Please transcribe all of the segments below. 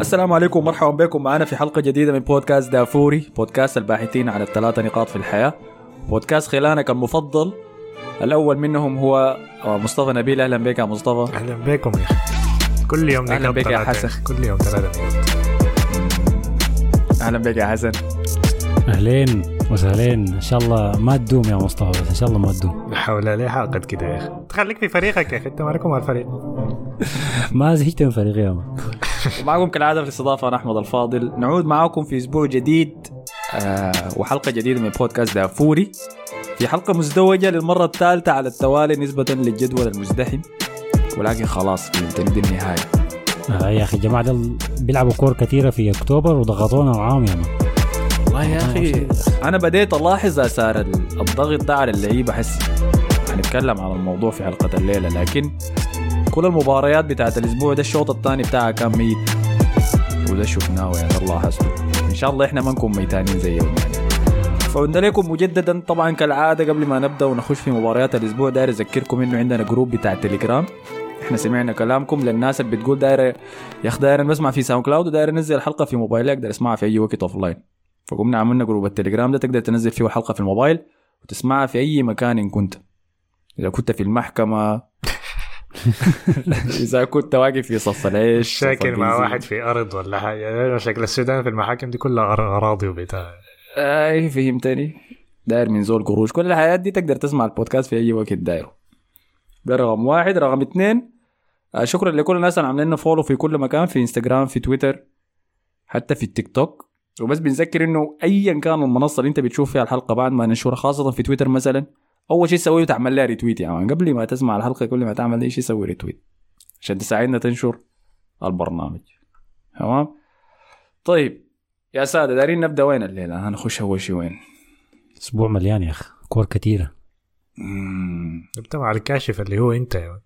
السلام عليكم ومرحبا بكم. معنا في حلقة جديدة من بودكاست دافوري بودكاست الباحثين عن الثلاثة نقاط في الحياة. بودكاست خلانك المفضل. الأول منهم هو مصطفى نبيل. أهلا بك يا مصطفى. أهلا بكم يا أخي. كل يوم أهلا بك يا حسن. أخي. كل يوم ثلاثة نقاط أهلا بك يا حسن. أهلين وسهلين. إن شاء الله ما تدوم يا مصطفى بس إن شاء الله ما تدوم. لا حول ليه حاقد كده يا أخي. تخليك في فريقك يا أخي. أنت مالكم مع الفريق؟ ما زهقت من فريقي يا. ومعكم كالعادة في الاستضافة أنا أحمد الفاضل. نعود معكم في أسبوع جديد آه وحلقة جديدة من بودكاست دافوري. في حلقة مزدوجة للمرة الثالثة على التوالي نسبة للجدول المزدحم. ولكن خلاص في دي النهاية آه يا أخي الجماعه دول بيلعبوا كور كثيرة في أكتوبر وضغطونا معاهم يا مان والله يا أخي أنا بديت ألاحظ أثار الضغط ده على اللعيبة حسي هنتكلم عن الموضوع في حلقة الليلة لكن كل المباريات بتاعت الأسبوع ده الشوط الثاني بتاعها كان ميت. وده شفناه يعني الله حسبه إن شاء الله إحنا ما نكون ميتانين زيهم يعني فعندنا لكم مجددا طبعا كالعادة قبل ما نبدأ ونخش في مباريات الأسبوع داير أذكركم إنه عندنا group بتاع التليجرام إحنا سمعنا كلامكم للناس اللي بتقول دايره يا أخي داير بسمع في SoundCloud وداير انزل الحلقة في موبايلي أقدر أسمعها في أي وقت offline. فقمنا عملنا group التليجرام ده تقدر تنزل فيه الحلقة في الموبايل وتسمعها في أي مكان إن كنت. إذا كنت في المحكمة اذا كنت واقف في صف العيش شاكل مع. واحد في أرض ولا حاجة. شكل السودان في المحاكم دي كلها أراضي وبتاع. اي فهمتني. داير من زول قروش. كل الحياة دي تقدر تسمع البودكاست في أي وقت دايره ده رقم واحد. رقم اثنين آه، شكرا لكل الناس اللي عاملين لنا follow في كل مكان في انستغرام في تويتر حتى في التيك توك وبس بنذكر إنه ايا كان المنصة اللي أنت بتشوف فيها الحلقة بعد ما ننشرها خاصة في تويتر مثلا. أول شيء تسويه تعمل لها retweet يا man قبل ما تسمع الحلقة كل ما تعمل أي شيء سوي retweet عشان تساعدنا تنشر البرنامج. تمام؟ طيب يا سادة دارين نبدأ وين الليلة؟ هنخش أول شيء وين؟ أسبوع مليان يا أخي. كور كثيره. انت مع الكاشف اللي هو أنت. يا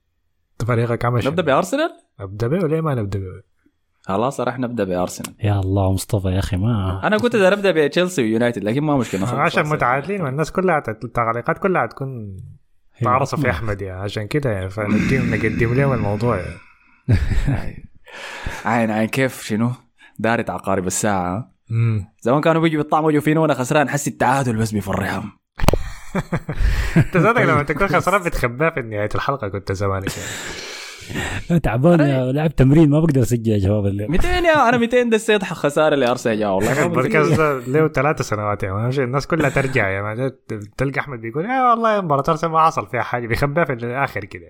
فريقك عمل؟ نبدأ بأرسنال؟ نبدأ به ولا ما نبدأ به؟ خلاص راح نبدأ بأرسنال. يا الله مصطفى يا أخي ما أنا كنت داير ابدا بتشيلسي ويونايتد لكن ما مشكلة. عشان. متعادلين والناس كلها التعليقات كلها تكون تعرصوا في أحمد يعني عشان كده يعني فنقدم نقدم لهم الموضوع. يعني. عين عين كيف؟ شنو؟ دارت عقارب الساعة زمان كانوا بيجوا بيطعموا جو فينا وأنا خسران حسي التعادل بس بيفرحهم. أنت صدق لما تكون خسران بتخباه في نهاية الحلقة كنت زمانك يعني. تعبان يا لعب تمرين ما بقدر أسجل يا شباب الليل 200 يا أنا 200 دسيت خسارة لارسنال يا والله. البودكاست ده له ثلاث سنوات يا man. الناس كلها ترجع يا man. تلقى أحمد بيقول يا والله مباراة ارسنال ما حصل فيها حاجة بيخبيها في الآخر كده.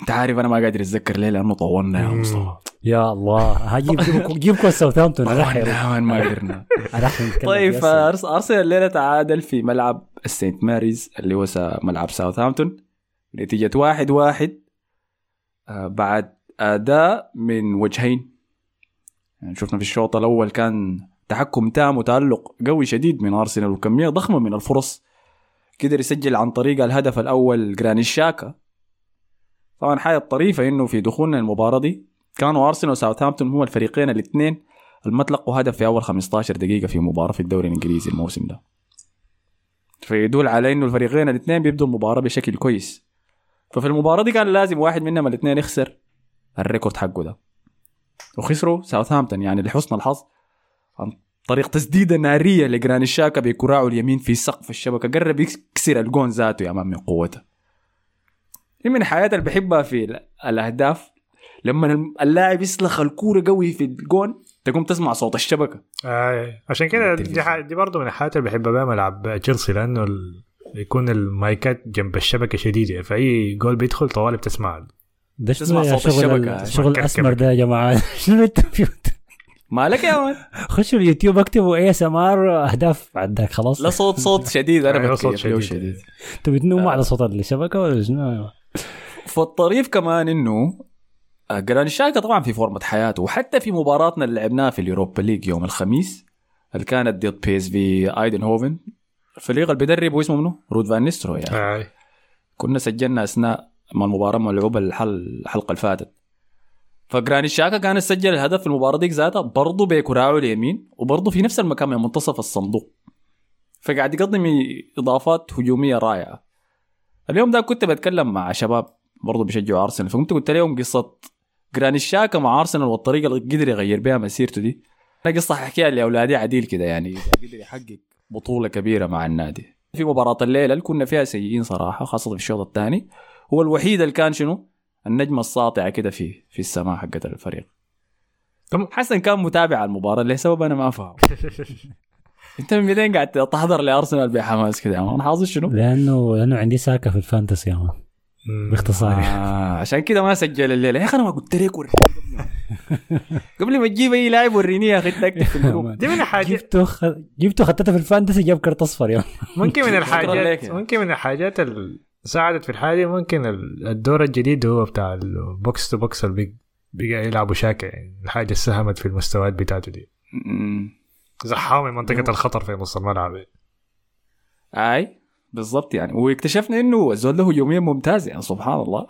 أنت عارف أنا ما قادر أتذكر ليه لأنه طولنا يا. مصطفى يا الله هجيب جيب- جيب كويس ساوثهامبتون man، ما قدرنا طيب ارسنال الليلة تعادل في ملعب السينت ماريز اللي هو ملعب ساوثهامبتون نتيجة واحد واحد بعد أداء من وجهين. يعني شفنا في الشوط الأول كان تحكم تام وتألق قوي شديد من أرسنال وكميه ضخمة من الفرص. قدر يسجل عن طريق الهدف الأول جراني شاكا. طبعا حاجة طريفة إنه في دخولنا المباراة دي كانوا أرسنال وساوثهامبتون هو الفريقين الاثنين المطلقوا هدف في أول 15 دقيقة في مباراة في الدوري الإنجليزي الموسم ده. فيدل على إنه الفريقين الاثنين بيبدوا المباراة بشكل كويس. ففي المباراة دي كان لازم واحد منهم الاثنين يخسر ال record حقه ده. وخسروا ساوثهامبتون يعني لحسن الحظ عن طريق تسديدة نارية لجراني شاكا بكراعه اليمين في سقف الشبكة قرب يكسر الجون ذاته يا man من قوته. دي من الحاجات اللي بحبها في ال- الأهداف. لما اللاعب يسلخ الكورة قوي في الجون تقوم تسمع صوت الشبكة. آه. عشان كده دي, دي برضه من الحاجات اللي بحبها بها ملعب تشيلسي لأنه ال... يكون المايكات جنب الشبكة شديدة فأي جول بيدخل طوالي بتسمع ده تسمع شنو يا صوت شغل. الشغل. الاسمر ده يا جماعة شنو فيه؟ مالك يا man خشوا اليوتيوب اكتبوا ASMR أهداف عندك خلاص لا صوت صوت شديد أنا أيوة، صوت بتكيف له شديد. شديد أنتوا بتنوموا على صوت الشبكة ولا شنو؟ فالطريف كمان إنه آه، جراني شاكا طبعا في فورمة حياته وحتى في مباراتنا اللي لعبناها في ال Europa League يوم الخميس اللي كانت ضد PSV ايندهوفن الفريق اللي بيدربه اسمه منو؟ رود فان نيستلروي يعني آه. كنا سجلنا أثناء ما المباراة ملعوبه الحل الحلقة اللي فاتت. فجراني شاكا كان سجل الهدف في المباراة ديك ذاتها برضه بكراعه اليمين وبرضه في نفس المكان من منتصف الصندوق. فقاعد يقدم إضافات هجومية رائعة. اليوم ده كنت بتكلم مع شباب برضه بيشجعوا أرسنال فكنت قلت لهم قصة جراني الشاكا مع أرسنال والطريقة اللي قدر يغير بها مسيرته دي. أنا قصة أحكيها لأولادي عديل كده يعني قدر يحقق بطولة كبيرة مع النادي. في مباراة الليلة اللي كنا فيها سيئين صراحة خاصة في الشوط الثاني. هو الوحيد اللي كان شنو؟ النجمة الساطعة كده في في السماء حقت الفريق. طب- حسن كان متابع المباراة لسبب أنا ما فاهم. أنت من بعدين قاعد تحضر لأرسنال بحماس كده أنا حاظ شنو؟ لأنه لأنه عندي ساكة في ال fantasy يا man مم. باختصار. آه عشان كده ما سجل الليلة. يا أخي أنا ما قلت لك وريني قبل- ما تجيب أي لاعب وريني يا أخي في ال group. دي من الحاجات جبته خ... جبته خدته في ال fantasy جاب كرت أصفر يا. ممكن من الحاجات. ممكن من الحاجات اللي ساعدت في الحاجة ممكن ال- الدور الجديد هو بتاع ال box to box اللي بقى يلعبوا شاكا يعني الحاجة اللي ساهمت في المستويات بتاعته دي. زحاه من منطقة الخطر في نص الملعب. أي؟ بالضبط يعني واكتشفنا إنه الزول ده هجوميا ممتاز يعني سبحان الله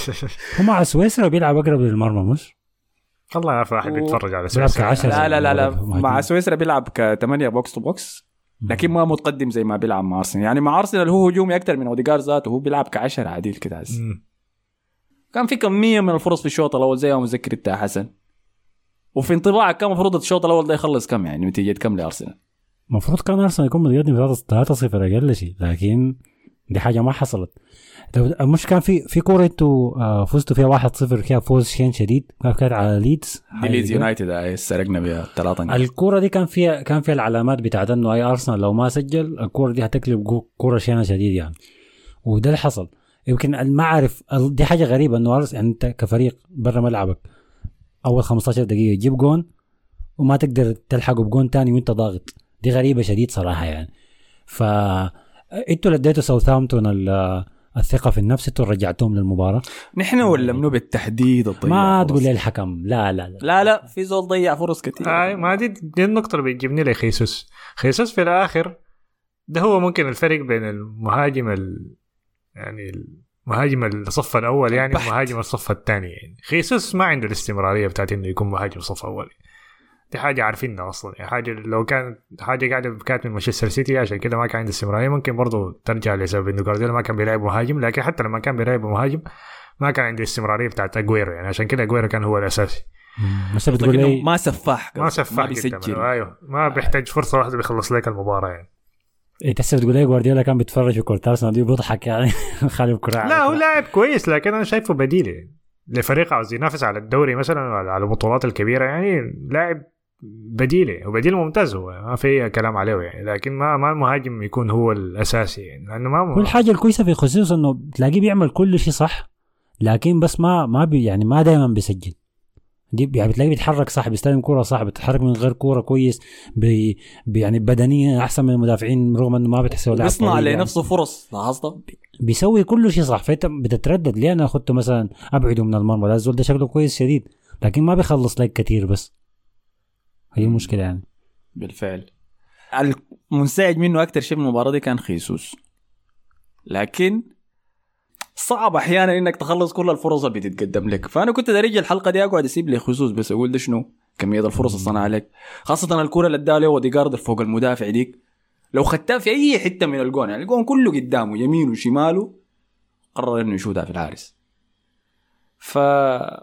هو مع سويسرا بيلعب أقرب للمرمى مش؟ الله يعرف واحد بيتفرج على سويسرا. كعشرة. لا لا لا لا. مع سويسرا بيلعب كثمانية box to box لكن ما متقدم زي ما بيلعب مع أرسنال يعني مع أرسنال هو هجومي أكثر من اوديجار ذاته هو بيلعب كعشرة عديل كده. كان في كمية من الفرص في الشوط الأول زي ما مذكر انت حسن وفي انطباعك كان المفروض الشوط الأول ده يخلص كم يعني نتيجة كم لأرسنال المفروض كان أرسنال يكون متقدم 3 0 أقل شيء لكن دي حاجة ما حصلت. مش كان في في كورة أنتوا آه، فزتوا فيها 1 0 فيها فوز شين شديد؟ كان كانت على ليدز؟ ليدز يونايتد آه، سرقنا بها ثلاثة الكورة دي كان فيها كان فيها العلامات بتاعت إنه أي أرسنال لو ما سجل الكورة دي هتقلب كورة شينة شديد يعني. وده اللي حصل. يمكن ما اعرف دي حاجة غريبة إنه أرس- يعني أنت كفريق برا ملعبك أول 15 دقيقة تجيب جون وما تقدر تلحقه بجون تاني وأنت ضاغط. دي غريبة شديد صراحة يعني. ف أنتوا اللي اديتوا ساوثهامبتون ال- الثقة في النفس أنتوا رجعتوهم للمباراة؟ نحن ولا منو بالتحديد الضيع ما؟ تقول لي الحكم. لا لا لا. لا لا في زول ضيع فرص كثير آه ما دي دي النقطة اللي بتجيبني لي خيسوس خيسوس في الآخر ده هو ممكن الفرق بين المهاجم ال... يعني المهاجم الصف الأول يعني. ومهاجم الصف الثاني. يعني خيسوس ما عنده الاستمرارية بتاعت إنه يكون مهاجم صف أول. دي حاجة عارفينها أصلا. يعني حاجة لو كانت حاجة قاعدة كانت من مانشستر سيتي عشان كده ما كان عنده استمرارية. ممكن برضه ترجع لسبب إنه جوارديولا ما كان بيلعب مهاجم لكن حتى لما كان بيلعب مهاجم ما كان عنده الاستمرارية بتاعت أجويرو. يعني عشان كده أجويرو كان هو الأساسي. بس بتقول لي ما سفاح ما سفاح ما بيسجل. أيوه. ما بيحتاج فرصة واحدة بيخلص لك المباراة يعني. إيه تحسب تقول لي جوارديولا كان بيتفرج في كورة أرسنال دي بيضحك يعني. خالي الكرة لا هو لاعب كويس لكن أنا شايفه بديل يعني. لفريق عاوز ينافس على الدوري مثلا على البطولات الكبيرة. يعني لاعب بديل يعني وبديل ممتاز هو ما في أي كلام عليه يعني لكن ما ما المهاجم يكون هو الأساسي يعني لأنه ما والحاجة الكويسة في خصوص إنه تلاقيه بيعمل كل شيء صح لكن بس ما ما بي يعني ما دائما بيسجل. دي يعني بتلاقيه بيتحرك صح بيستلم كورة صح بيتحرك من غير كورة كويس بي يعني بدنيا أحسن من المدافعين رغم إنه ما بتحسه لاعب بيصنع طويل يعني. لنفسه فرص لاحظت؟ بيسوي كل شيء صح فأنت بتتردد ليه أنا اخدته مثلا أبعده من المرمى؟ لا الزول ده شكله كويس شديد لكن ما بيخلص لك كتير بس. هي المشكلة يعني. بالفعل. المنسعج منه أكثر شيء من المباراة دي كان خيسوس. لكن صعب أحيانا إنك تخلص كل الفرص اللي بتتقدم لك. فأنا كنت داير الحلقة دي أقعد أسيب لي خصوص بس أقول ده شنو؟ كمية الفرص اللي صنعها لك. خاصة الكرة اللي اداها له اوديجارد فوق المدافع ديك. لو خدتها في أي حتة من الجون يعني الجون كله قدامه يمينه وشماله قرر إنه يشوتها في الحارس. ف...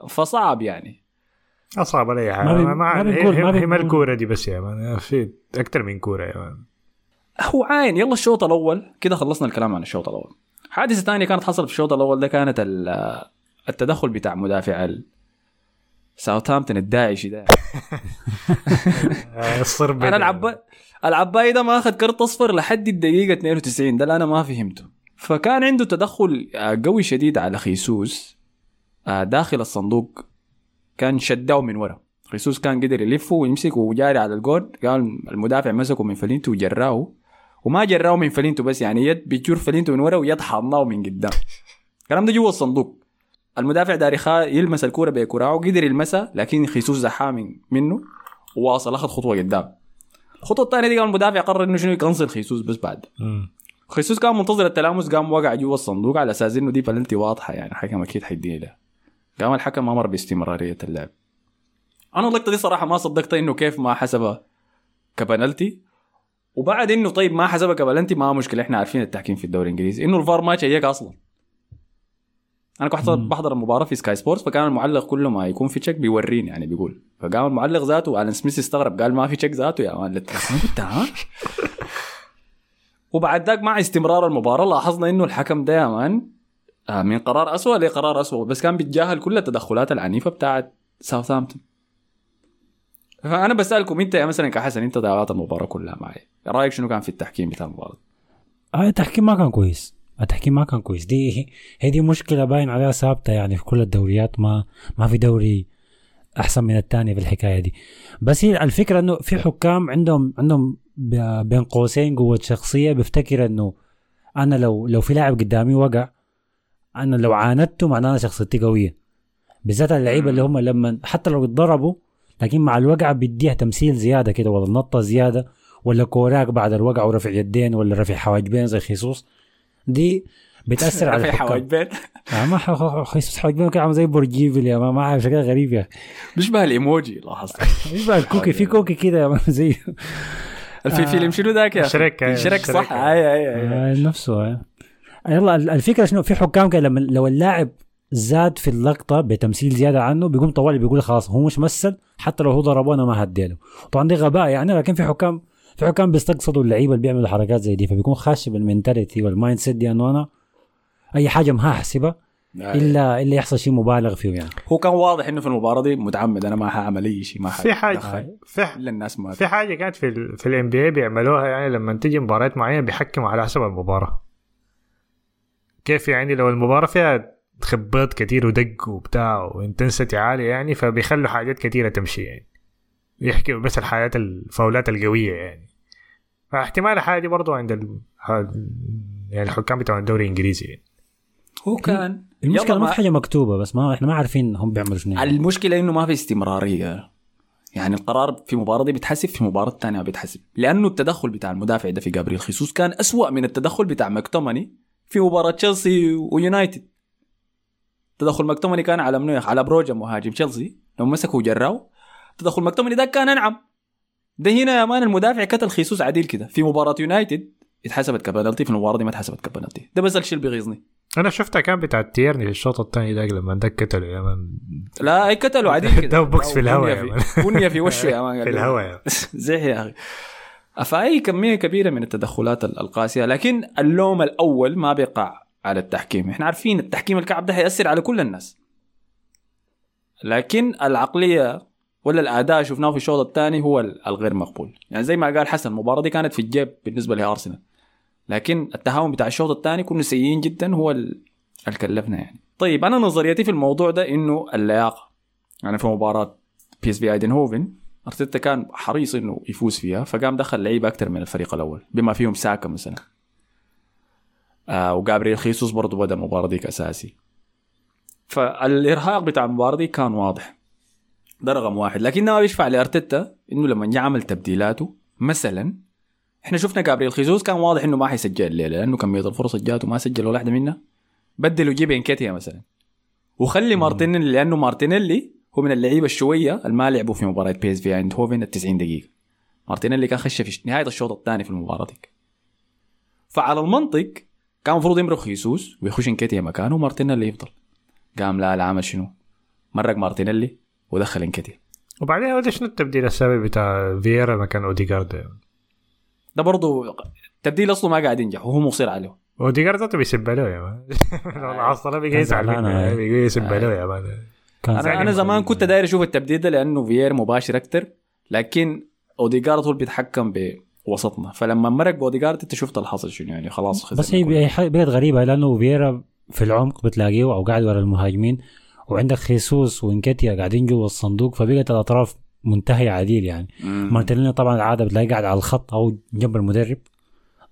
فصعب يعني. أصعب علي. حاجة ما بي- ما, ما ما ما. الكورة دي بس يا man في أكثر من كورة يا مان هو عاين. يلا الشوط الأول. كده خلصنا الكلام عن الشوط الأول. حادثة ثانية كانت حصلت في الشوط الأول. ده كانت ال- التدخل بتاع مدافع ال- ساوثهامبتون الداعشي ده. آه، الصرب أنا العباي العباي ده ما أخذ كرت أصفر لحد الدقيقة 92 ده اللي أنا ما فهمته. فكان عنده تدخل آه، قوي شديد على خيسوس آه، داخل الصندوق. كان شداه من ورا. خيسوس كان قدر يلفه ويمسك وجاري على الجول قال المدافع مسكه من فنيلتو وجراه. وما جراه من فنيلتو بس يعني يد بيجر فنيلتو من ورا ويد حضناه من قدام. الكلام ده جوا الصندوق. المدافع داير يلمس الكورة بكراعه قدر يلمسها لكن خيسوس زحاه من منه وواصل أخذ خطوة قدام. الخطوة الثانية دي قام المدافع قرر إنه شنو يكنسل خيسوس بس بعد. خيسوس كان منتظر التلامس قام وقع جوا الصندوق على أساس إنه دي بلنتي واضحة يعني الحكم أكيد حيديني له قام الحكم أمر باستمرارية اللعب. أنا اللقطة دي صراحة ما صدقت إنه كيف ما حسبها كبنالتي. وبعد إنه طيب ما حسبها كبنالتي ما مشكلة إحنا عارفين التحكيم في الدوري الإنجليزي. إنه الفار ما شيك أصلا. أنا كنت بحضر- المباراة في سكاي سبورتس فكان المعلق كل ما يكون في check بيوريني يعني بيقول. فقام المعلق ذاته ألان سميث استغرب قال ما في check ذاته يا man قلت ها وبعد ذاك مع استمرار المباراة لاحظنا إنه الحكم ده يا man من قرار أسوأ لقرار أسوأ. بس كان بيتجاهل كل التدخلات العنيفة بتاعت ساوثهامبتون فأنا بسألكم أنت يا مثلا كحسن أنت تابعت المباراة كلها معي. رأيك شنو كان في التحكيم بتاع المباراة؟ آه التحكيم ما كان كويس. التحكيم ما كان كويس. دي هي دي مشكلة باين عليها ثابتة يعني في كل الدوريات. ما ما في دوري أحسن من الثاني في الحكاية دي. بس هي الفكرة إنه في حكام عندهم عندهم بين قوسين قوة شخصية. بيفتكر إنه أنا لو لو في لاعب قدامي وقع أنا لو عاندته معناه أنا شخصيتي قوية. بالذات اللعيبة اللي هم لما حتى لو اتضربوا لكن مع الوقعه بيديها تمثيل زيادة كده ولا نطة زيادة ولا كوراك بعد الوقعه ورفع يدين ولا رفع حواجبين زي خيسوس. دي بتأثر على الحكام حواجبين. آه ما خيسوس حواجبين كده عامل زي برج ايفل يا man ما عارف شكلها غريب يا أخي بيشبه الإيموجي لاحظت. يشبه ال cookie في cookie كده يا زي في فيلم شنو ذاك يا؟ شريك، شريك صح. اي أي. آه، نفسه آه. يلا ال- الفكرة شنو؟ في حكام كده لما لو اللاعب زاد في اللقطة بتمثيل زيادة عنه بيقوم طوالي بيقول خلاص هو مش مثل حتى لو هو ضربه أنا ما هديله طبعا دي غباء يعني لكن في حكام في حكام بيستقصدوا اللعيبة اللي بيعملوا حركات زي دي فبيكون خاش بال mentality وال mindset دي أنه أنا أي حاجة ما هحسبها. الا إلا يحصل شيء مبالغ فيه يعني. هو كان واضح إنه في المباراة دي متعمد أنا ما حاعمل أي شيء ما في حاجة في إلا الناس ما في حاجة كانت في ال في ال NBA بيعملوها يعني لما تيجي مباريات معينة بيحكموا على حسب المباراة. كيف يعني لو المباراة فيها خبات كتير ودق وبتاع و intensity عالية يعني فبيخلوا حاجات كتيرة تمشي يعني. يحكوا بس الحاجات الفاولات القوية يعني. فاحتمال الحاجة دي برضو عند ال... يعني الحكام بتوع الدوري الإنجليزي يعني. هو كان المشكلة ما في حاجة مكتوبة بس ما إحنا ما عارفين هم بيعملوا شنو يعني. المشكلة إنه ما في استمرارية. يعني القرار في مباراة دي بيتحسب في مباراة ثانية ما بيتحسب لأنه التدخل بتاع المدافع ده في جابريل خيسوس كان أسوأ من التدخل بتاع مكتوماني في مباراة تشيلسي ويونايتد. تدخل مكتوماني كان على منو؟ على بروجا مهاجم تشيلسي. لما مسكه وجراه تدخل مكتوماني ده كان انعم ده هنا يا مان المدافع كتل خيسوس عديل كده. في مباراة يونايتد اتحسبت كبنالتي في المباراة دي ما اتحسبت كبنالتي. ده بس الشيء اللي بيغيظني. أنا شفتها كان بتاع تيرني في الشوط الثاني ده لما ده قتلوا يا مان. لا أي كتلوا عديل كده. ده بوكس في الهواء يا man. في- وشه يا man. في الهواء يا زي يا أخي. فاي كمية كبيرة من التدخلات ال- القاسية؟ لكن اللوم الأول ما بيقع على التحكيم. إحنا عارفين التحكيم الكعب ده حيأثر على كل الناس. لكن العقلية ولا الأداء شفناه في الشوط الثاني هو ال- الغير مقبول. يعني زي ما قال حسن المباراة دي كانت في الجيب بالنسبة لأرسنال. لكن التهاون بتاع الشوط الثاني كنا سيئين جدا هو ال- اللي كلفنا يعني. طيب أنا نظريتي في الموضوع ده إنه اللياقة. يعني في مباراة بي في أيدنهوفن أرتيتا كان حريص إنه يفوز فيها فقام دخل لعيبة أكثر من الفريق الأول بما فيهم ساكا مثلا آه وجابريل خيسوس برضه بدأ المباراه دي أساسي. فالإرهاق بتاع المباراة دي كان واضح ده رقم واحد. لكن ما بيشفع لأرتيتا إنه لما جاء عمل تبديلاته مثلا إحنا شفنا جابريل خيسوس كان واضح إنه ما حيسجل الليلة لأنه كميه الفرص جاته ما سجل ولا واحدة منها. بدل وجيب إنكيتيا مثلا. وخلي مارتينيلي لأنه مارتينيلي هو من اللعيبة الشوية اللي ما لعبوا في مباراة PSV أيندهوفن ال 90 دقيقة. مارتينيلي كان خش في نهاية الشوط الثاني في المباراة دي. فعلى المنطق كان المفروض يمرق خيسوس ويخش انكيتيا مكانه ومارتينيلي يفضل. قام لا لا عمل شنو؟ مرق مارتينيلي ودخل انكيتيا. وبعدين هذا شنو التبديل السابق بتاع فييرا مكان اوديجارد ده برضه تبديل أصله ما قاعد ينجح وهو مصر عليه. اوديجارد ذاته بيسب له يا مان. العصر بيجي يزعل منه آه. بيجي يسب له يا man. أنا أنا زمان كنت داير أشوف التبديل ده لأنه فييرا مباشر أكتر لكن أوديجارد هو اللي بيتحكم بوسطنا. فلما مرق باوديجارد أنت شفت اللي حصل شنو يعني؟ خلاص بس خسرنا هي بقت غريبة لأنه فييرا في العمق بتلاقيه أو قاعد ورا المهاجمين وعندك خيسوس وإنكيتيا قاعدين جوا الصندوق فبقت الأطراف منتهية عديل يعني. مارتينيلي طبعا العاده بتلاقيه قاعد على الخط أو جنب المدرب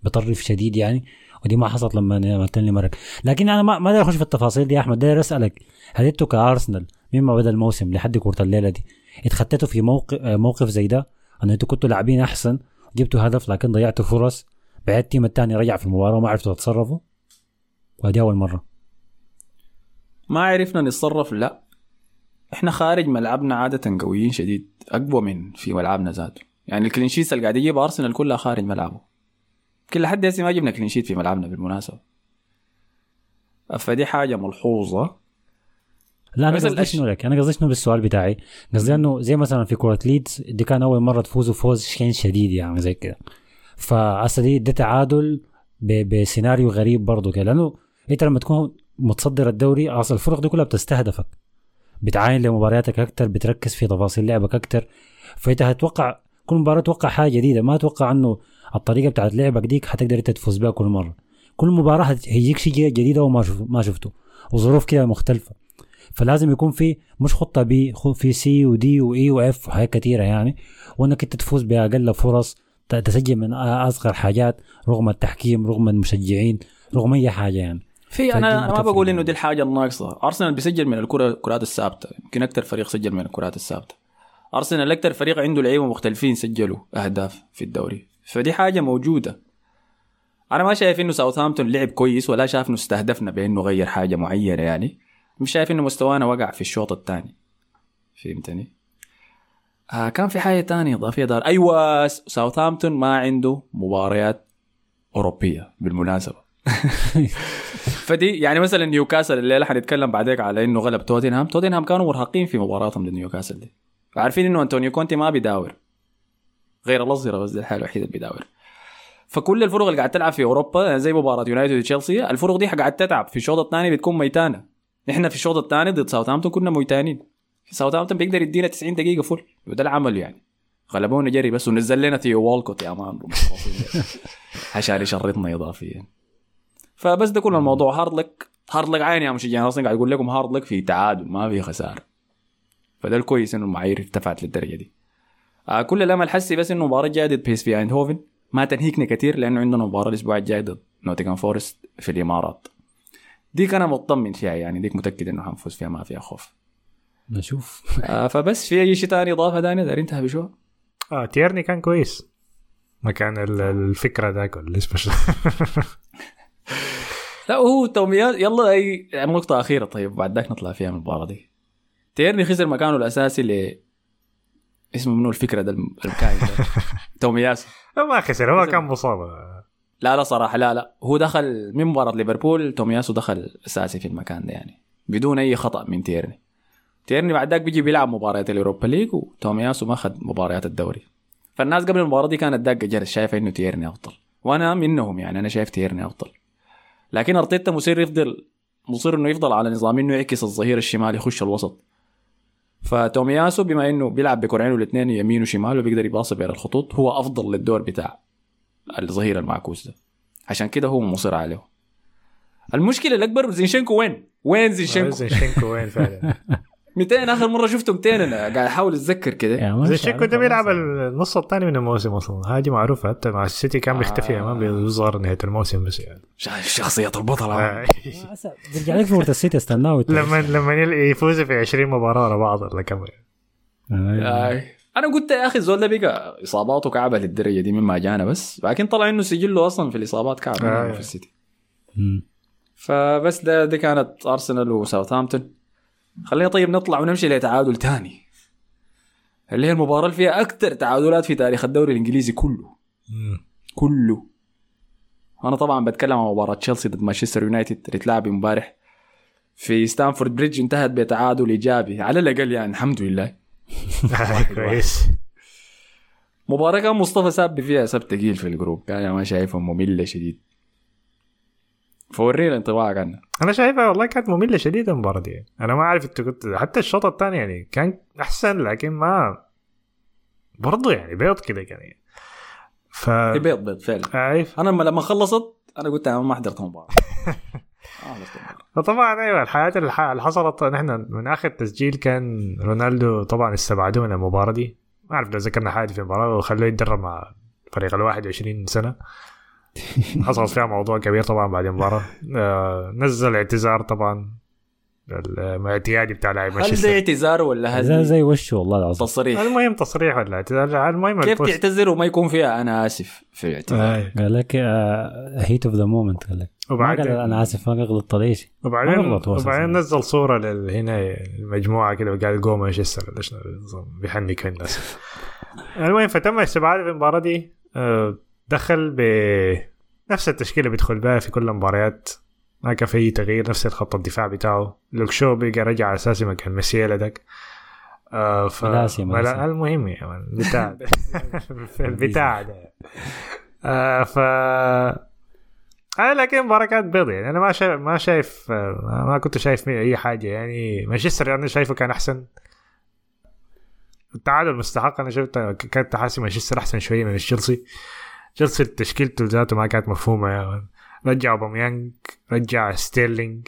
بطرف شديد يعني. ودي ما حصلت لما مارتينيلي مرق. لكن أنا ما ما أخش في التفاصيل دي يا أحمد. داير أسألك هل أنتوا كأرسنال مما بدأ الموسم لحد كره الليلة دي. اتخطيتوا في موقف موقف زي ده؟ أنه أنتوا كنتوا لاعبين أحسن جبتوا هدف لكن ضيعتوا فرص بعد ال team الثاني رجع في المباراة وما عرفتوا تتصرفوا؟ ودي أول مرة. ما عرفنا نتصرف لا. إحنا خارج ملعبنا عادة قويين شديد أقوى من في ملعبنا ذاته. يعني ال clean sheets اللي قاعد يجيب أرسنال كلها خارج ملعبه. كل هسه ما جبنا clean sheet في ملعبنا بالمناسبة. فدي حاجة ملحوظة. لا أنا قصدي شنو لك أنا قصدي شنو بالسؤال بتاعي. قصدي إنه زي مثلا في كرة ليدز دي كان أول مرة تفوزوا فوز شين شديد يعني زي كده. فهسه دي ده تعادل بسيناريو غريب برضه كده لأنه أنت لما تكون متصدر الدوري أصل الفرق دي كلها بتستهدفك. بتعاين لمبارياتك أكتر بتركز في تفاصيل لعبك أكتر. فأنت هتوقع كل مباراة توقع حاجة جديدة. ما تتوقع إنه الطريقة بتاعت لعبك ديك حتقدر أنت تفوز بها كل مرة. كل مباراة هيجيك شيء جديد وما ما شفته. وظروف كده مختلفة. فلازم يكون في مش خطة B خو- في C و D و E و F وحاجات كثيره يعني. وإنك أنت تفوز بأقل فرص تسجل من أصغر حاجات رغم التحكيم رغم المشجعين رغم أي حاجة يعني. في أنا ما بقول. إنه دي الحاجة الناقصة. أرسنال بيسجل من الكرة الكرات الثابتة. يمكن أكثر فريق سجل من الكرات الثابتة. أرسنال أكثر فريق عنده لعيبة مختلفين سجلوا أهداف في الدوري. فدي حاجة موجودة. أنا ما شايف إنه ساوثهامبتون لعب كويس ولا شايف إنه استهدفنا بإنه غير حاجة معينة يعني. مش شايف إنه مستوانا وقع في الشوط الثاني. فهمتني؟ آه كان في حاجة تانية إضافية دار. أيوه ساوثهامبتون ما عنده مباريات أوروبية بالمناسبة. فدي يعني مثلا نيوكاسل الليلة حنتكلم بعدين على إنه غلب توتنهام. توتنهام كانوا مرهقين في مباراتهم لنيوكاسل دي. عارفين إنه أنطونيو كونتي ما بيداور. غير الاظهره بس دي الحالة الوحيدة اللي بيداور. فكل الفرق اللي قاعد تلعب في أوروبا زي مباراة يونايتد وتشيلسي الفرق دي قاعد تتعب في الشوط الثاني بتكون ميتانة. إحنا في الشوط الثاني ضد ساوثهامبتون كنا ميتانين. ساوثهامبتون بيقدر يدينا 90 دقيقة full. وده العمل يعني. غلبونا جري بس ونزل لنا ثيو والكوت يا man. عشان يشرطنا اضافيا. فبس ده كل الموضوع. hard luck hard luck عين يا مشجعين. ارسنال قاعد يقول لكم hard luck في تعادل. ما في خسارة. فده الكويس إنه المعايير ارتفعت للدرجة دي. آه كل الأمل حسي بس إنه مباراة جاية ضد بي إس في ايندهوفن ما تنهكنا كثير لأنه عندنا مباراة الأسبوع الجاي ضد نوتنغهام فورست في الإمارات. ديك أنا مطمن فيها يعني ديك متأكد إنه حنفوز فيها ما فيها خوف. نشوف. آه فبس في أي شيء ثاني إضافة ثانية دارين تهبي شو؟ آه تيرني كان كويس. مكان ال- الفكرة ذاك شو. لا هو توميات يلا أي نقطة أخيرة طيب بعد ذاك نطلع فيها من المباراة دي. تيرني خسر مكانه الأساسي ل اسمه منو الفكرة ده الكائن ده؟ تومياسو ما خسر هو. كان مصاب. لا لا صراحة لا لا. هو دخل من مباراة ليفربول تومياسو دخل أساسي في المكان ده يعني بدون أي خطأ من تيرني. تيرني بعد ذاك بيجي بيلعب مباريات ال Europa League وتومياسو ما أخذ مباريات الدوري. فالناس قبل المباراة دي كانت داقة جرس شايفة إنه تيرني أفضل. وأنا منهم يعني أنا شايف تيرني أفضل. لكن أرتيتا مصير يفضل مصير إنه يفضل على نظام إنه يعكس الظهير الشمال يخش الوسط. فتومياسو بما إنه بيلعب بكورعينه الاثنين يمين وشمال وبيقدر يباصي بين الخطوط هو أفضل للدور بتاع الظهير المعكوس ده عشان كده هو مصر عليه المشكلة الأكبر زينشينكو وين؟ وين زينشينكو؟ زينشينكو وين فعلا 200 آخر مرة شفته 200 أنا قاعد أحاول أتذكر كده يعني ما زينشينكو ده بيلعب. النص الثاني من الموسم أصلا هذه معروفه حتى مع السيتي كان بيختفي آه. امام بيظهر نهاية الموسم بس يعني شخصية البطل آه. بيرجع لك فورت السيتي استناه لما لما يفوز في 20 مباراة ورا بعض ولا كم آه. أنا قلت يا أخي الزول ده بقى إصاباته كعبة للدرجة دي مما جانا بس. لكن طلع إنه سجله أصلا في الإصابات كعبة آه. آه. في السيتي. مم. فبس ده دي كانت أرسنال وساوثهامبتون. خلينا طيب نطلع ونمشي لتعادل تاني. اللي هي المباراة اللي فيها أكثر تعادلات في تاريخ الدوري الإنجليزي كله. كله. أنا طبعا بتكلم عن مباراة تشيلسي ضد مانشستر يونايتد اللي اتلعب امبارح في ستانفورد بريدج انتهت بتعادل إيجابي. على الأقل يعني الحمد لله. كويس. مباراة كان مصطفى ساب فيها سب تقيل في ال group. كان أنا ما شايفها مملة شديد. فورينا انطباعك عنها أنا شايفها والله كانت مملة شديده المباراة دي. أنا ما اعرف أنت كنت حتى الشوط الثاني يعني كان أحسن لكن ما برضه يعني بيض كده كان يعني. ف بيض بيض فعلا. عارف أنا لما- خلصت أنا قلت أنا المباراة ما حضرت المباراة فطبعا أيوه الحياة اللي حصلت نحن من آخر تسجيل كان رونالدو طبعا استبعدوه من المباراة دي. ما أعرف لو ذكرنا حاجة في المباراة وخلوه يتدرب مع فريق ال 21 سنة. حصل فيها موضوع كبير طبعا بعد المباراة. آه نزل اعتذار طبعا الاعتيادي بتاع لاعب هل ده مانشستر اعتذار ولا هل زي زي وشه والله العظيم. تصريح؟ المهم تصريح ولا اعتذار؟ المهم كيف تعتذر وما يكون فيها؟ أنا آسف في الاعتذار. آه. قال لك heat of the moment قال لك. وبعدين أنا آسف ما وبعدين غلط هو وبعدين أساساً. نزل صورة لل- هنا المجموعة كده وقال جو مانشستر بيحنك الناس. المهم فتم استبعاده في المباراة دي. آه، دخل بنفس التشكيلة بيدخل بها في كل المباريات. ما كان في أي تغيير نفس الخط الدفاع بتاعه. لوك شو بقى رجع أساسي مكان مسيلا داك آه ف... ملاسي- ملاسي. ملا- المهم يا man بتاع ده. البتاع ده. آه ف لكن مباراة كانت بيض يعني أنا ما شايف ما شايف آه، ما كنت شايف أي حاجة. يعني مانشستر أنا شايفه كان أحسن. التعادل مستحق. أنا شفت كانت تحاسي مانشستر أحسن شوية من تشيلسي. تشيلسي تشكيلته ذاته ما كانت مفهومة. man. رجع أوباميانج رجع ستيرلينج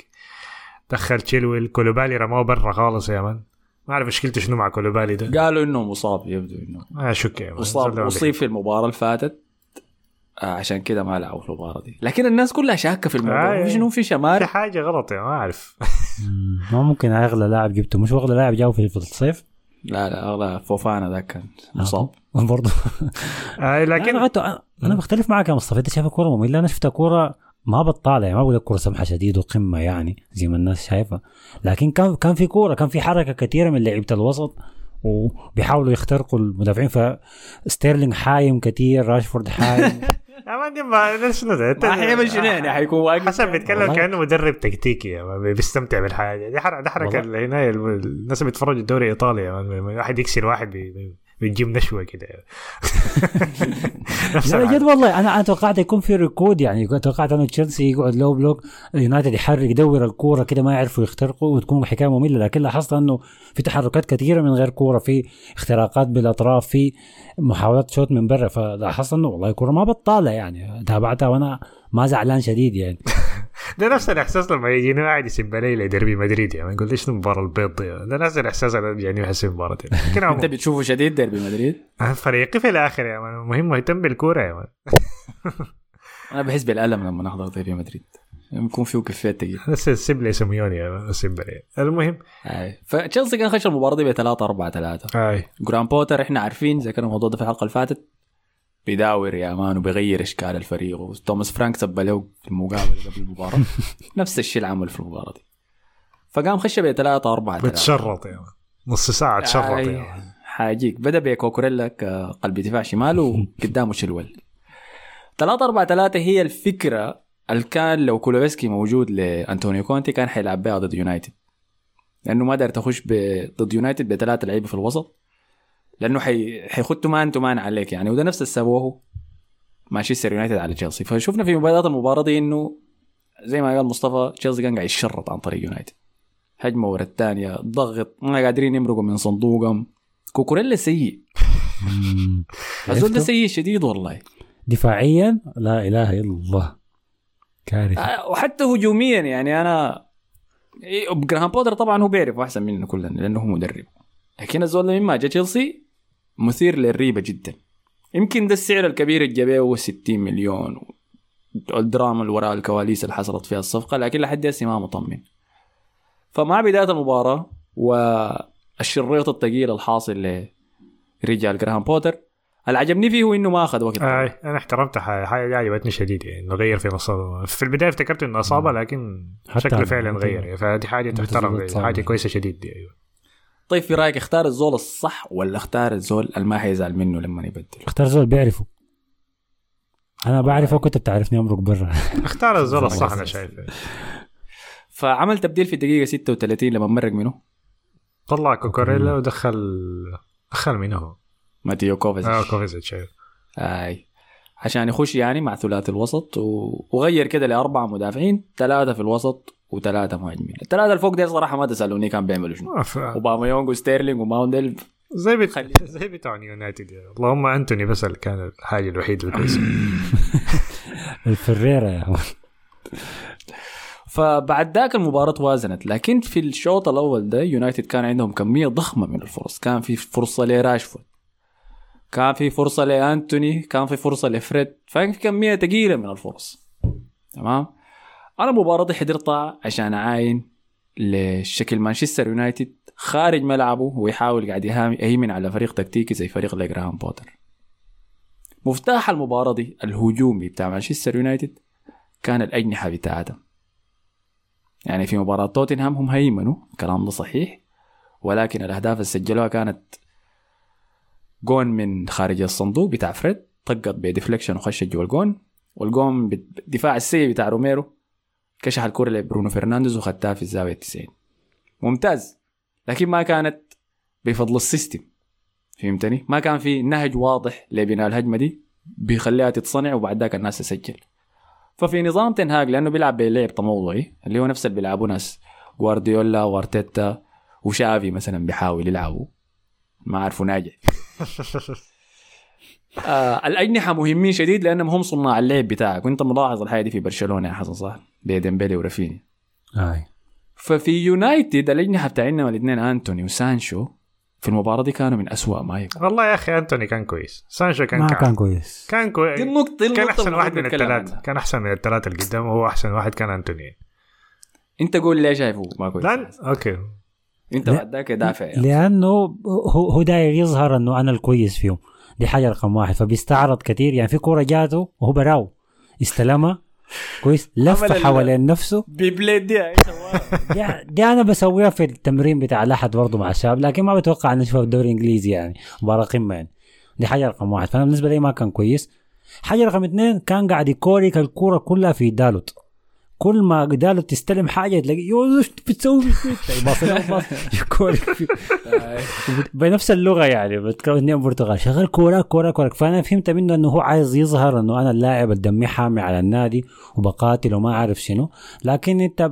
دخل تشيلويل. كوليبالي رماه برا خالص يا man. ما أعرف مشكلته شنو مع كولوبالي ده. قالوا إنه مصاب يبدو إنه. اشك مان مصاب اصيب في المباراة اللي فاتت. آه عشان كده ما لعبوا في المباراة دي. لكن الناس كلها شاكة في الموضوع. آه، في شنو في في شمال حاجة غلط يا ما أعرف. ما ممكن أغلى لاعب جبته. مش أغلى لاعب جابه في في الصيف؟ لا لا أغلى فوفانا ذاك كان. مصاب. برضه آه لكن أنا أنا بختلف معك يا مصطفى. أنت شايف كوره مملة؟ أنا شفتها كوره ما بطالة يعني ما بقول لك كورة سمحة شديد وقمة يعني زي ما الناس شايفة. لكن كان كان في كورة كان في حركة كثيرة من لعيبة الوسط. وبيحاولوا يخترقوا المدافعين فستيرلينج حايم كثير راشفورد حايم. يا man دي ما ده شنو ده ما حيعمل شنو يعني؟ حيكون واقف حسن بيتكلم والله. كأنه مدرب تكتيكي بيستمتع بالحاجة. دي حركة. اللي هنا الناس اللي بيتفرجوا الدوري الإيطالي واحد يكسر واحد بي- بيجيب نشوة كده. نفس لا. جد والله أنا أنا توقعت يكون في ركود يعني. توقعت أنه تشيلسي يقعد low block اليونايتد يحرك يدور الكورة كده ما يعرفوا يخترقوا وتكون حكاية مملة. لكن لاحظت أنه في تحركات كثيرة من غير كورة في اختراقات بالأطراف في محاولات شوت من برا. فلاحظت أنه والله الكوره ما بطاله يعني. تابعتها وأنا ما زعلان شديد يعني. ده نفس الإحساس لما يجيني واحد يسب علي لدربي مدريد يعني يقول ليش المباراه البيض دي ده نفس الإحساس اللي بيجيني يحس المباراه دي لكن أنت بتشوفه شديد ديربي مدريد؟ فريقي في الآخر يا man. المهم مهتم بالكورة يا man. أنا بحس بالألم لما نحضر ديربي مدريد. يكون فيه كفايه تقيل بس سيب لي سيميوني سيب لي المهم. فتشيلسي كان خش المباراة دي ب 3 4 3 هاي جراهام بوتر إحنا عارفين كان الموضوع ده في الحلقة اللي فاتت. بيداور يا man وبيغير إشكال الفريق. وتوماس فرانك سب له في المقابلة قبل المباراة. نفس الشيء اللي عمل في المباراة دي. فقام خش ب 3 4 3 بتشرط يا man نص ساعة تشرط يا man حاجيك. بدأ بكوكوريلا كقلب دفاع شمال وقدامه تشيلويل 3 4 3 هي الفكرة اللي كان لو كولوسيفسكي موجود لانطونيو كونتي كان حيلعب بها ضد يونايتد. لأنه ما دار تخش ب- ضد يونايتد بثلاثة لعيبة في الوسط. لأنه حي... حيخدوا man to man عليك يعني. وده نفس اللي سووه مانشستر يونايتد على تشيلسي. فشفنا في مباريات المباراة دي إنه زي ما قال مصطفى تشيلسي كان قاعد يشرط عن طريق يونايتد. هجمة ورا الثانية ضغط ما قادرين يمرقوا من صندوقهم. كوكوريلا سيء. الزول ده؟ سيء شديد والله. دفاعيا لا إله إلا الله. كارثة. آه، وحتى هجوميا يعني أنا إيه، جراهام بودر طبعا هو بيعرف أحسن مننا كلنا لأنه هو مدرب. لكن الزول ده مما جا تشيلسي مثير للريبة جدا. يمكن ده السعر الكبير اللي جابه هو 60 مليون. والدراما اللي وراء الكواليس اللي حصلت فيها الصفقة لكن لحد هسه ما مطمن فمع بداية المباراة والشريط الثقيل الحاصل لرجال جراهام بوتر اللي عجبني فيه هو إنه ما أخذ وقت. اي أنا احترمت حاجة حاجة عجبتني شديد يعني إنه غير في نص في البداية افتكرت إنه إصابة لكن شكله فعلا غير. يعني فدي حاجة تحترم زول حاجة. كويسة شديد دي أيوه. طيب في رأيك اختار الزول الصح ولا اختار الزول اللي ما حيزعل منه لما يبدل اختار زول بيعرفه. أنا بعرفه كنت بتعرفني امرق برا. اختار الزول الصح أنا قلت. شايف فعمل تبديل في الدقيقة 36 لما مرق منه؟ طلع كوكوريلا ودخل دخل مين هو؟ ماتيو كوفاتش آه كوفاتشيتش أيوه. آي. عشان يخش يعني مع ثلاثي الوسط و... وغير كده لأربعة مدافعين ثلاثة في الوسط وثلاثه مهاجمين. الثلاثه اللي فوق دي صراحة ما تسألوني كان بيعملوا شنو. أوباميانغ وستيرلينج وماونت زي بت... خلي- زي بتاع يونايتد. يعني. اللهم أنتوني بس اللي كان الحاجة الوحيدة الكويسه الفريرة يا. فبعد ذاك المباراة توازنت لكن في الشوط الأول ده يونايتد كان عندهم كمية ضخمة من الفرص. كان في فرصة لراشفورد. كان في فرصة لأنتوني. كان في فرصة لفريد. فكان في كمية ثقيلة من الفرص. تمام؟ أنا المباراة دي حضرتها عشان أعاين لشكل مانشستر يونايتد خارج ملعبه ويحاول قاعد يهيمن على فريق تكتيكي زي فريق لجراهام بوتر. مفتاح المباراة دي الهجومي بتاع مانشستر يونايتد كان الأجنحة بتاعتهم يعني في مباراة توتنهام هم هيمنوا الكلام ده صحيح ولكن الأهداف اللي سجلوها كانت جون من خارج الصندوق بتاع فريد طقت ب deflection وخشت جوا الجون والجون بالدفاع السيء بتاع روميرو كشح الكرة لبرونو فرنانديز وخدتها في الزاوية 90 ممتاز. لكن ما كانت بفضل ال system. فهمتني؟ ما كان في نهج واضح لبناء الهجمة دي بيخليها تتصنع وبعد ذاك الناس تسجل. ففي نظام تين هاج لأنه بيلعب بلعب تموضعي اللي هو نفس اللي بيلعبوا ناس جوارديولا وارتيتا وشافي مثلا بيحاول يلعبوا. ما عارفوا ناجح. آه الأجنحة مهمين شديد لأنهم هم صناع اللعب بتاعك وأنت ملاحظ الحاجة دي في برشلونة يا حسن صح؟ بديمبيلي ورافينيا اي ففي يونايتد الأجنحة بتاعنا الاثنين أنتوني وسانشو في المباراة دي كانوا من أسوأ ما يكون. والله يا أخي أنتوني كان كويس. سانشو كان ما كان, كان كويس. كان دي كويس دي كان النقطة أحسن اللي واحد من عنها. كان أحسن من الثلاثة اللي قدام وهو أحسن واحد كان أنتوني. أنت قول ليه شايفه ما كويس. لأن okay. أنت. بعد ذاك دافع. يعني. لأنه هو هو داير يظهر إنه أنا الكويس فيهم. دي حاجة رقم واحد فبيستعرض كثير. يعني في كورة جاته وهو براو. استلمها كويس. لف ال- حوالين نفسه. ببليد دي إيش سواها؟ دي, دي أنا بسويها في التمرين بتاع الأحد برضه مع الشباب. لكن ما بتوقع ان اشوفها في الدوري الإنجليزي يعني. مباراة قمة يعني. دي حاجة رقم واحد فأنا بالنسبة لي ما كان كويس. حاجة رقم اثنين كان قاعد يكوريك الكوره كلها في دالوت. كل ما دالوت تستلم حاجة تلاقي يو إيش بتسوي يكوريك فيه. بنفس اللغة يعني بتكلم اثنين برتغال. شغال كورة كورة كورة. فأنا فهمت منه إنه هو عايز يظهر إنه أنا اللاعب اللي دمي حامي على النادي وبقاتل وما أعرف شنو. لكن أنت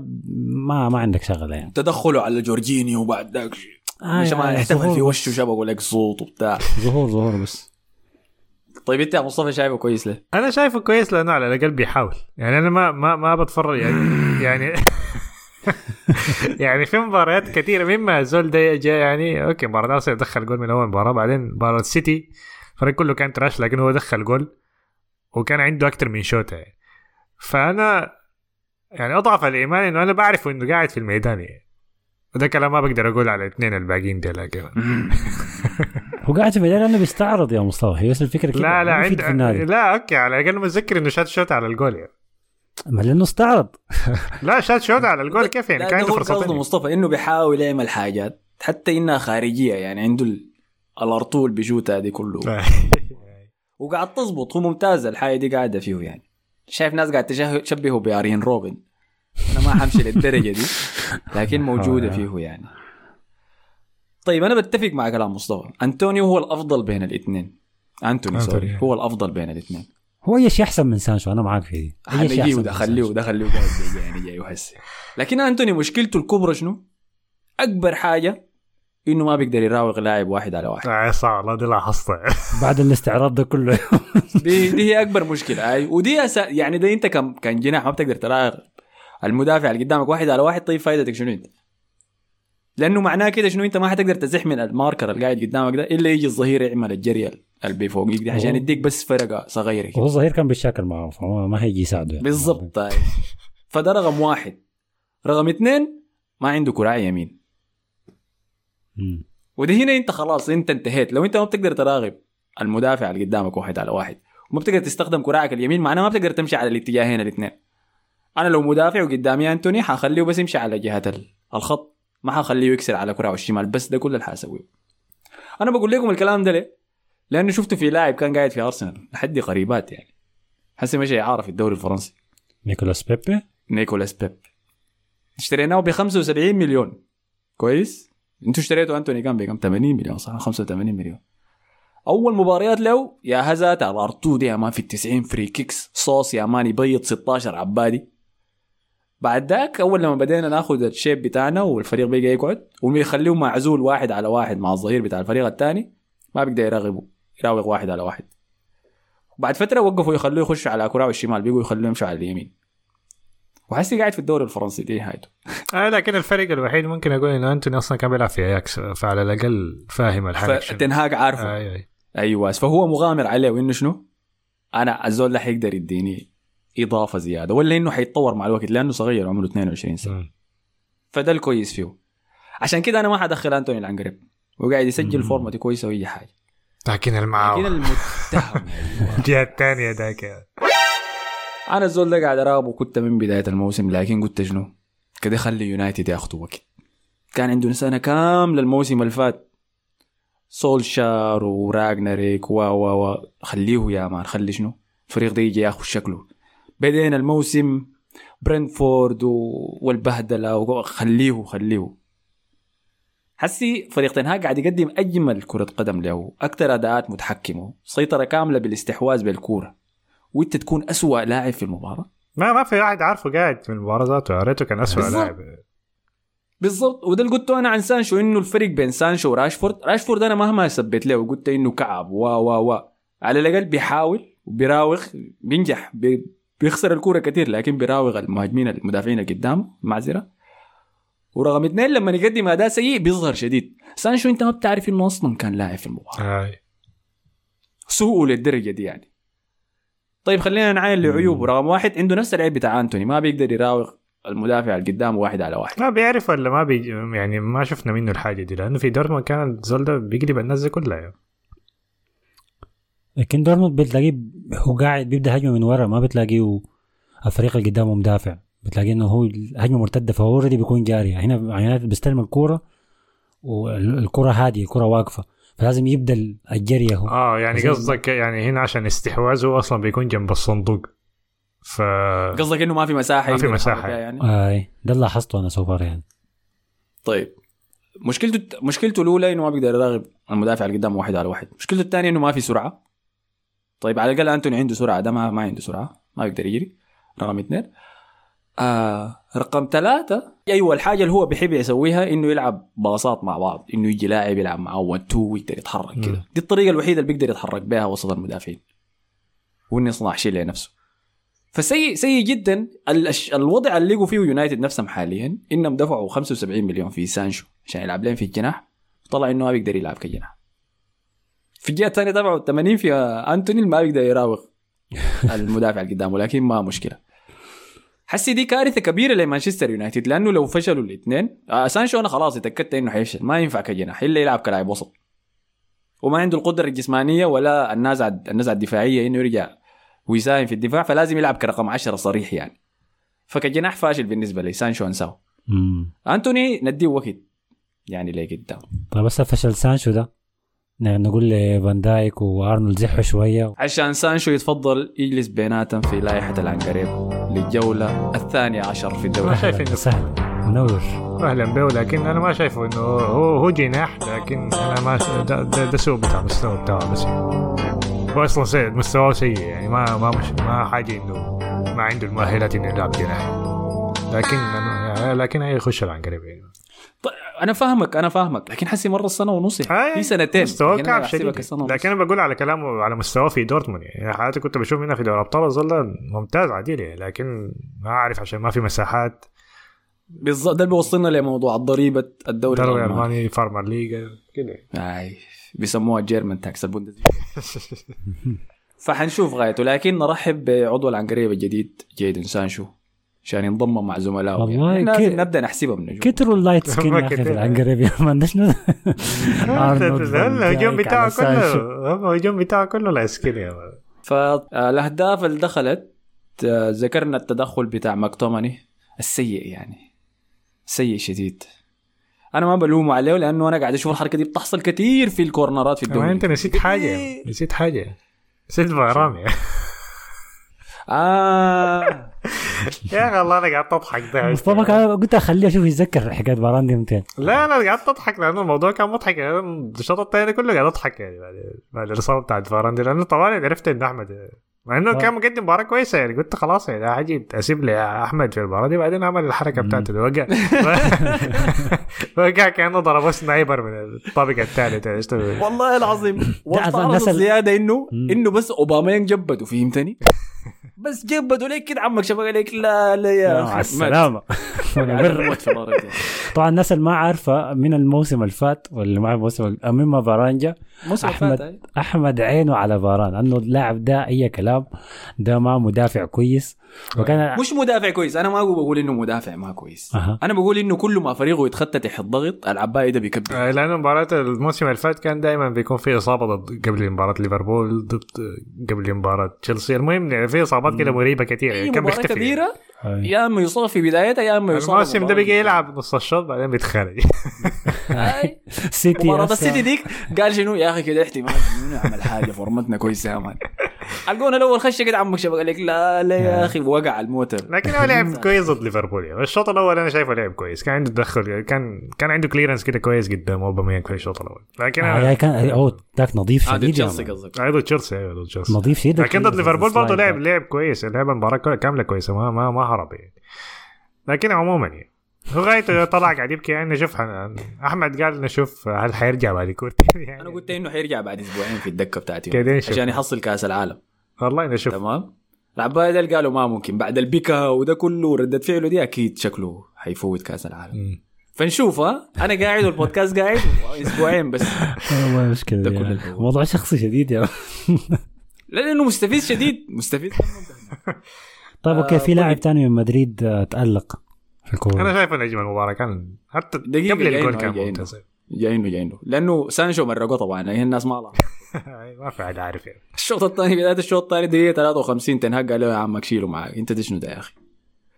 ما ما عندك شغلة يعني. تدخله على جورجينيو وبعد ذاك آه مش ما يعني احتفل ظهور في. وشه شبكة لك صوت وبتاع. ظهور ظهور بس. طيب انت يا مصطفى شايفه كويس ليه؟ أنا شايفه كويس لأنه على الأقل بيحاول. يعني أنا ما ما ما بتفرج يعني يعني يعني في مباريات كثيرة مما زول ده جاء يعني okay مباراة أرسنال دخل جول من أول مباراة بعدين مباراة السيتي الفريق كله كان trash لكن هو دخل جول وكان عنده أكثر من شوطة. يعني فأنا يعني أضعف الإيمان إنه أنا بعرف إنه قاعد في الميدان يعني. وده كلام ما بقدر أقول على الاثنين الباقيين دي لكن هو قاعد في الميدان لأنه بيستعرض يا مصطفى. هي بس الفكرة كده لا لا عند لا okay على الأقل متذكر إنه شات شوت على الجول يعني. ما لأنه استعرض. لا شات شوت على الجول كيف يعني؟ كان ده عنده قصده فرصتين مصطفى إنه بيحاول يعمل حاجات حتى إنها خارجية يعني عنده ال- الأرطول بيشوتها دي كله. وقاعد تظبط هو ممتاز الحاجة دي قاعدة فيه يعني. شايف ناس قاعد تشبهه بأرين روبن. ما حمشي للدرجة دي لكن موجودة فيه يعني. طيب أنا بتفق مع كلام مصطفى. أنطونيو هو الأفضل بين الاثنين. انتوني. sorry هو الأفضل بين الاثنين. هو اي شيء أحسن من سانشو؟ أنا معاك في دي اي شيء احسن من خليه. وده خليه قاعد زي يعني جاي وهسه لكن انتوني مشكلته الكبرى شنو؟ أكبر حاجة إنه ما بيقدر يراوغ لاعب واحد على واحد. آه صح والله دي لاحظتها. بعد الاستعراض ده كله. دي, دي هي أكبر مشكلة. أي ودي أسا يعني ده أنت كم كان جناح ما بتقدر تراوغ المدافع اللي قدامك واحد على واحد طيب فائدتك شنو أنت؟ لأنه معناه كده شنو أنت ما حتقدر تزح من ال marker اللي قاعد قدامك ده إلا يجي الظهير يعمل الجري اللي بفوقيك دي عشان. يديك بس فرقة صغيرة كده وهو الظهير كان بالشكل معه فما ما هيجي يساعده يعني. بالضبط هاي. فده رقم واحد رقم اثنين ما عنده كراع يمين مم. ودي هنا أنت خلاص أنت انتهيت لو أنت ما بتقدر تراقب المدافع اللي قدامك واحد على واحد وما بتقدر تستخدم كراعك اليمين معناه ما بتقدر تمشي على الاتجاهين الاثنين أنا لو مدافع وقدامي أنتوني حخليه بس يمشي على جهة ال- الخط. ما حخليه يكسر على كراعه الشمال بس ده كل اللي حاسويه أنا بقول لكم الكلام ده ليه؟ لأنه شفته في لاعب كان قاعد في أرسنال لحد قريبات يعني. حسي مشي اعاره في الدوري الفرنسي. نيكولاس بيبي؟ نيكولاس بيب اشتريناه ب 75 مليون. كويس؟ أنتوا اشتريتوا أنتوني كان بكم؟ 80 مليون صح؟ 85 مليون. أول مباريات له يا هزات على ارتو دي يا مان في التسعين فري كيكس صوص يا مان يبيض 16 عبادي. بعد ذاك أول لما بدينا ناخذ الشيب بتاعنا والفريق بيجي يقعد ويخليه معزول واحد على واحد مع الظهير بتاع الفريق الثاني ما بيقدر يراقبه يراوغ واحد على واحد بعد فترة وقفوا يخلوه يخش على كراعه الشمال بيقوا يخلوه يمشي على اليمين وحسي قاعد في الدوري الفرنسي دي نهايته آه لكن الفرق الوحيد ممكن أقول إنه أنتوني أصلا كان بيلعب في أياكس فعلى الأقل فاهم شنو. فتنهاج عارفه آه. أيوه فهو مغامر عليه وإنه شنو؟ أنا الزول ده حيقدر يديني إضافة زيادة ولا إنه حيتطور مع الوقت لأنه صغير عمره 22 سنة. فده الكويس فيه عشان كده أنا ما حدخل أنتوني العنقريب وقاعد يسجل. فورمتي كويسة واي حاجة لكن لكن المعاوة المتهم. الجهة الثانية ذاك أنا الزول ده قاعد اراقبه كنت من بداية الموسم لكن قلت شنو؟ كده خلي يونايتد ياخذوا وقت كان عنده سنة كاملة الموسم اللي فات سولشار وراجنريك و و و خليه يا man خلي شنو؟ الفريق ده يجي ياخذ شكله بدينا الموسم برنتفورد و- والبهدلة وخليه خليه حسي فريق تنهاج قاعد يقدم أجمل كرة قدم له. أكثر أداءات متحكمة. سيطرة كاملة بالاستحواذ بالكورة. وانت تكون أسوأ لاعب في المباراة. ما ما في واحد عارفه قاعد في المباراة ذاته. يا ريته كان بالضبط. لاعب. بالضبط. وده اللي قلته أنا عن سانشو إنه الفرق بين سانشو وراشفورد راشفورد أنا مهما ثبت له وقلت إنه كعب. و و و على الأقل بيحاول وبيراوغ بينجح بي بيخسر الكورة كثير لكن بيراوغ المهاجمين المدافعين اللي قدامه معذرة. ورقم اثنين لما يقدم أداء سيء بيظهر شديد. سانشو أنت ما بتعرف إنه أصلا كان لاعب في المباراة. آي. سوء للدرجة دي يعني. طيب خلينا نعاين لعيوبه رقم واحد عنده نفس العيب بتاع أنتوني ما بيقدر يراوغ المدافع اللي قدامه واحد على واحد. ما بيعرف ولا ما بيجي يعني ما شفنا منه الحاجة دي لأنه في دورتموند كان الزول ده بيقلب الناس دي كلها يعني. لكن دورتموند بتلاقيه هو قاعد بيبدأ هجمة من ورا ما بتلاقيه الفريق اللي قدامه مدافع. بتلاقيه إنه هو الهجمه مرتدة فهو already بيكون جاري. هنا يعني بيستلم الكورة والكره هادية الكره واقفة. فلازم يبدأ الجري هو. آه يعني قصدك يعني هنا عشان استحواذه أصلا بيكون جنب الصندوق. ف قصدك إنه ما في مساحة ما في فيها يعني؟ آي ده اللي لاحظته أنا so far يعني. طيب. مشكلته مشكلته الأولى إنه ما بيقدر يراقب المدافع اللي قدامه واحد على واحد. مشكلته الثانية إنه ما في سرعة. طيب على الأقل أنتوني عنده سرعة ده ما, ما عنده سرعة ما بيقدر يجري. رقم اثنين. آه رقم ثلاثة. أيوه الحاجة اللي هو بيحب يسويها إنه يلعب باصات مع بعض إنه يجي لاعب يلعب معه 1 2 ويقدر يتحرك. كده. دي الطريقة الوحيدة اللي بيقدر يتحرك بها وسط المدافعين. وإنه يصنع شيء لنفسه. فسيء سيء جدا. الوضع اللي لقوا فيه يونايتد نفسهم حاليا إنهم دفعوا 75 مليون في سانشو عشان يلعب لهم في الجناح. طلع إنه ما بيقدر يلعب كجناح. في الجهه الثانية دفعوا 80 في أنتوني ما بيقدر يراوغ المدافع اللي قدامه لكن ما مشكلة. حسي دي كارثة كبيرة لمانشستر يونايتد لأنه لو فشلوا الاثنين آه سانشو أنا خلاص اتأكدت إنه حيفشل ما ينفع كجناح إلا يلعب كلاعب وسط. وما عنده القدرة الجسمانية ولا النزعه النزعه الدفاعية إنه يرجع ويساهم في الدفاع فلازم يلعب كرقم 10 صريح يعني. فكجناح فاشل بالنسبة لي سانشو أنساه. مم. أنتوني نديه وقت يعني ليه قدام طيب بس فشل سانشو ده؟ نقول لفان دايك وأرنولد زحوا شوية. عشان سانشو يتفضل يجلس بيناتهم في لائحة العنقريب للجولة الثانية عشر في الدوري. ما شايف انه سهل منور. أهلا به لكن أنا ما شايفه إنه هو هو جناح لكن أنا ما ده, ده, ده سوء بتاع المستوى بتاعه بس هو أصلا سيء مستواه سيء يعني ما ما مش ما حاجة إنه ما عنده المؤهلات إنه يلعب جناح. لكن أنا لكن هيخش العنقريب يعني. طيب أنا فاهمك أنا فاهمك لكن حسي مرة السنة ونص هاي، في سنتين مستواه كعب شديد. لكن أنا بقول على كلامه على مستواه في دورتموند يعني حياتي كنت بشوف منه في دوري أبطال الزول ممتاز عديل يعني لكن ما أعرف عشان ما في مساحات. بالضبط ده بيوصلنا لموضوع ضريبه الدوري دوري الألماني. الماني farmers league كده. أي بيسموها ال German tax البوندسليغا. فحنشوف غايته لكن نرحب بعضو العنقريب الجديد جيدن سانشو. عشان ينضم مع زملائه والله يعني لازم كي- نبدأ نحسبها من نجوم كتروا ال light skin ما يا أخي في. العنقريب. ما عندناش ن- أرنولد، فان الهجوم بتاعه. كله الهجوم بتاعه كله light skin يا man. فالأهداف اللي دخلت آه، ذكرنا التدخل بتاع ماكتوميناي. السيء يعني. سيء شديد. أنا ما بلومه عليه لأنه أنا قاعد أشوف الحركة دي بتحصل كثير في الكورنرات في الدوري. أنت نسيت حاجة. نسيت حاجة. نسيت فاران يا آه. يا أخي والله أنا قاعد أضحك ده مصطفى كان قلت أخليه أشوف يتذكر حكايه فاران دي متين لا أنا قاعد أضحك لأنه الموضوع كان مضحك. يعني الشوط الثاني كله قاعد أضحك يعني بعد بعد الإصابة بتاعت فاران دي لأنه طبعا عرفت انه احمد مع إنه كان مقدم مباراة كويسة يعني. قلت خلاص يعني حاجي أسيب لي احمد في المباراة دي بعدين عمل الحركة بتاعته وقع وقع كأنه ضربه sniper من الطابق الثالث يعني؟ والله العظيم والله نسل- الزيادة انه. إنه بس اوباما جبده فهمتني؟ بس جبده ليك كده عمك شبك عليك لا لا يا مع يعني. طبعا الناس اللي ما عارفة من الموسم اللي فات واللي مع الموسم مما فاران جا موسم أحمد. فات، أي. أحمد عينه على فاران انه اللاعب ده أي كلام ده ما مدافع كويس وكان مش مدافع كويس. أنا ما بقول إنه مدافع ما كويس. أها. أنا بقول إنه كل ما فريقه يتخطى تحت الضغط العباية ده بيكبر. آه، لأنه مباراة الموسم اللي فات كان دائما بيكون في إصابة ضد قبل مباراة ليفربول ضد قبل مباراة تشيلسي. المهم يعني في إصابات كده مريبة كثير يعني كان مباراة بيختفي. كبيرة. يا أما يصاب في بدايتها يا أما يصاب الموسم ده. بقى يلعب نص الشوط بعدين بيتخرج. سيتي مباراة هسه- السيتي ديك قال شنو؟ يا أخي كده احتمال نعمل حاجة فورمتنا كويسة يا مان. الجون الأول خش كده عمك شبك قال لك لا لا يا أخي وقع الموتر. لكن هو لعب كويس ضد ليفربول. يعني الشوط الأول أنا شايفه لعب كويس. كان عنده تدخل كان كان عنده clearance كده كويس قدام أوباميانج في الشوط الأول. لكن آه يعني كان أوه ذاك نظيف هذا شديد يا تشيلسي. قصدك. ضد تشيلسي أيوه ضد تشيلسي. نظيف شديد لكن ضد ليفربول برضه لعب ال slide لعب كويس. لعب المباراه كاملة كويسة ما ما ما هرب يعني. لكن عموما يعني. هو غايته طلع قاعد يبكي يعني نشوف أحمد قال نشوف هل حيرجع بعد كورتين يعني. أنا قلت إنه حيرجع بعد أسبوعين في الدكة بتاعتي. عشان يحصل كأس العالم. والله نشوف. تمام؟ العباية ده قالوا ما ممكن بعد البكا وده كله وردة فعله دي أكيد شكله حيفوت كأس العالم. مم. فنشوف ها؟ أنا قاعد والبودكاست قاعد أسبوعين بس. والله مشكلة ده كل يعني. موضوع شخصي شديد يا. لا لأنه مستفيد شديد. مستفيد طيب okay في آه، لاعب طيب. تاني من مدريد آه، تألق. في الكورة. أنا شايفه نجم المباراة. كان حتى دقيقة قبل الجول كان جايينه. ممتاز جاينه جاينه لأنه سانشو مرقوه طبعا هي الناس ما لها ما في حد عارف يعني. الشوط الثاني بداية الشوط الثاني دقيقة 53 تنهاج قال له يا عمك شيله معاك أنت شنو ده يا أخي؟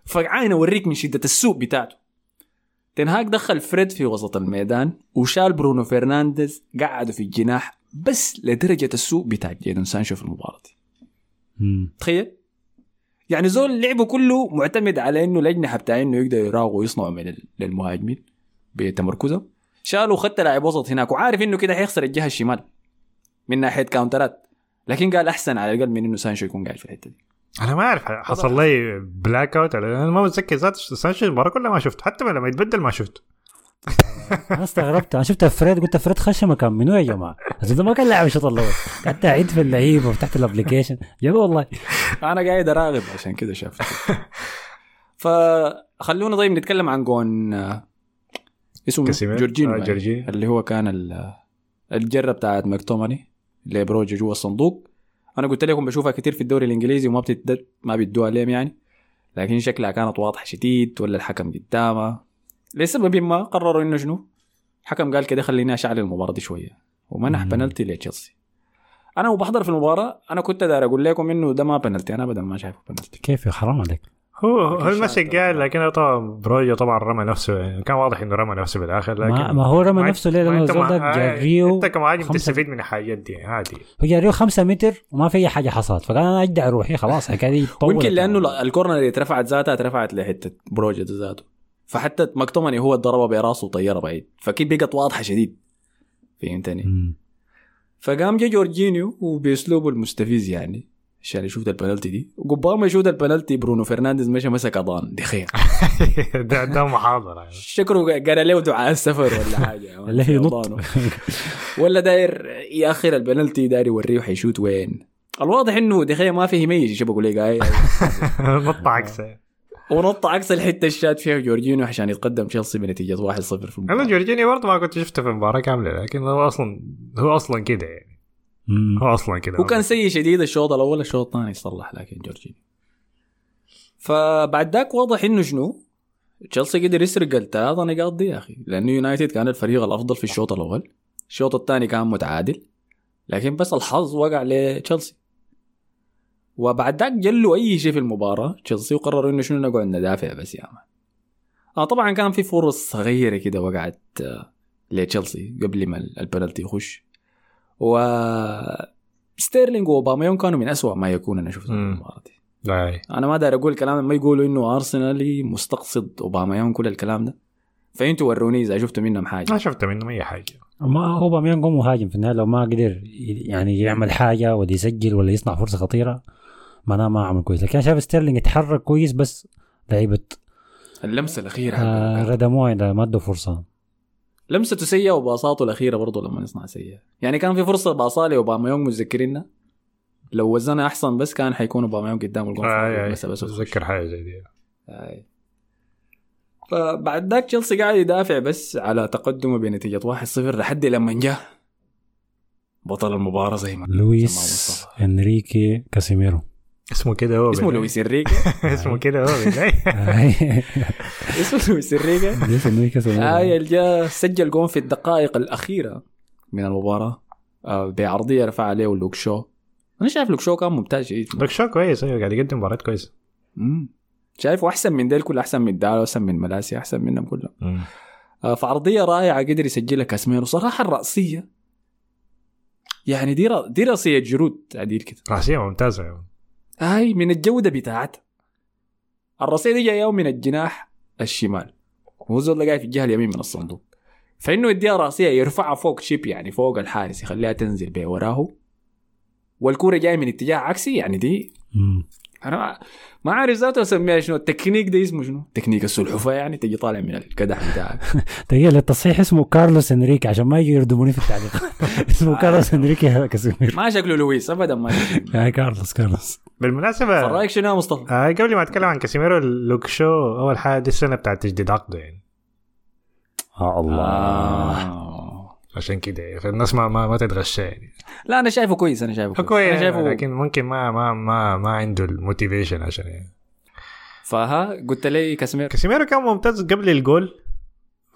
فعاين اوريك من شدة السوء بتاعته. تنهاج دخل فريد في وسط الميدان وشال برونو فرنانديز قعده في الجناح بس لدرجة السوء بتاع جيدون سانشو في المباراة دي. تخيل؟ يعني زول لعبه كله معتمد على إنه الاجنحه بتاع إنه يقدر يراوغ ويصنعوا من للمهاجمين بتمركزه شالوا خدت لاعب وسط هناك وعارف إنه كده حيخسر الجهة الشمال من ناحية كاونترات لكن قال أحسن على الأقل من إنه سانشو يكون قاعد في الحتة دي. أنا ما أعرف حصل لي blackout أنا ما متذكر سانشو المباراة كلها ما شفت حتى لما يتبدل ما شفته أنا استغربت. أنا شفت فريد قلت فريد خش مكان منو يا جماعة؟ ده ما كان لاعب الشوط الأول قعدت أعيد في اللعيبة وفتحت ال application جاب والله. أنا قاعد اراقب عشان كده شافت فخلونا طيب نتكلم عن جون آه، اسمه؟ جورجينو آه، يعني، جورجينيو. اللي هو كان ال- الجرة بتاعت ماكتوماني اللي بروجا جوا الصندوق. أنا قلت لكم بشوفها كتير في الدوري الإنجليزي وما بتدد ما بيدوها ليهم يعني. لكن شكلها كانت واضحة شديد ولا الحكم قدامها. لسبب ما قرروا إنه شنو؟ الحكم قال كده خليني أشعل المباراة دي شوية. ومنح. بنالتي لتشيلسي أنا وبحضر في المباراة أنا كنت داير أقول لكم إنه ده ما بنالتي أنا ابدا ما شايفه بنالتي كيف يا حرام عليك؟ هو هو لكن المسك. قال لكن طبعا بروجو طبعا رمى نفسه. كان واضح إنه رمى نفسه بالآخر لكن ما, ما هو رمى ما- نفسه ليه؟ لأنه ده آه، جاريو أنت كمهاجم خمسة- تستفيد من الحاجات دي عادي. هو جاريو خمسة متر وما في أي حاجة حصلت فقال أنا أجدع روحي خلاص الحكاية دي طولت ويمكن لأنه لا- الكورنر اللي اترفعت ذاتها اترفعت لحتة بروجيت ذاته. فحتى مكتومني هو ضربها براسه وطيرها بعيد. فكيف بقت واضحة شديد. فهمتني. فقام جا جورجينيو وبأسلوبه المستفز يعني. عشان يشوف البنالتي دي. وقبال ما يشوف البنالتي برونو فرنانديز مشى مسك أضان. دي خيا ده ده محاضرة يعني. شكله قال له دعاء السفر ولا حاجة. هي نط. ولا داير ياخر البنالتي داير يوريه حيشوت وين. الواضح إنه دي خيا ما فيه يميز شو بقول لك؟ نط عكسه. ونط عكس الحتة الشات فيها جورجينيو عشان يتقدم تشيلسي بنتيجة 1-0 في أنا المباراة. جورجيني برضه ما كنت شفته في المباراة كاملة لكن هو أصلا هو أصلا كده يعني. هو أصلا كده. هو كان سيء شديد الشوط الأول الشوط الثاني صلح لكن جورجينيو. فبعد ذاك واضح إنه شنو؟ تشيلسي قدر يسرق الثلاث نقاط دي يا أخي لأنه يونايتد كان الفريق الأفضل في الشوط الأول. الشوط الثاني كان متعادل لكن بس الحظ وقع لتشيلسي. وبعد ذاك جلوا أي شيء في المباراة. تشيلسي وقرروا إنه شنو نقعد ندافع بس يا مان آه طبعا كان في فرص صغيرة كده وقعت آه، لتشيلسي قبل ما البنالتي يخش. و ستيرلينج واوباميون كانوا من أسوأ ما يكون أنا شفته في. المباراة دي. لا إيه. أنا ما داير أقول كلام ما يقولوا إنه ارسنالي مستقصد اوباميون كل الكلام ده. فأنتوا وروني إذا شفتوا منهم حاجة. ما شفت منهم أي حاجة. ما هو اوباميان قوم مهاجم في النهاية لو ما قدر يعني يعمل حاجة ولا يسجل ولا يصنع فرصة خطيرة معناه ما عمل كويس لكن أنا شايف ستيرلينج يتحرك كويس بس لعيبة اللمسة الأخيرة آه. ردموه اذا ما ادوا فرصة لمسته سيئة وباصاته الأخيرة برضه لما يصنع سيئة يعني كان في فرصة باصه لاوباميون متذكرينها لو وزنها أحسن بس كان حيكون اوباميون قدام الجول آه بس بس اتذكر حاجة زي دي آي. فبعد ذاك تشيلسي قاعد يدافع بس على تقدمه بنتيجة 1-0 لحد لما جاء بطل المباراة زي ما لويس. إنريكي كاسيميرو اسمه كده هو اسمه. لويس انريكي. اسمه كده هو. اسمه لويس انريكي. لويس انريكي كاسيميرو آية جاء سجل جون في الدقائق الأخيرة من المباراة. آه، بعرضية رفع عليه لوك شو. أنا شايف لوك شو كان ممتاز شديد. لوك شو كويس أيوه قاعد يقدم مباريات كويسة. شايفه أحسن من ديل كله أحسن من دالو أحسن من مالاسيا أحسن منهم كلهم. آه، فعرضية رائعة قدر يسجلها كاسميرو صراحة الرأسية يعني دي دي رأسية جرود عديل كده. رأسية ممتازة. يا هاي من الجودة بتاعتها الرصيد دي جاية من الجناح الشمال. وهو زول قاعد في الجهة اليمين من الصندوق. فإنه يديها رأسية يرفعها فوق شيب يعني فوق الحارس يخليها تنزل بيه وراه والكورة جاية من اتجاه عكسي يعني دي. أنا ما- عارف ذاته أسميها شنو التكنيك ده اسمه شنو؟ تكنيك السلحفاة يعني تجي طالع من القدح بتاعك. دقيقة للتصحيح اسمه كارلوس إنريكي عشان ما يجي يردموني في التعليق. اسمه كارلوس إنريكي هذا كاسيميرو ما شكله لويس ابدا ما شكله. كارلوس كارلوس. بالمناسبة فرايك شنو يا مصطفى؟ آه قبل ما أتكلم عن كاسيميرو اللوك شو أول حاجة دي السنة بتاعت تجديد عقده يعني. آه الله. آه. عشان كده يعني فالناس ما ما, ما تتغشى يعني. لا أنا شايفه كويس أنا شايفه كويس. أنا شايفه لكن ممكن ما ما ما ما عنده ال motivation عشان يعني فها قلت لي كاسمير كاسيميرو كان ممتاز قبل الجول.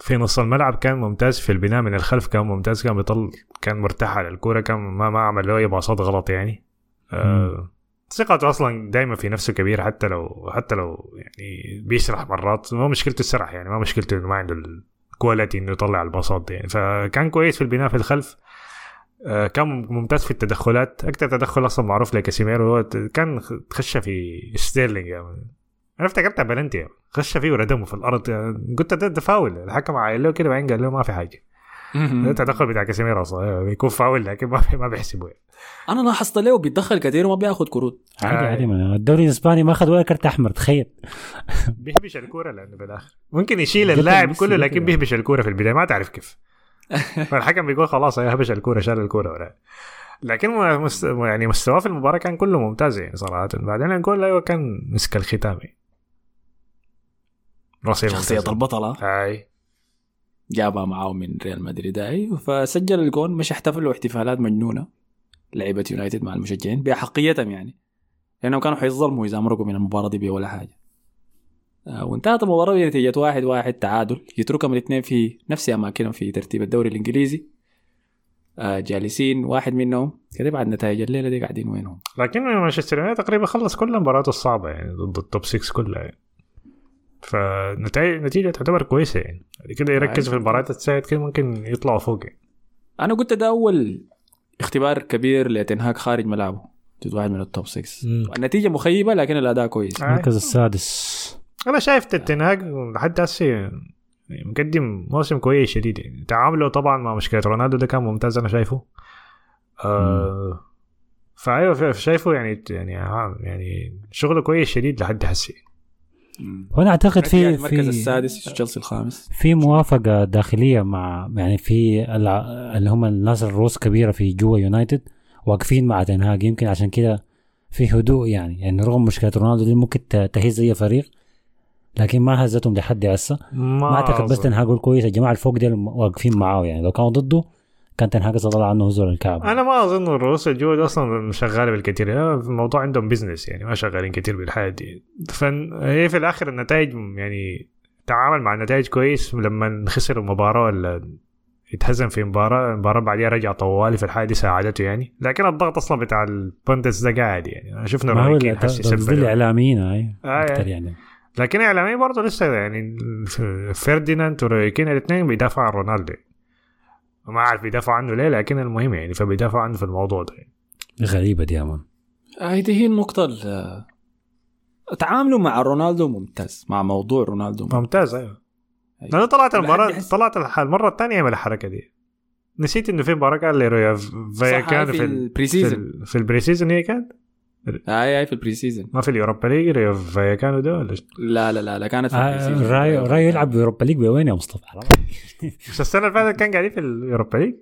في نص الملعب كان ممتاز في البناء من الخلف كان ممتاز كان بيطل كان مرتاح على الكورة كان ما ما عمل له أي باصات غلط يعني. آه ثقته أصلا دائما في نفسه كبير حتى لو حتى لو يعني بيسرح مرات ما مشكلته السرح يعني ما مشكلته إنه ما عنده ال quality إنه يطلع الباصات دي يعني. فكان كويس في البناء في الخلف. كان ممتاز في التدخلات أكثر تدخل أصلا معروف لكاسيميرو هو كان خش في ستيرلينج يعني. أنا افتكرتها بلنتي يعني. خش فيه وردمه في الأرض يعني. قلت ده, ده فاول الحكم عايل له كده بعدين قال له ما في حاجة ده التدخل بتاع كاسيميرو أصلا بيكون فاول لكن ما ما بيحسبه يعني. أنا لاحظت له بيتدخل كثير وما بياخذ كروت عادي آه. عادي الدوري الإسباني ما أخذ ولا كرت أحمر تخيل بيهبش الكورة لأنه بالآخر ممكن يشيل اللاعب كله لكن كده. بيهبش الكورة في البداية ما تعرف كيف فالحكم بيقول خلاص هبش الكورة شال الكورة ولا. لكن. يعني مستواه في المباراة كان كله ممتاز يعني صراحة. بعدين الجول أيوه كان مسك الختام راسي شخصية ممتازة. البطلة. أي. جابها معاه من ريال مدريد أي. فسجل الجون مش احتفلوا احتفالات مجنونة. لعيبة يونايتد مع المشجعين بأحقيتهم يعني. لأنهم كانوا حيظلموا إذا مرقوا من المباراة دي ولا حاجة. آه، وانتهت المباراة بنتيجة واحد واحد تعادل. يتركهم الاثنين في نفس أماكنهم في ترتيب الدوري الإنجليزي. آه، جالسين واحد منهم. كده بعد نتائج الليلة دي قاعدين وينهم. لكن مانشستر يونايتد تقريبا خلص كل مباراته الصعبة يعني ضد ال top 6 كلها يعني. فنتائج نتيجة تعتبر كويسة يعني. كده يركز في المباريات الساعد كده ممكن يطلعوا فوق يعني. أنا قلت ده أول اختبار كبير لتنهاج خارج ملعبه. ضد واحد من ال top 6 مم. النتيجة مخيبة لكن الأداء كويس. آه. المركز السادس. أنا شايف تنهاج لحد هسه يعني مقدم موسم كويس شديد يعني. تعامله طبعا مع مشكلة رونالدو ده كان ممتاز أنا شايفه. آه فأيوه شايفه يعني يعني يعني شغله كويس شديد لحد هسه وأنا أعتقد في المركز في السادس تشيلسي الخامس. في موافقة داخلية مع يعني في اللي هم الناس الروس كبيرة في جوا يونايتد واقفين مع تنهاج يمكن عشان كده في هدوء يعني. يعني رغم مشكلة رونالدو دي ممكن تهز أي فريق. لكن ما هزتهم لحد هسه. ما أعتقد بس. تنهاج كويس. الجماعه الفوق دي واقفين معاه يعني. لو كانوا ضده كان تنهاج طلع عنه هزول الكعب أنا ما أظن الروس الجود أصلا شغالة بالكثير يعني الموضوع عندهم بزنس يعني ما شغالين كثير بالحياة دي. فهي في الآخر النتائج يعني تعامل مع النتائج كويس. لما خسر المباراة ولا يتهزم في مباراة المباراة بعديها رجع طوالي في الحاله دي ساعدته يعني. لكن الضغط أصلا بتاع البوندس ده قاعد يعني. شفنا ما هو. الإعلاميين هاي آه، أكثر آه. يعني لكن اعلاميا برضه لسه يعني فرديناند وروي كين الاثنين بيدافعوا عن رونالدو ما أعرف بيدافعوا عنه ليه لكن المهم يعني فبيدافعوا عنه في الموضوع ده يعني. غريبة دي يا man هذه هي النقطة ال- تعامله مع رونالدو ممتاز مع موضوع رونالدو ممتاز. ممتاز أيوه أيوة. أنا طلعت المباراه طلعت الح- المرة الثانية يعمل الحركة دي نسيت إنه في مباراة قال لي رايو فا كان في في ال- ال pre في, season في ال pre-season هي كانت هاي هاي في ال pre-season ما في اليوروبا ليج ريو كانوا ده ولا؟ لا لا لا لا كانت في ال pre-season رايو رايو يلعب باوروبا ليج بوين يا مصطفى مش السنة اللي فاتت كان قاعدين في اليوروبا ليج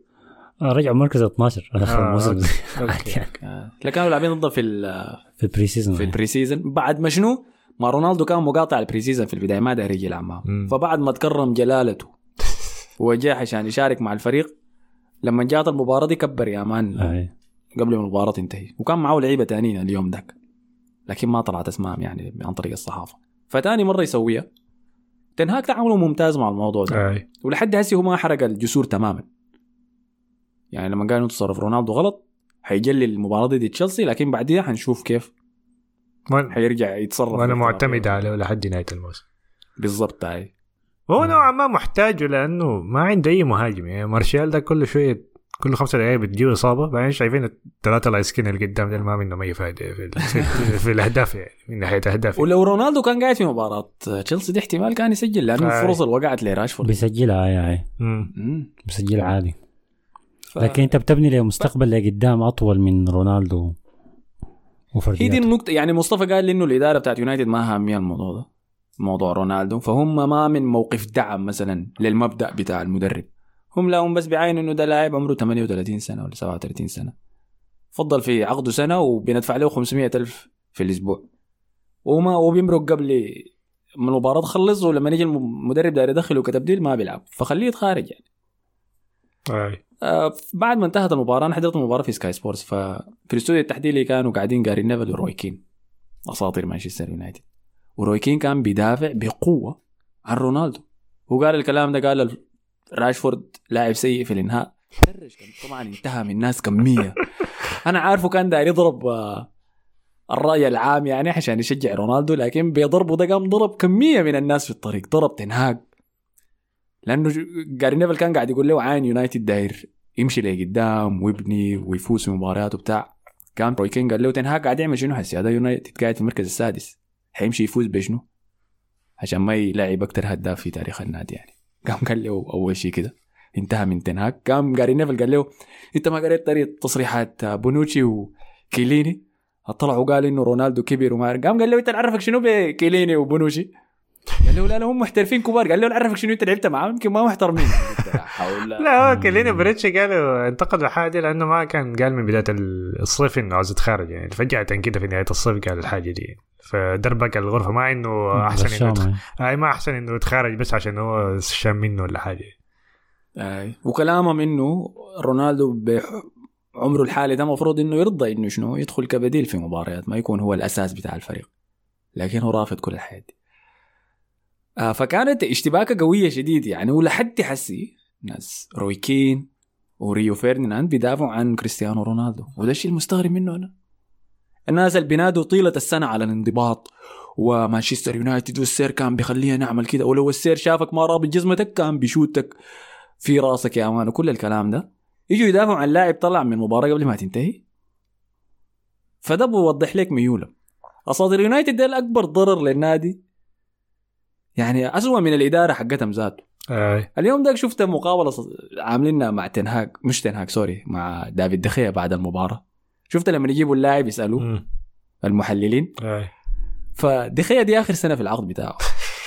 آه رجعوا مركز 12 اخر الموسم. آه، لا كانوا لاعبين ضده في في ال pre-season في ال pre-season بعد ما شنو ما رونالدو كان مقاطع ال pre-season في البدايه ما داير يجي يلعب مم. فبعد ما تكرم جلالته وجاء عشان يشارك مع الفريق لما جات المباراه دي كبر يا man. قبل ما المباراة تنتهي. وكان معه لعيبة تانيين اليوم ذاك. لكن ما طلعت اسمائهم يعني عن طريق الصحافة. فتاني مرة يسويها. تنهاك تعامله ممتاز مع الموضوع ده. آي. ولحد هسه هو ما حرق الجسور تماما. يعني لما قالوا تصرف رونالدو غلط حيجلي المباراة دي, دي تشيلسي لكن بعديها حنشوف كيف وأنا- حيرجع يتصرف. وأنا. معتمد عليه لحد نهاية الموسم. بالضبط هاي هو نوعا ما محتاجه لأنه ما عنده أي مهاجم. يعني مارشال ده كل شوية كل خمسة دقائق بتجيه إصابة بعدين شايفين الثلاثه لايسكين اللي قدام دول ما منهم اي فائده في, ال- في, في الأهداف يعني من ناحية أهداف ولو رونالدو كان قاعد في مباراة تشيلسي دي احتمال كان يسجل لأنه آه. الفرص اللي وقعت لراشفورد. بيسجلها يا هاي مم. مم. بيسجلها عادي. ف- لكن أنت بتبني له مستقبل لقدام أطول من رونالدو هي دي وفرديات النقطة. يعني مصطفى قال لي إنه الإدارة بتاعت يونايتد ما هامية الموضوع ده موضوع رونالدو. فهم ما من موقف دعم مثلا للمبدأ بتاع المدرب. هم لا هم بس بيعاينوا إنه ده لاعب عمره 38 سنة ولا 37 سنة. فضل في عقده سنة وبندفع له 500 ألف في الأسبوع. وما وبيمرق قبل ما المباراة تخلص ولما يجي المدرب داير يدخله كتبديل ما بيلعب. فخليه يتخارج يعني. آي. آه، بعد ما انتهت المباراة أنا حضرت المباراة في سكاي سبورتس ففي الاستوديو التحليلي كانوا قاعدين جاري نيفل وروي كين أساطير مانشستر يونايتد وروي كين كان بيدافع بقوة عن رونالدو. وقال الكلام ده قال راشفورد لاعب سيء في كان طبعا انتهى من ناس كمية أنا عارفه كان داير يضرب آه، الرأي العام يعني عشان يشجع رونالدو لكن بيضربه ده قام ضرب كمية من الناس في الطريق ضرب تنهاج. لأنه جاري نيفل كان قاعد يقول له عين يونايتد داير يمشي لقدام ويبني ويفوز في مباريات وبتاع. كان روي كين قال له تنهاج قاعد يعمل شنو هسه؟ هذا يونايتد قاعد في المركز السادس. حيمشي يفوز بشنو؟ عشان ما يلعب أكثر هداف في تاريخ النادي يعني. قام قال له أول شيء كده انتهى من تنهاج قام جاري نيفل قال له أنت ما قريت طريقة تصريحات بونوتشي وكيليني؟ طلعوا قال إنه رونالدو كبر وما قام قال له أنت عرفك شنو بكيليني وبونوشي قال له لا لا هم محترفين كبار. قال له عرفك شنو أنت لعبت معاهم؟ يمكن ما محترمين. لا هو كليني بريتش قالوا انتقد الحاجة دي لأنه ما كان قال من بداية الصيف إنه عاوز يتخارج يعني. فجأة كده في نهاية الصيف قال الحاجة دي. فدربك الغرفة ما إنه أحسن إنه يتخ... أي ما أحسن إنه يتخارج بس عشان هو شام منه ولا حاجة. آه. وكلامهم إنه رونالدو بعمره الحالي ده المفروض إنه يرضى إنه شنو؟ يدخل كبديل في مباريات ما يكون هو الأساس بتاع الفريق. لكن هو رافض كل الحاجات دي. آه فكانت اشتباكة قوية شديد يعني ولحد حسي ناس روي كين وريو فيرديناند بيدافعوا عن كريستيانو رونالدو. وده الشيء المستغرب منه أنا. الناس اللي بينادوا طيلة السنة على الانضباط. ومانشستر يونايتد والسير كان بيخلينا نعمل كده. ولو السير شافك ما رابط جزمتك كان بيشوتك في راسك يا man وكل الكلام ده. يجوا يدافعوا عن لاعب طلع من المباراه قبل ما تنتهي. فده بيوضح لك ميوله. أساطير يونايتد ده اكبر ضرر للنادي. يعني أسوأ من الإدارة حقتهم ذاته. أي. اليوم ده شفت مقابلة عاملينها مع تنهاج مش تنهاج sorry مع دافيد دخيا بعد المباراة. شفت لما يجيبوا اللاعب يسألوه مم. المحللين؟ فدخيا دي آخر سنة في العقد بتاعه.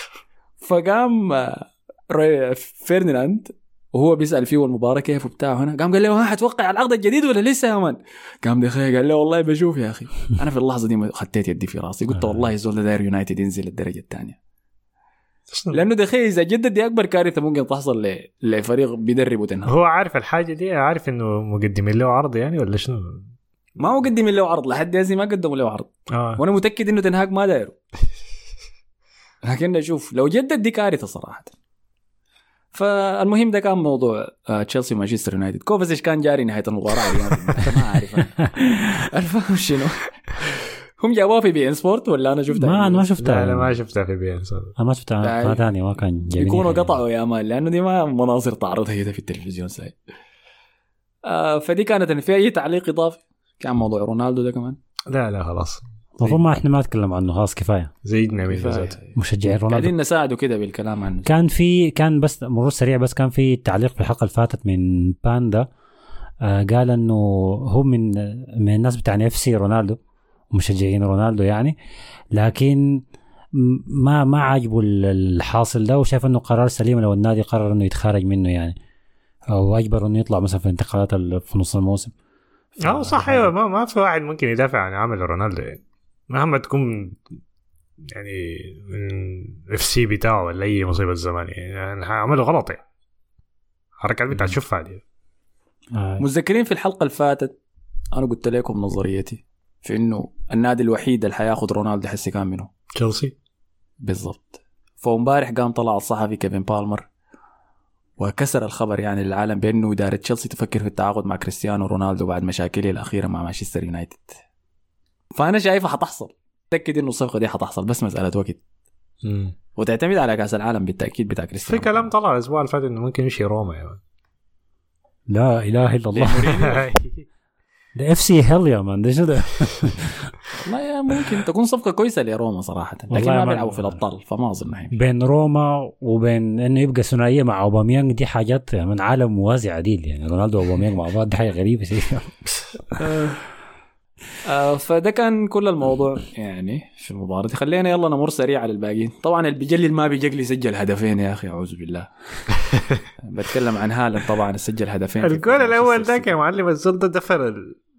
فقام آه، فيرناند وهو بيسأل فيه المباراه كيف وبتاع هنا قام قال له ها حتوقع على العقد الجديد ولا لسه يا man؟ قام دخيا قال له والله بشوف يا أخي. أنا في اللحظة دي خطيت يدي في راسي قلت والله الزول ده داير يونايتد ينزل الدرجه الثانية لأنه دخيا إذا جدد دي أكبر كارثة ممكن تحصل ل- لفريق بيدرب وتنهار هو عارف الحاجة دي عارف إنه مقدمين له عرض يعني ولا شنو؟ ما هو قدم له عرض لحد هسه ما قدموا له عرض آه. وأنا متأكد إنه تنهاج ما دايره لكن أشوف لو جدد دي كارثه صراحة. فالمهم ده كان موضوع آه، تشيلسي ومانشستر يونايتد. كوفاسيش كان جاري نهاية المباراة. ما أنا. الفهم شنو؟ هم جابوها في بي إن سبورت ولا أنا شفتها؟ ما أنا ما شفتها. لا لا ما شفتها في بي إن أنا ما شفتها. قناه ثانية ما كان جميل. يكونوا قطعوا يا man لأنه دي ما مناظر تعرضها كده في التلفزيون ساي آه فدي كانت في أي تعليق إضافي. كان موضوع رونالدو ده كمان؟ لا لا خلاص. المفروض ما إحنا ما نتكلم عنه خلاص كفاية. زيدنا من مشجعين رونالدو. قاعدين نساعده كده بالكلام عنه. كان في كان بس مرور سريع بس كان في تعليق في الحلقة اللي فاتت من باندا. آه قال إنه هو من من الناس بتاع FC رونالدو مشجعين رونالدو يعني. لكن ما ما عاجبه ال- الحاصل ده وشايف إنه قرار سليم لو النادي قرر إنه يتخارج منه يعني. أو اجبر إنه يطلع مثلا في الانتقالات ال- في نص الموسم. آه صح أيوه ما, ما في واحد ممكن يدافع عن عمل رونالدو يعني. مهما تكون يعني من FC بتاعه ولا أي مصيبة زمان يعني. عمله غلط يعني. حركات بتاعت شوفها دي آه. متذكرين في الحلقة اللي فاتت أنا قلت لكم نظريتي في إنه النادي الوحيد اللي حياخد رونالدو حسي كان منه تشيلسي؟ بالضبط. فامبارح قام طلع الصحفي كيفن بالمر. وكسر الخبر يعني للعالم بأنه إدارة تشيلسي تفكر في التعاقد مع كريستيانو رونالدو بعد مشاكله الأخيرة مع مانشستر يونايتد. فأنا شايفها حتحصل. متأكد إنه الصفقة دي حتحصل بس مسألة وقت. وتعتمد على كأس العالم بالتأكيد بتاع في كريستيانو كلام طلع الأسبوع اللي فات إنه ممكن يمشي روما يعني لا إله إلا الله. ده اف سي هيل يا مان. ده شو ده والله يا ممكن تكون صفقة كويسة لروما صراحة. لكن والله ما بيلعبوا في الأبطال فما أظن هي بين روما وبين إنه يبقى ثنائية مع أوباميانج دي حاجات من عالم موازي عديل يعني. رونالدو وأوباميانج مع بعض دي حاجة غريبة شيء. فده كان كل الموضوع. يعني في المباراة. دي خلينا يلا نمر سريع على الباقيين. طبعا اللي بيجلي ما بيجلي سجل هدفين يا أخي أعوذ بالله. بتكلم عن هالاند طبعا سجل هدفين في الجول الأول ذاك يا معلم الزول ده دفر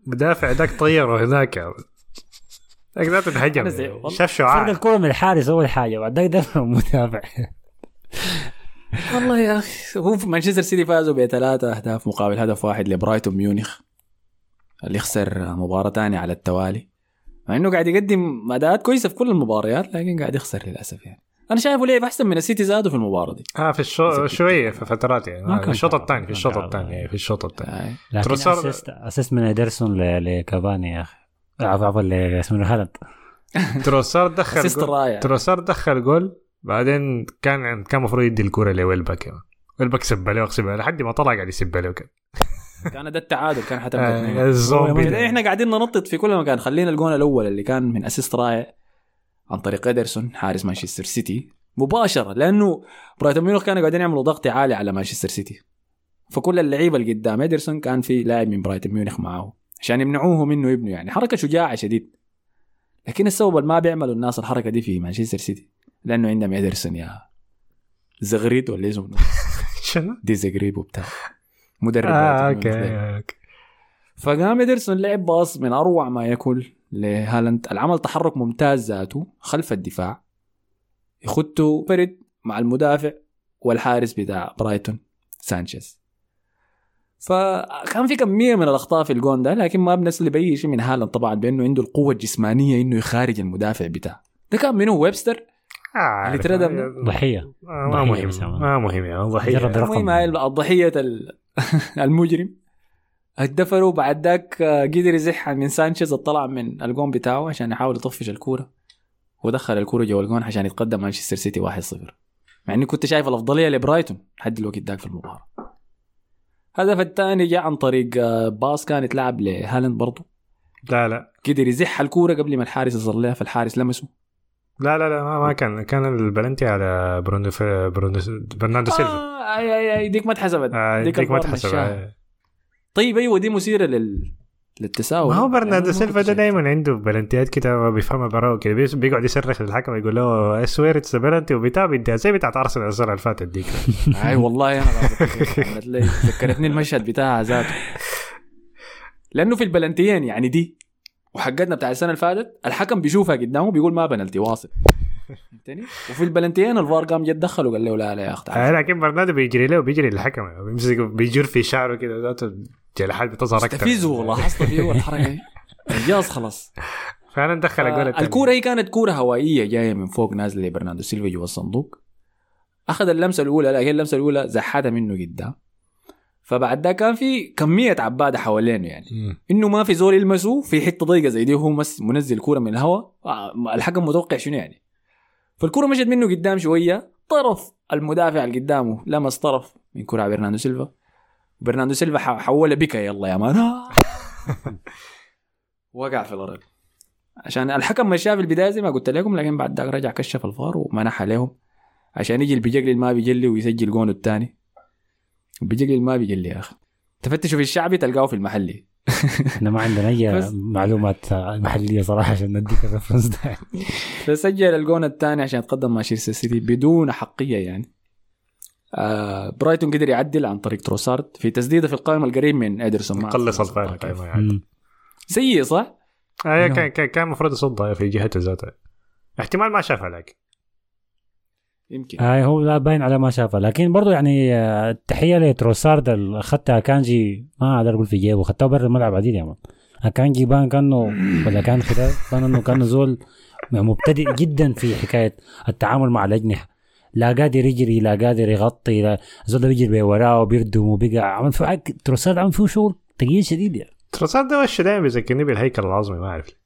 المدافع ذاك طيره هناك. ذاك ذاك انهجم. شاف فرق شعاع الكره من الحارس أول حاجة بعد ذاك دفع المدافع. والله يا أخي هو مانشستر سيتي فازوا بثلاثة أهداف مقابل هدف واحد لبرايتون ميونخ. اللي خسر مباراة ثانية على التوالي. مع إنه قاعد يقدم أداءات كويسة في كل المباريات لكن قاعد يخسر للأسف يعني. أنا شايفه لعب أحسن من السيتي زادوا في المباراة دي. آه في الشو شوية في فترات يعني. كان الشوط الثاني في الشوط. الثاني في الشوط الثاني. لكن تروسار- assist assist من ادرسون ل- لكافاني يا أخي. عفوا عفوا ل- اسمه هالاند. تروسار دخل assist رائع. تروسار دخل جول بعدين كان كان المفروض يدي الكوره لويلباك يعني. ويلباك سب عليه لحد ما طلع قاعد يسب عليه وكده كان ده التعادل كان حتبقى آه،. الزومبي. إحنا قاعدين ننطط في كل مكان. خلينا الجون الأول اللي كان من assist رائع عن طريق ادرسون حارس مانشستر سيتي. مباشرة لأنه برايتون ميونخ كانوا قاعدين يعملوا ضغط عالي على مانشستر سيتي. فكل اللعيبة اللي قدام ادرسون كان في لاعب من برايتون ميونخ معاه عشان يمنعوه منه يبنوا يعني. حركة شجاعة شديد. لكن السبب ما بيعملوا الناس الحركة دي في مانشستر سيتي لأنه عندهم ادرسون يا زغريد ولا اسمه. شنو؟ دي زغريب وبتاع مدرب آه برايتون ميونخ ده. okay. okay فقام ادرسون لعب باص من أروع ما يكون لهالاند. العمل تحرك ممتاز ذاته خلف الدفاع. يخطه فرد مع المدافع والحارس بتاع برايتون سانشيز. فكان في كمية من الأخطاء في الجون ده لكن ما بنسلب اي شيء من هالاند طبعا بأنه عنده القوة الجسمانية إنه يخارج المدافع بتاعه. ده كان منه ويبستر؟ آه اللي تردد عارف. ضحية. آه، ما مهم. ما مهم يا ضحية. جرب رقم. المهم هاي الضحية ال- المجرم. اتدفروا بعد ذاك آه، قدر يزح من سانشيز طلع من الجون بتاعه عشان يحاول يطفش الكورة. ودخل الكورة جوا الجون عشان يتقدم مانشستر سيتي 1-0 مع إني كنت شايف الأفضلية لبرايتون لحد الوقت ذاك في المباراه الهدف الثاني جاء عن طريق آه، باص كان يتلعب لهالاند برضه لا لا. قدر يزح الكورة قبل ما الحارس يصل لها فالحارس لمسه. لا لا لا ما, ما كان كان البلنتي على برونو برونو برناردو سيلفا. آه اي اي اي ديك ما اتحسبت آه، ديك ديك ما الفار تحسب مشاها. آه. طيب أيوه دي مثيرة لل للتساؤل. ما هو يعني برناردو سيلفا ده. دائما عنده بلنتيات كده ما بيفهمها برا كده بيس- بيقعد يصرخ للحكم يقول له I swear it's penalty وبتاع بيديها زي بتاعت أرسنال السنة اللي فاتت ديك أي والله أنا ذكرتني المشهد بتاعها ذاته. لأنه في البلنتيين يعني دي. وحقتنا بتاع السنة اللي فاتت الحكم بيشوفها قدامه بيقول ما بلنتي واصل. فهمتني؟ وفي البلنتيين الفار قام جد دخل وقال له لا لا يا اخ تعال. آه، لكن برناردو بيجري له بيجري للحكم بيمسك بيجر في شعره كده ذاته جلحات بتظهر أكثر استفزه لاحظت فيه الحركة. دي انجاز خلاص. فعلا دخل الجول الثاني. الكورة هي كانت كورة هوائية جاية من فوق نازلة لبرناردو سيلفا جوا الصندوق. أخذ اللمسة الأولى لكن اللمسة الأولى زحتها منه قدام فبعد ده كان في كمية عباده حوالينه يعني. مم. إنه ما في زول يلمسه في حتة ضيقة زي دي وهو مس منزل كورة من الهواء آه، الحكم متوقع شنو يعني؟ فالكورة مشت منه قدام شوية طرف المدافع اللي قدامه لمس طرف من كره برناردو سيلفا. برناردو سيلفا حولها بكا يلا يا man. وقع في الأرض. عشان الحكم مشاه في البداية زي ما قلت لكم لكن بعد ذاك رجع كشف الفار ومنحها لهم عشان يجي اللي بيجلي اللي ما بيجلي ويسجل جونه الثاني. بيجلي اللي ما بيجلي يا أخي. تفتشوا في الشعبي تلقاه في المحلي. إحنا ما عندنا أي بس- معلومات محلية صراحة عشان نديك ال reference ده. فسجل الجون الثاني عشان يتقدم مانشستر سيتي بدون حقية يعني. آه برايتون قدر يعدل عن طريق تروسارد في تسديدة في القائمة القريب من ادرسون ما قلص. أيوة يعني. سيء صح؟ آه كان كان كان المفروض يصدها في جهته ذاتها احتمال ما شافها لكن. يمكن. هاي هو لا باين على ما شافها لكن برضو يعني آه، التحيه لتروسارد اللي أخذتها كانجي ما أقدر أقول في جيبه أخذتها برا الملعب عديد يا man. كانجي بان كأنه ولا كان خلال بان إنه كأنه زول مبتدئ جدا في حكاية التعامل مع الأجنحة. لا قادر يجري لا قادر يغطي لا زول بيجري وراه وبيردم وبيقع. عمل في حق- تروسارد عمل فيه شغل ثقيل شديد يعني. ترى ده وش دايما بيذكرني بالهيكل العظمي ما أعرف ليه.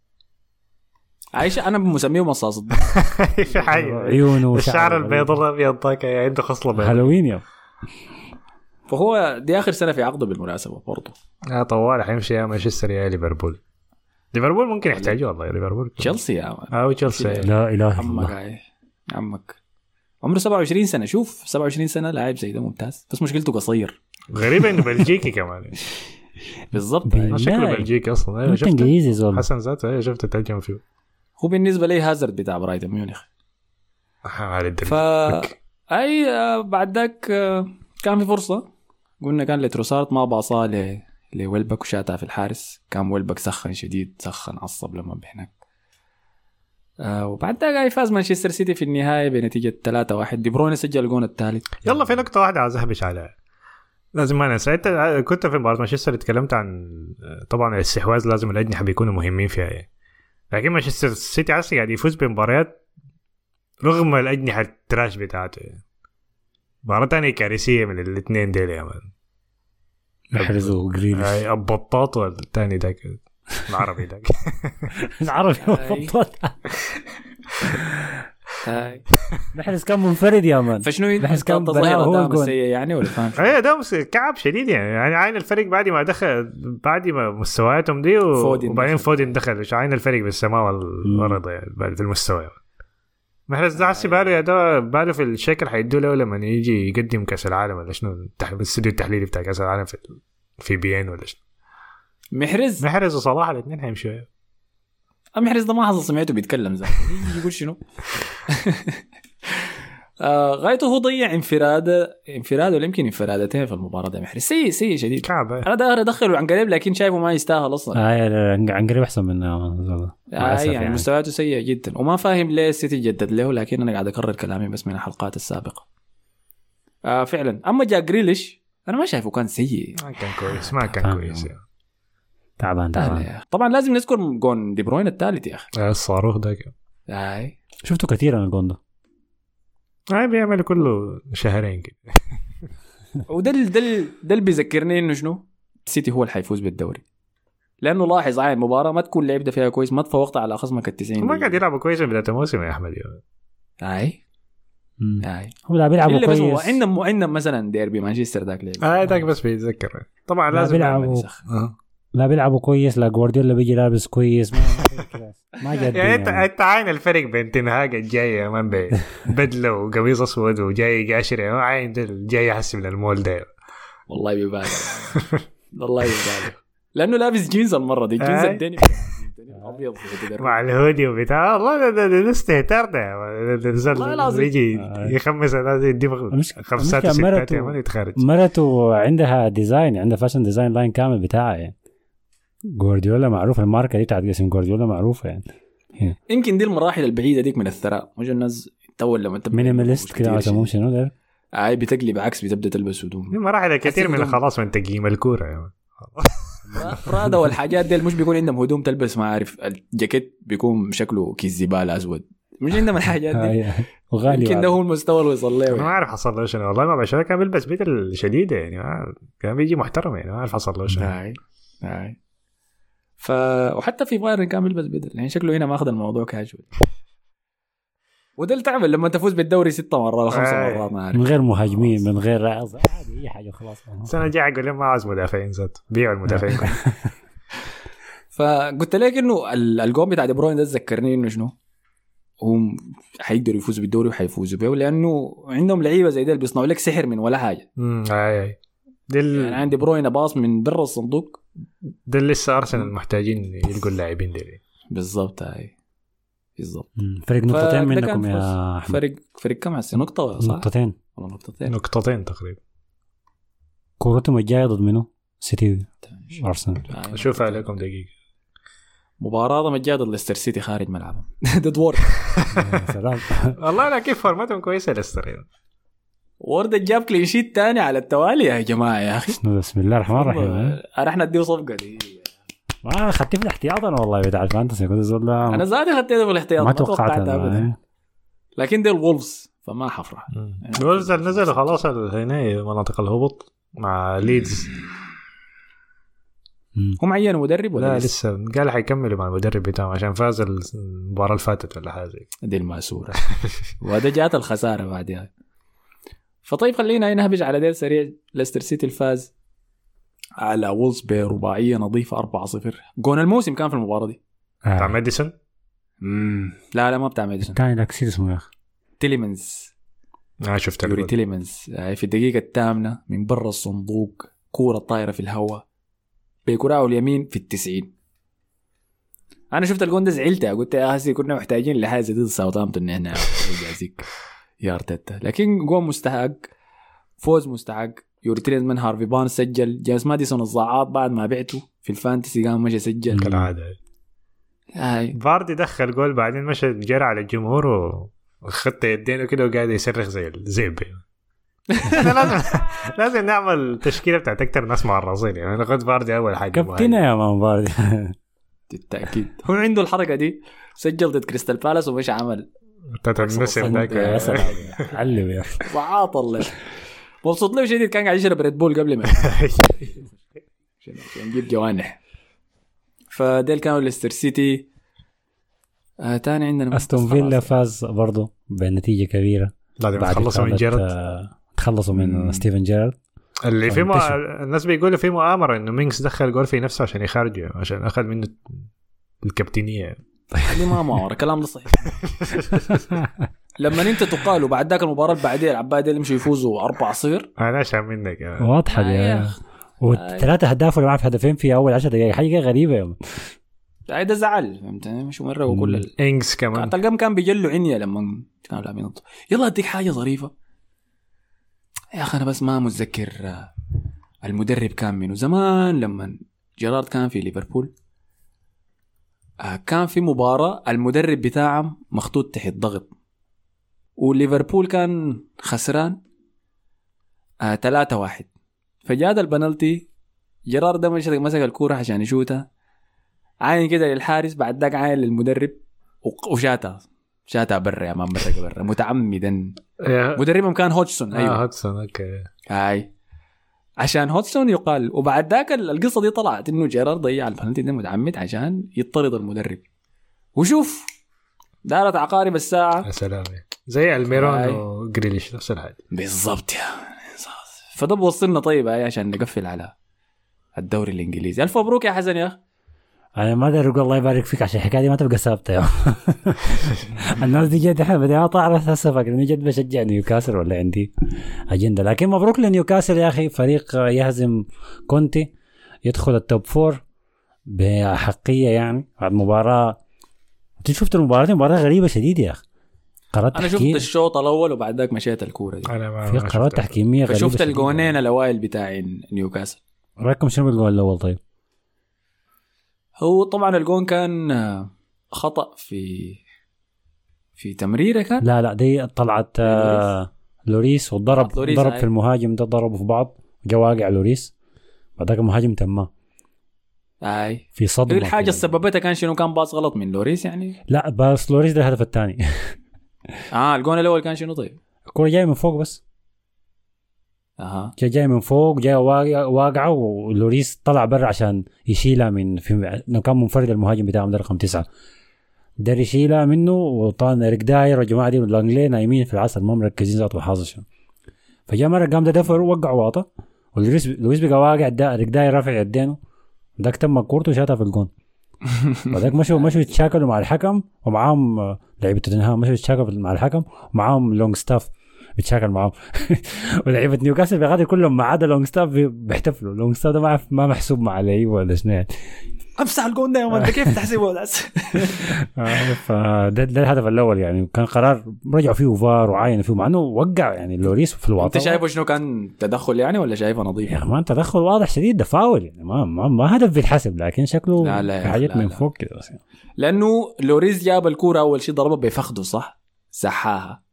عايش أنا مسميه مصاص. عيونه الشعر البيض الأبيض ذاك عنده خصلة بيضاء هالوين يا. فهو دي آخر سنة في عقده بالمناسبة برضه. آه طوال حيمشي يا مانشستر يا ليفربول. ليفربول ممكن يحتاجوه والله ليفربول. تشيلسي يا man أو تشيلسي. لا إله إلا عمك الله. عمك. عمره 27 سنة. شوف 27 سنة لاعب زي ده ممتاز. بس مشكلته قصير. غريبة إنه بلجيكي كمان. بالضبط. شكله. بلجيكي أصلا. أيوه انت شفت إنجليزي زول. حسن ذاته أيوه شفت ترجم فيه. هو بالنسبة لي هازارد بتاع برايتون ميونخ. على الدرب. ف أي آه، بعد ذاك آه، كان في فرصة. قلنا كان لتروسارت ما باصاه ل لويلبك وشاتها في الحارس. كان ويلبك سخن شديد سخن عصب لما بهناك. آه وبعد ذاك فاز مانشستر سيتي في النهاية بنتيجة 3-1 دي بروين سجل الجون الثالث. يلا في نقطة واحدة عايز اهبش عليها لازم ما ننسى انت كنت في مباراة مانشستر اتكلمت عن طبعا الاستحواذ لازم الأجنحة بيكونوا مهمين فيها يعني. لكن مانشستر سيتي عسى قاعد يفوز بمباريات رغم الأجنحة ال trash بتاعته. يعني. مباراة تانية كارثية من الاثنين ديل يا man. محرز وجريليش هاي البطاط والتاني ذاك. العربي ذاك. العربي أي. محرز كان منفرد يا man. فشنو بحس كان الجون. سيء يعني ولا فاهم؟ إيه ده مس- كعب شديد يعني. يعني عين الفريق بعد ما دخل بعد ما مستوياتهم دي و... فودن وبعدين. فودن دخل. مش عين الفريق بالسماء والأرض يعني في المستوى محرز ده حسي باله يا ده باله في الشكل حيدوا له لما يجي يقدم كأس العالم ولا شنو. الاستوديو التحليلي بتاع كأس العالم في في بي إن ولا شنو. محرز؟ محرز وصلاح الاثنين حيمشوا محرز ده ما حصل سمعته بيتكلم زي يقول شنو؟ آه غايته هو ضيع انفراد انفراد ولا يمكن انفرادتين في المباراة دي محرز. سيء سيء شديد. كعب. أنا داخل ادخله عن قريب لكن شايفه ما يستاهل أصلا. آه لا، عن قريب أحسن منه. مع آه الأسف يعني, مستوياته سيئه جدا. وما فاهم ليه السيتي جدد له لكن أنا قاعد أكرر كلامي بس من الحلقات السابقة. آه فعلا. أما جاك جريليش أنا ما شايفه كان سيء. ما كان كويس ما كان. كويس. يعني. تعبان. تعبان. طبعا لازم نذكر جون دي بروين الثالث يا أخي. آه، الصاروخ ذاك هاي شفته كثير أنا الجون ده. هاي بيعمل كله شهرين كده وده ده ده اللي بيذكرني إنه شنو؟ السيتي هو اللي حيفوز بالدوري لأنه لاحظ عين مباراة ما تكون لعبت فيها كويس ما تفوقت على خصمك ال 90 ما. قاعد يلعبوا كويس من بداية الموسم يا أحمد يعني. هاي مم. هاي هم لا بيلعبوا إلا بس هو كويس عندهم عندهم مثلا ديربي مانشستر ذاك لعب آه ذاك بس بيتذكر طبعا لا لازم بيلعبوا يسخن. آه. لا بيلعبوا كويس لا جوارديولا بيجي لابس كويس ما ما جد يعني انت انت عاين الفرق بين تنهاج الجاي يا man بدله وقميص أسود وجاي قاشر يا عاين الجاي احس من المول ده. والله بيبالغ. والله بيبالغ. لأنه لابس جينز المرة دي. جينز. الدنيا. أبيض. مع الهودي وبتاع. والله ده- استهتار ده والله العظيم. يجي آه. يخمس الناس خمسات وستات man يتخارج مرته عندها design عندها fashion design line كامل بتاعها يعني. جوارديولا معروف الماركة دي بتاعت اسم جوارديولا معروفة يعني. يمكن دي المراحل البعيدة ديك من الثراء. مش الناس تو لما انت minimalist كده سموه شنو ده؟ هاي بتقلب عكس بتبدأ تلبس هدوم. دي مراحل كثير من. خلاص من تقييم الكورة. برادا والحاجات دي مش بيكون عندهم هدوم تلبس ما عارف الجاكيت بيكون شكله كيس زباله أسود. مش عندهم الحاجات دي. هاي- وغالي يمكن ده هو المستوى اللي وصل أنا ما له عارف حصل له شنو. والله ما بشوف كان بيلبس بدل شديده يعني. ما- كان بيجي محترم يعني ما عارف حصل له شنو. هاي هاي ف وحتى في بايرن كان بيلبس بدل. يعني شكله هنا ماخذ الموضوع كاجوال وده اللي تعمل لما تفوز بالدوري ست مرات ولا خمس هاي. مرات ما من عارف غير مهاجمين من غير عادي أي حاجة خلاص. السنة الجايه أقول لهم ما عاوز مدافعين ذات بيعوا المدافعين. كلهم. فقلت لك إنه ال- الجون بتاع دي بروين ده ذكرني إنه شنو؟ هم حيقدروا يفوزوا بالدوري وحيفوزوا به لأنه عندهم لعيبة زي ده اللي بيصنعوا لك سحر من ولا حاجة. امم أي أي. دي ال- يعني عند دي بروين pass من برا الصندوق ده لسه أرسنال محتاجين يلقوا اللاعبين دي بالضبط هاي بالضبط. فرق نقطتين منكم يا. أحمد. فرق فرق كم هسه؟ نقطة صح؟ نقطتين. ولا نقطتين. نقطتين تقريبا. كورتهم الجايه ضد منو؟ سيتي أرسنال. هاي أشوف نقطتين. عليكم دقيقة. مباراة مجاد ضد ليستر سيتي خارج ملعبهم. ضد وورد. يا سلام. والله لا كيف فورمتهم كويسة ليستر. يعني. وورد جاب clean sheet تاني على التوالي يا جماعة يا أخي. بسم الله الرحمن الرحيم. أنا إحنا نديه صفقة دي. ما خدت في الاحتياط أنا والله بتاع ال fantasy كنت زول أنا زادي خديته في الاحتياط ما توقعت ابدا. لكن دي الولفز فما حفرح الولفز اللي نزلوا خلاص هنا مناطق الهبوط مع ليدز. هم عينوا مدرب ولا لا لسه؟ لسه. قال حيكملوا مع المدرب بتاعهم عشان فاز المباراة اللي فاتت ولا حاجة دي الماسورة وهذا جات الخسارة بعدها. فطيب خلينا نهبج على ديل سريع. ليستر سيتي الفاز على وولز برباعية نظيفة 4-0 جون الموسم كان في المباراة دي. بتاع آه. ماديسون. لا لا ما بتاع ميديسون. الثاني ذاك اسمه يا أخي. تيليمنز. ما شفت يوري. تيليمنز. آه، في الدقيقة الثامنه من برا الصندوق كورة طايرة في الهواء. بكراعه اليمين في التسعين. أنا شفت الجون ده زعلت. قلت يا هسي كنا محتاجين لحاجة زي ضد ساوثهامبتون نجازيك يا أرتيتا. لكن جون مستحق فوز مستحق. يوري تيليمنز من هارفي بارنز سجل. جيمس ماديسون الضاعات بعد ما بعته في ال fantasy قام مشى سجل. كالعادة. هاي. فاردي دخل جول بعدين مشى جرى على الجمهور وخط يدينه كده وقاعد يصرخ زي إحنا لازم لازم نعمل تشكيلة بتاعت أكثر ناس معرضين. يعني أنا قلت فاردي أول حاجة. كابتنة يا man فاردي بالتأكيد. هو عنده الحركة دي. سجل ضد كريستال بالاس ومش عمل. النسر يا ذاك سلام. علم يا. أخي وعاطل مبسوط له شديد كان قاعد يشرب ريد بول قبل ما. عشان يجيب جوانح. فديل كانوا ليستر سيتي. آه تاني عندنا أستون فيلا فاز برضه بنتيجة كبيرة. بعد تخلصوا من جيرد آه، تخلصوا من مم. ستيفن جيرارد. اللي في مو... انتشر. الناس بيقولوا في مؤامره إنه مينجز دخل جول في نفسه عشان يخرجه عشان أخذ منه الكابتنية. اللي ما مؤامرة كلام ده صحيح لما انت تقال وبعد ذاك المباراة اللي بعدين العباد اللي يمشوا يفوزوا 4-0 أنا اشهر منك. واضحة يا. أخي. والثلاثه أهداف اللي معاه في هدفين في أول 10 دقائق حاجة غريبة يا. هاي ده زعل فهمت مش مرة وكل ال... انجز كمان تلقاهم كان بيجلوا عنيا لما كانوا لاعبين. يلا أديك حاجة ظريفة يا أخي أنا بس ما متذكر آه، المدرب كان منه زمان لما جيرارد كان في ليفربول كان في مباراة المدرب بتاعهم مخطوط تحت ضغط. وليفربول كان خسران آه 3 واحد. فجاد البنالتي جيرارد ده مش- مسك الكورة عشان يشوتها. عاين كده للحارس بعد ذاك عاين للمدرب وشاتها. شاتها برا يا man برا برا متعمدا. مدربهم كان هوتشسون آه أيوه. هاتسون okay. هاي. عشان هوتسون يقال وبعد ذاك ال- القصة دي طلعت إنه جيرارد ضيع البنالتي ده متعمد عشان يطرد المدرب. وشوف دارت عقارب الساعة. يا سلام. زي ألميرون. وجريليش نفس الحاجة. بالضبط. يا فده بوصلنا طيب عشان نقفل على الدوري الإنجليزي. ألف مبروك يا حسن يا أخي. أنا ما أدري أقول الله يبارك فيك عشان الحكاية دي ما تبقى ثابته يا الناس دي جد إحنا بدي ما تعرف هسه فاكرني جد بشجع نيوكاسل ولا عندي أجندة. لكن مبروك لنيوكاسل يا أخي. فريق يهزم كونتي يدخل ال top four بأحقية يعني. بعد مباراة أنت شفت المباراة دي؟ مباراة غريبة شديد يا أخي. قرارات أنا شفت الشوط الأول وبعد ذاك مشيت الكورة دي. أنا ما في قرارات غريبة فشفت شديد. الجونين الأوائل بتاعين نيوكاسل. رأيكم شنو بالجول الأول طيب؟ هو طبعا الجون كان آه، خطأ في في تمريرة كان؟ لا لا دي طلعت آه، لوريس وضرب لوريس، ضرب. في المهاجم ده ضربوا في بعض جا واقع لوريس. بعدك المهاجم تماه أي. في صدمة الحاجة. اللي سببتها كان شنو؟ كان pass غلط من لوريس يعني؟ لا بس لوريس ده الهدف الثاني. آه الجون الأول كان شنو طيب؟ الكرة جاية من فوق بس. أها. جاي جاي من فوق جاي واقع- واقعة ولوريس طلع برا عشان يشيلها من في كان منفرد المهاجم بتاعهم ده رقم تسعة. دار يشيلها منه وطبعا إيريك داير والجماعة دي لانجلي نايمين في العسل ما مركزين ذاته حاصل شنو. فجاء مرة قام ده دفر ووقع واطة ولوريس لوريس بقى واقع دا إيريك داير رافع يدينه. داك تم كورته وشاتها في الجون. بعدك مشوا مشوا يتشاكلوا مع الحكم ومعاهم لعيبة توتنهام مشوا يتشاكلوا مع الحكم ومعاهم لونج ستاف بيتشاكل معاهم. ولعيبة نيوكاسل بيغادي كلهم ما عدا لونج ستاف بي- بيحتفلوا. لونج ستاف ده ما ما محسوب مع اللعيبه ولا شنو يعني. امسح الجون ده يا man ده كيف تحسبه ده؟ فده ده الهدف الأول يعني. كان قرار رجعوا فيه فار وعاينوا فيه مع إنه وقع يعني لوريس في الواطة. أنت شايفه شنو كان تدخل يعني ولا شايفه نظيف؟ يا man تدخل واضح شديد ده فاول يعني. ما ما, ما هدف بيتحسب لكن شكله لا لا حاجات لا من. فوق كده بس يعني. لأنه لوريس جاب الكورة أول شيء ضربها بفخده صح؟ سحاها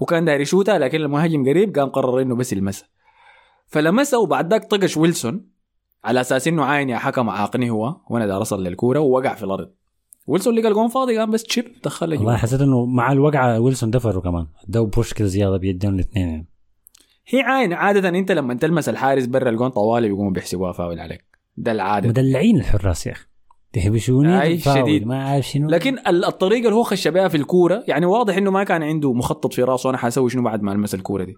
وكان داير يشوتها لكن المهاجم قريب قام قرر إنه بس يلمسها. فلمسها وبعد ذاك طقش ويلسون على أساس إنه عاين يا حكم عاقني هو وأنا دار أصل للكورة ووقع في الأرض. ويلسون لقى الجون فاضي قام بس chip دخلها والله. حسيت إنه مع الوقعة ويلسون دفروا كمان. ادوا push كده زيادة بيديهم الاثنين يعني. هي عاين عادة أنت لما تلمس الحارس برا الجون طوالي بيقوموا بيحسبوها فاول عليك. ده العادة. مدلعين الحراس يا أخي. تهبشوني؟ شديد. ما عارف شنو. لكن ال- الطريقة اللي هو خش بها في الكورة يعني واضح إنه ما كان عنده مخطط في راسه أنا حاسوي شنو بعد ما ألمس الكورة دي.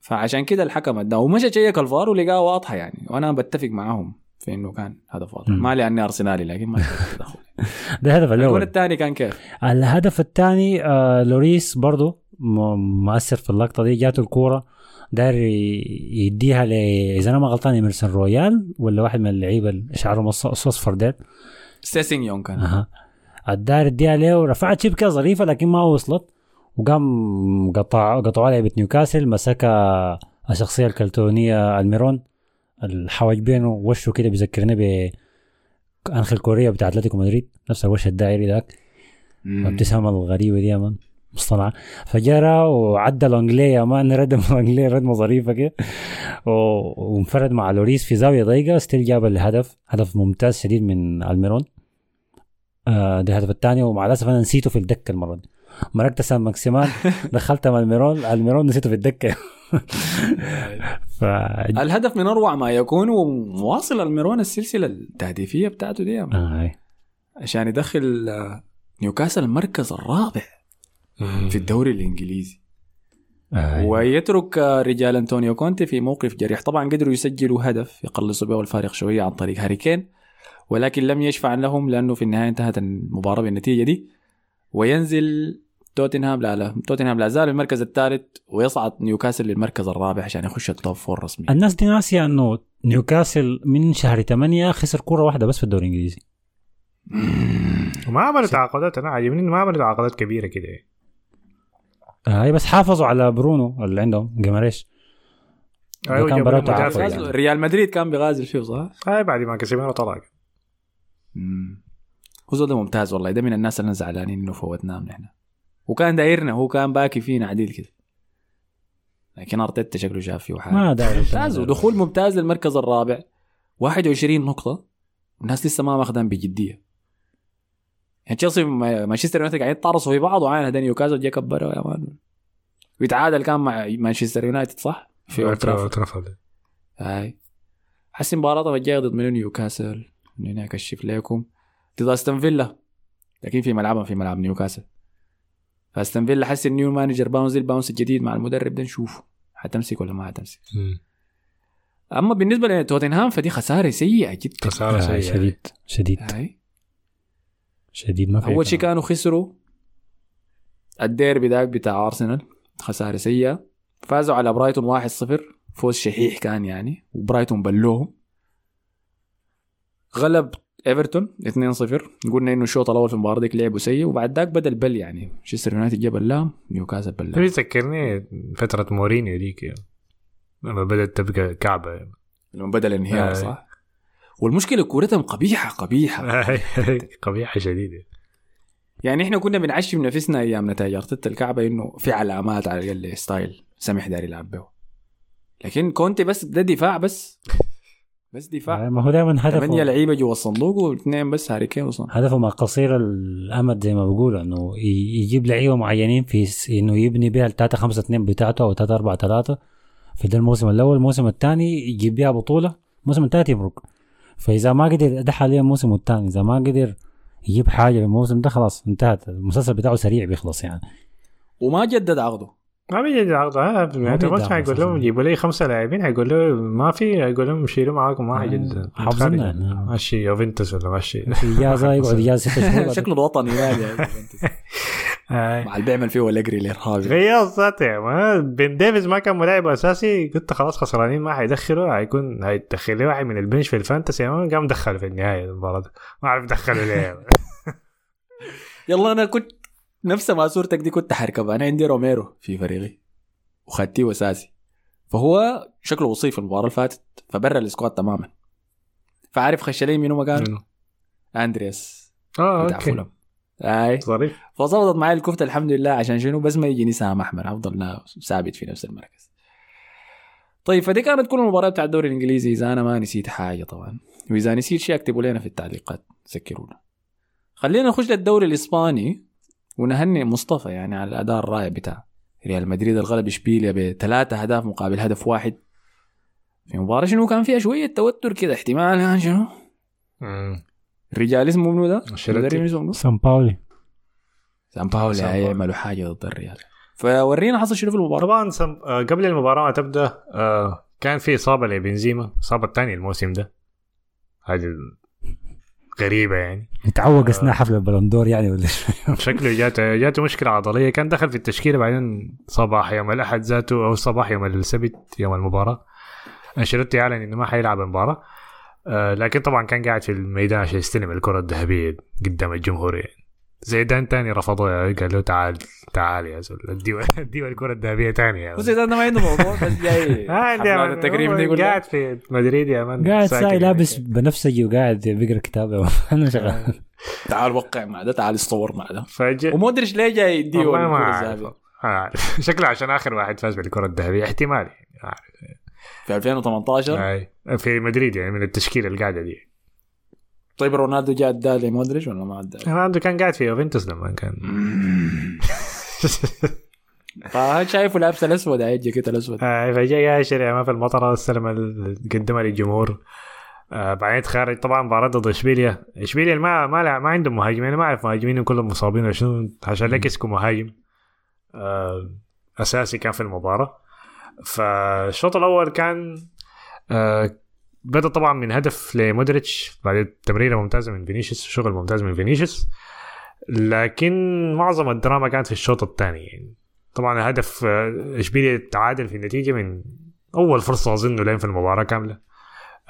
فعشان كده الحكم أداه. ومشى شيك الفار ولقاها واضحة يعني. وأنا بتفق معاهم في إنه كان هدف واضح. ما لاني أرسنالي لكن ما ده الهدف الجول الأول الثاني كان كيف؟ الهدف الثاني آه لوريس برضو م- مؤثر في اللقطة دي. جاته الكورة داير يديها ل إذا أنا ما غلطان ايمرسون رويال ولا واحد من اللعيبة اللي شعرهم اصفر ديل سيسينيون كان. أها. الداير اديها له ورفعت شبكة ظريفة لكن ما وصلت. وقام قطع قطعوا لعبه نيوكاسل مسكها الشخصية الكرتونيه ألميرون. الحواج بينه وشه كده بيذكرني ب انخل كوريا بتاع أتلتيكو مدريد. نفس الوش الدائري ذاك. الابتسامه الغريبة دي يا man مصطنعه فجرى وعدى لونجلي man ردم لونجلي ردمه ظريفة كده. وانفرد مع لوريس في زاوية ضيقة still جاب الهدف. هدف ممتاز شديد من ألميرون. آه ده الهدف الثاني. ومع الأسف أنا نسيته في الدكة المرة دي. مرقت سان ماكسيمان. دخلت مع ألميرون. ألميرون نسيته في الدكة. ف الهدف من أروع ما يكون ومواصل ألميرون السلسلة التهديفية بتاعته دي آه. عشان يدخل آه، نيوكاسل المركز الرابع. في الدوري الإنجليزي. آه. ويترك رجال أنطونيو كونتي في موقف جريح. طبعا قدروا يسجلوا هدف يقلصوا به الفارق شوية عن طريق هاري كين ولكن لم يشفع لهم لأنه في النهاية انتهت المباراة بالنتيجة دي. وينزل توتنهام لا لا توتنهام لا زال المركز الثالث ويصعد نيوكاسل للمركز الرابع عشان يخش ال top four رسمي الناس دي ناسية إنه نيوكاسل من شهر 8 خسر كورة واحدة بس في الدوري الإنجليزي. وما عملوا تعاقدات أنا عاجبني إنه ما عملوا تعاقدات كبيرة كده. آه هي بس حافظوا على برونو اللي عندهم جيماريش. ده كان تعاقد يعني. ريال مدريد كان بيغازل فيه صح؟ هاي بعد ما كاسيميرو طلع. هو ده ممتاز والله ده من الناس اللي زعلانين إنه فوتناه نحن وكان دايرنا هو كان باكي فينا عديل كده. لكن أرتيتا شكله شاف فيه حاجة ما داري ممتاز ودخول ممتاز للمركز الرابع. 21 نقطة. والناس لسه ما ماخذان بجدية. يعني تشيلسي مانشستر يونايتد قاعدين يتطرصوا في بعض وعين هذا نيوكاسل جا كبره يا man. ويتعادل كان مع مانشستر يونايتد صح؟ في أولد ترافورد. هاي. حسي مباراة الجاية ضد منو؟ نيوكاسل. من هنا أكشف لكم. ضد أستون فيلا. لكن في ملعبهم في ملعب نيوكاسل. فأستون فيلا حسي ال new manager bounce ال bounce الجديد مع المدرب ده نشوفه. حتمسك ولا ما حتمسك؟ أما بالنسبة لتوتنهام فدي خسارة سيئة جدا. خسارة سيئة. شديد شديد. هاي. شديد ما في أول شيء. كانوا خسروا الديربي ذاك بتاع أرسنال خسارة سيئة فازوا على برايتون 1-0 فوز شحيح كان يعني وبرايتون بلوهم غلب إيفرتون 2-0 قلنا إنه الشوط الأول في المباراة ديك لعبوا سيء وبعد ذاك بدأ البل يعني مانشستر يونايتد جاب اللام نيوكاسل بلام بيذكرني فترة مورينيو ديك يعني. لما بدأت تبقى كعبة لما بدأ الانهيار آه. صح والمشكلة كورتهم قبيحة قبيحة. قبيحة شديدة. يعني إحنا كنا بنعشم نفسنا أيام نتائج ارتيتا الكعبة إنه في علامات على الأقل style سمح داري يلعب به. لكن كونتي بس ده دفاع بس. بس دفاع. ما هو دائما ثمانية هدفه لعيبه جوا الصندوق واثنين بس هاري كين وصن هدفه ما قصير الأمد زي ما بيقولوا إنه يجيب لعيبة معينين في إنه يبني بها ال 3 5 2 بتاعته أو 3 4 3 في ده الموسم الأول. الموسم الثاني يجيب بها بطولة. الموسم الثالث يمرق. فإذا ما قدر ده حاليا الموسم الثاني إذا ما قدر يجيب حاجة في الموسم ده خلاص انتهت. المسلسل بتاعه سريع بيخلص يعني. وما جدد عقده. ما بيجي عقد ها بيجي ما حيقول لهم أساساً. جيبوا لي خمسة لاعبين حيقول له ما في حيقول لهم شيلوا معاكم واحد. آه، جديد حافظنا يعني. ماشي يوفنتوس ولا ماشي. في إجازة يقعد إجازة ست شهور. شكله الوطني يعني آه. مع اللي بيعمل فيه والجري الارهابي غير ذات يعني ما بن ديفيز ما كان ملاعب أساسي. قلت خلاص خسرانين ما حيدخلوا. حيكون هيدخل لي واحد من البنش في الفانتسي. ما قام دخل في النهاية المباراة. ما أعرف دخلوا ليه يلا أنا كنت نفس ما صورتك دي كنت حركب. أنا عندي روميرو في فريقي وخدتيه أساسي. فهو شكله وصيف المباراة اللي فاتت فبرا السكواد تماما. فعارف خش لي منو؟ مكانه أندرياس. آه أوكي. فولم. أي. ظريف فظبطت معي الكفتة الحمد لله عشان شنو؟ بس ما يجيني سهم أحمر أفضل ثابت في نفس المركز. طيب فدي كانت كل المباراه بتاع الدوري الإنجليزي. إذا أنا ما نسيت حاجة طبعا وإذا نسيت شيء اكتبوا لنا في التعليقات ذكرونا خلينا نخش للدوري الإسباني ونهني مصطفى يعني على الأداء الرائع بتاع ريال مدريد. الغلب إشبيليا بثلاثة أهداف مقابل هدف واحد. في مباراة شنو؟ كان فيها شوية توتر كده احتمال يعني شنو؟ مم. الرجال اسمه منو ده؟ أنشيلوتي. المدرب اسمه منو؟ سان باولي سان باولي سان باولي. هيعملوا حاجة ضد الريال فورينا حصل شنو في المباراه طبعا سم... آه، قبل المباراه ما تبدا آه، كان في اصابه لبنزيما اصابه الثانية الموسم ده هذه غريبه يعني يتعوق اثناء حفل البلندور يعني ولا شو؟ شكله جاته جاته مشكله عضليه كان دخل في التشكيله بعدين صباح يوم الاحد ذاته أو صباح يوم السبت يوم المباراه انشيلوتي اعلن انه ما حيلعب المباراه لكن طبعا كان قاعد في الميدان عشان يستلم الكرة الذهبية قدام الجمهور يعني زيدان تاني رفضوه يعني قال له تعال تعال يا زول اديه اديه الكرة الذهبية تاني يا بس ده ما عنده موضوع بس جاي دي هو كلها قاعد في مدريد يا مان قاعد ساي يعني. لابس بنفسجي وقاعد بيقرأ كتاب أنا شغال. تعال وقع مع ده تعال اصور مع ده. فجأة ومودريتش ليه جاي يديه الكرة الذهبية. ما عارف. شكله عشان آخر واحد فاز بالكرة الذهبية احتمال يعني. في 2018 أي. في مدريد يعني من التشكيلة القاعدة دي. طيب رونالدو جاء اداه لمودريتش ولا ما اداه؟ رونالدو كان قاعد في يوفنتوس لما كان. فشايفه لابس الأسود؟ هاي الجاكيت الأسود. آه، فجاء يا ما في المطره استلم قدمها للجمهور. آه بعدين تخرج طبعا مباراة ضد إشبيليا. إشبيليا ما ما, ما عندهم مهاجمين أنا ما أعرف مهاجمين كلهم مصابين ولا شنو عشان لك يسكوا مهاجم. آه أساسي كان في المباراة. فالشوط الأول كان آه بدأ طبعا من هدف لمودريتش بعد تمريرة ممتازة من فينيسيوس شغل ممتاز من فينيسيوس. لكن معظم الدراما كانت في الشوط الثاني. يعني طبعا هدف آه، اشبيليا تعادل في النتيجة من أول فرصة أظن لين في المباراة كاملة.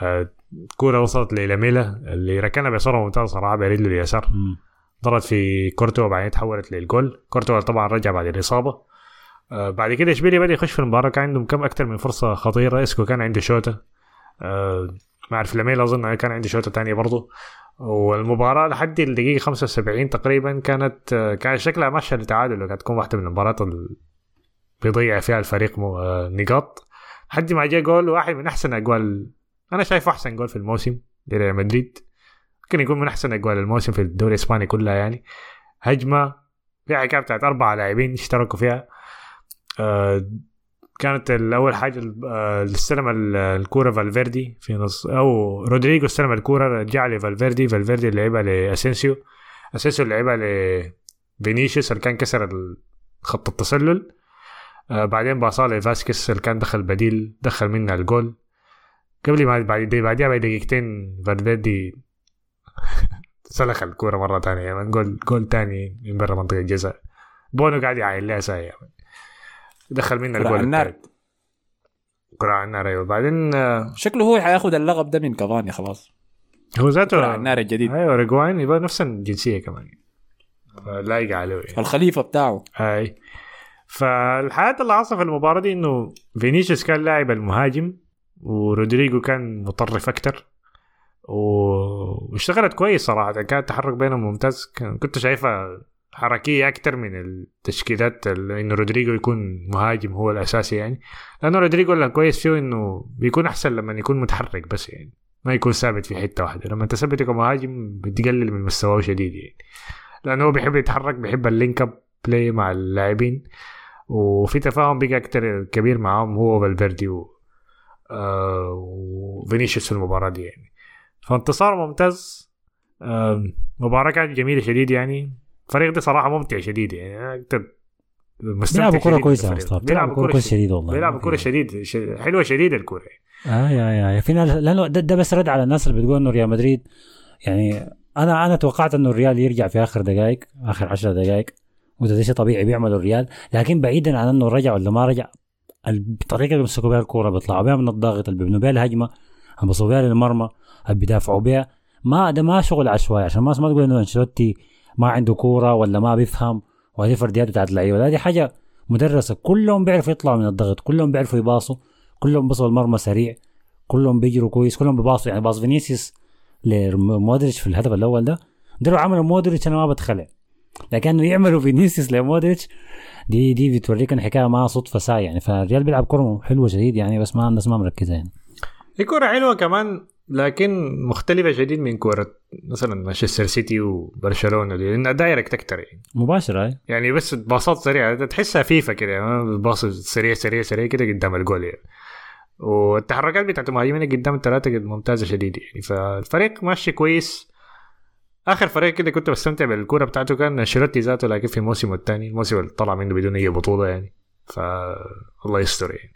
آه، كورة وصلت للاميلا اللي ركنها بصورة ممتازة صراحة برجله اليسار. ضربت في كورتوا بعدين تحولت للجول. كورتوا طبعا رجع بعد الإصابة. آه، بعد كده إشبيليا بدأ يخش في المباراة كان عندهم كم أكثر من فرصة خطيرة. إسكو كان عنده شوطة. آه، ما أعرف لاميلا أظن كان عنده شوطة ثانية برضه والمباراة لحد الدقيقة 75 تقريبا كانت آه، كان شكلها ماشية للتعادل وكانت تكون واحدة من المباريات اللي بيضيع فيها الفريق نقاط. لحد ما جاء جول واحد من أحسن أجوال أنا شايف أحسن جول في الموسم لريال مدريد. ممكن يكون من أحسن أجوال الموسم في الدوري الإسباني كلها يعني. هجمة فيها حكاية بتاعت أربعة لاعبين اشتركوا فيها. كانت الأول حاجة آه، اللي استلم ال- الكورة فالفيردي في نص أو رودريجو استلم الكورة رجع لفالفيردي فالفيردي لعبها لأسينسيو. أسينسيو اللي لعبها لفينيسيوس اللي كان كسر خط التسلل. آه بعدين باصاه لفاسكيس اللي كان دخل بديل دخل منها الجول. قبل ما بعد بعدها بدقيقتين فالفيردي سلخ الكورة مرة تانية يعني جول جول تاني من برا منطقة الجزاء. بونو قاعد يعاين لها ساي يعني. دخل كرة الجول على النار. كرة على النار أيوه. بعدين آه، شكله هو حياخد اللقب ده من كافاني خلاص. هو ذاته على النار الجديد. أيوه ريجوين يبقى نفس الجنسية كمان. لايقة عليه. يعني. الخليفة بتاعه. أي. فالحياة اللي حصل في المباراة دي إنه فينيسيوس كان لاعب المهاجم ورودريجو كان مطرف أكتر و- واشتغلت كويس صراحة. كان التحرك بينهم ممتاز. كنت شايفها حركية أكتر من التشكيلات ال- إنه رودريجو يكون مهاجم هو الأساسي يعني. لأنه رودريجو اللي كويس فيه إنه بيكون أحسن لما يكون متحرك بس يعني. ما يكون ثابت في حتة واحدة. لما تثبت كمهاجم بتقلل من مستواه شديد يعني. لأنه هو بيحب يتحرك بيحب ال link-up play مع اللاعبين. وفي تفاهم بقى أكتر كبير معاهم هو فالفيردي و آه وفينيسيوس في المباراة دي يعني. فانتصار ممتاز. مباراة كانت جميلة شديد يعني. الفريق ده صراحة ممتع شديد يعني بيلعبوا شديد يا بالفريق. مصطفى بيلعبوا كرة كويسة شديد. والله. بيلعبوا كرة شديد ش- حلوة شديد الكرة آه يا يا يا. في ناس لأنه ده, ده بس رد على الناس اللي بتقول إنه ريال مدريد. يعني أنا أنا توقعت إنه الريال يرجع في آخر دقائق آخر 10 دقائق وده ده شيء طبيعي بيعملوا الريال. لكن بعيدا عن إنه رجع ولا ما رجع الطريقة اللي بيمسكوا بها الكورة بيطلعوا بها من الضغط اللي بيبنوا بها الهجمة اللي بيوصلوا بها للمرمى اللي بيدافعوا بها ما ده ما شغل عشوائي عشان ما تقول إنه أنشيلوتي ما عنده كورة ولا ما بيفهم وهذه فرديات بتاعت اللعيبه دي حاجة مدرسة كلهم بيعرفوا يطلعوا من الضغط كلهم بيعرفوا يباصوا كلهم بيصلوا المرمى سريع كلهم بيجروا كويس كلهم بيباصوا. يعني باص فينيسيوس لمودريتش في الهدف الأول ده لو عملوا مودريتش أنا ما بتخلع. لكنه يعملوا فينيسيوس لمودريتش دي دي بتوريك إن حكاية ما صدفة ساي يعني فالريال بيلعب كره حلوة شديد يعني بس ما الناس ما مركزة يعني. هي كرة حلوة كمان. لكن مختلفة شديد من كرة مثلا مانشستر سيتي وبرشلونة دي لأنها direct أكتر يعني. مباشرة هاي يعني بس باصات سريعة تحسها فيفا كده يعني باص سريع سريع سريع كده قدام الجول يعني. والتحركات بتاعت المهاجمين قدام الثلاثه ممتازة شديد يعني. فالفريق ماشي كويس. آخر فريق كده كنت بستمتع بالكورة بتاعته كان أنشيلوتي ذاته لكن في موسمه الثاني الموسم اللي طلع منه بدون أي بطولة يعني. ف الله يستر يعني.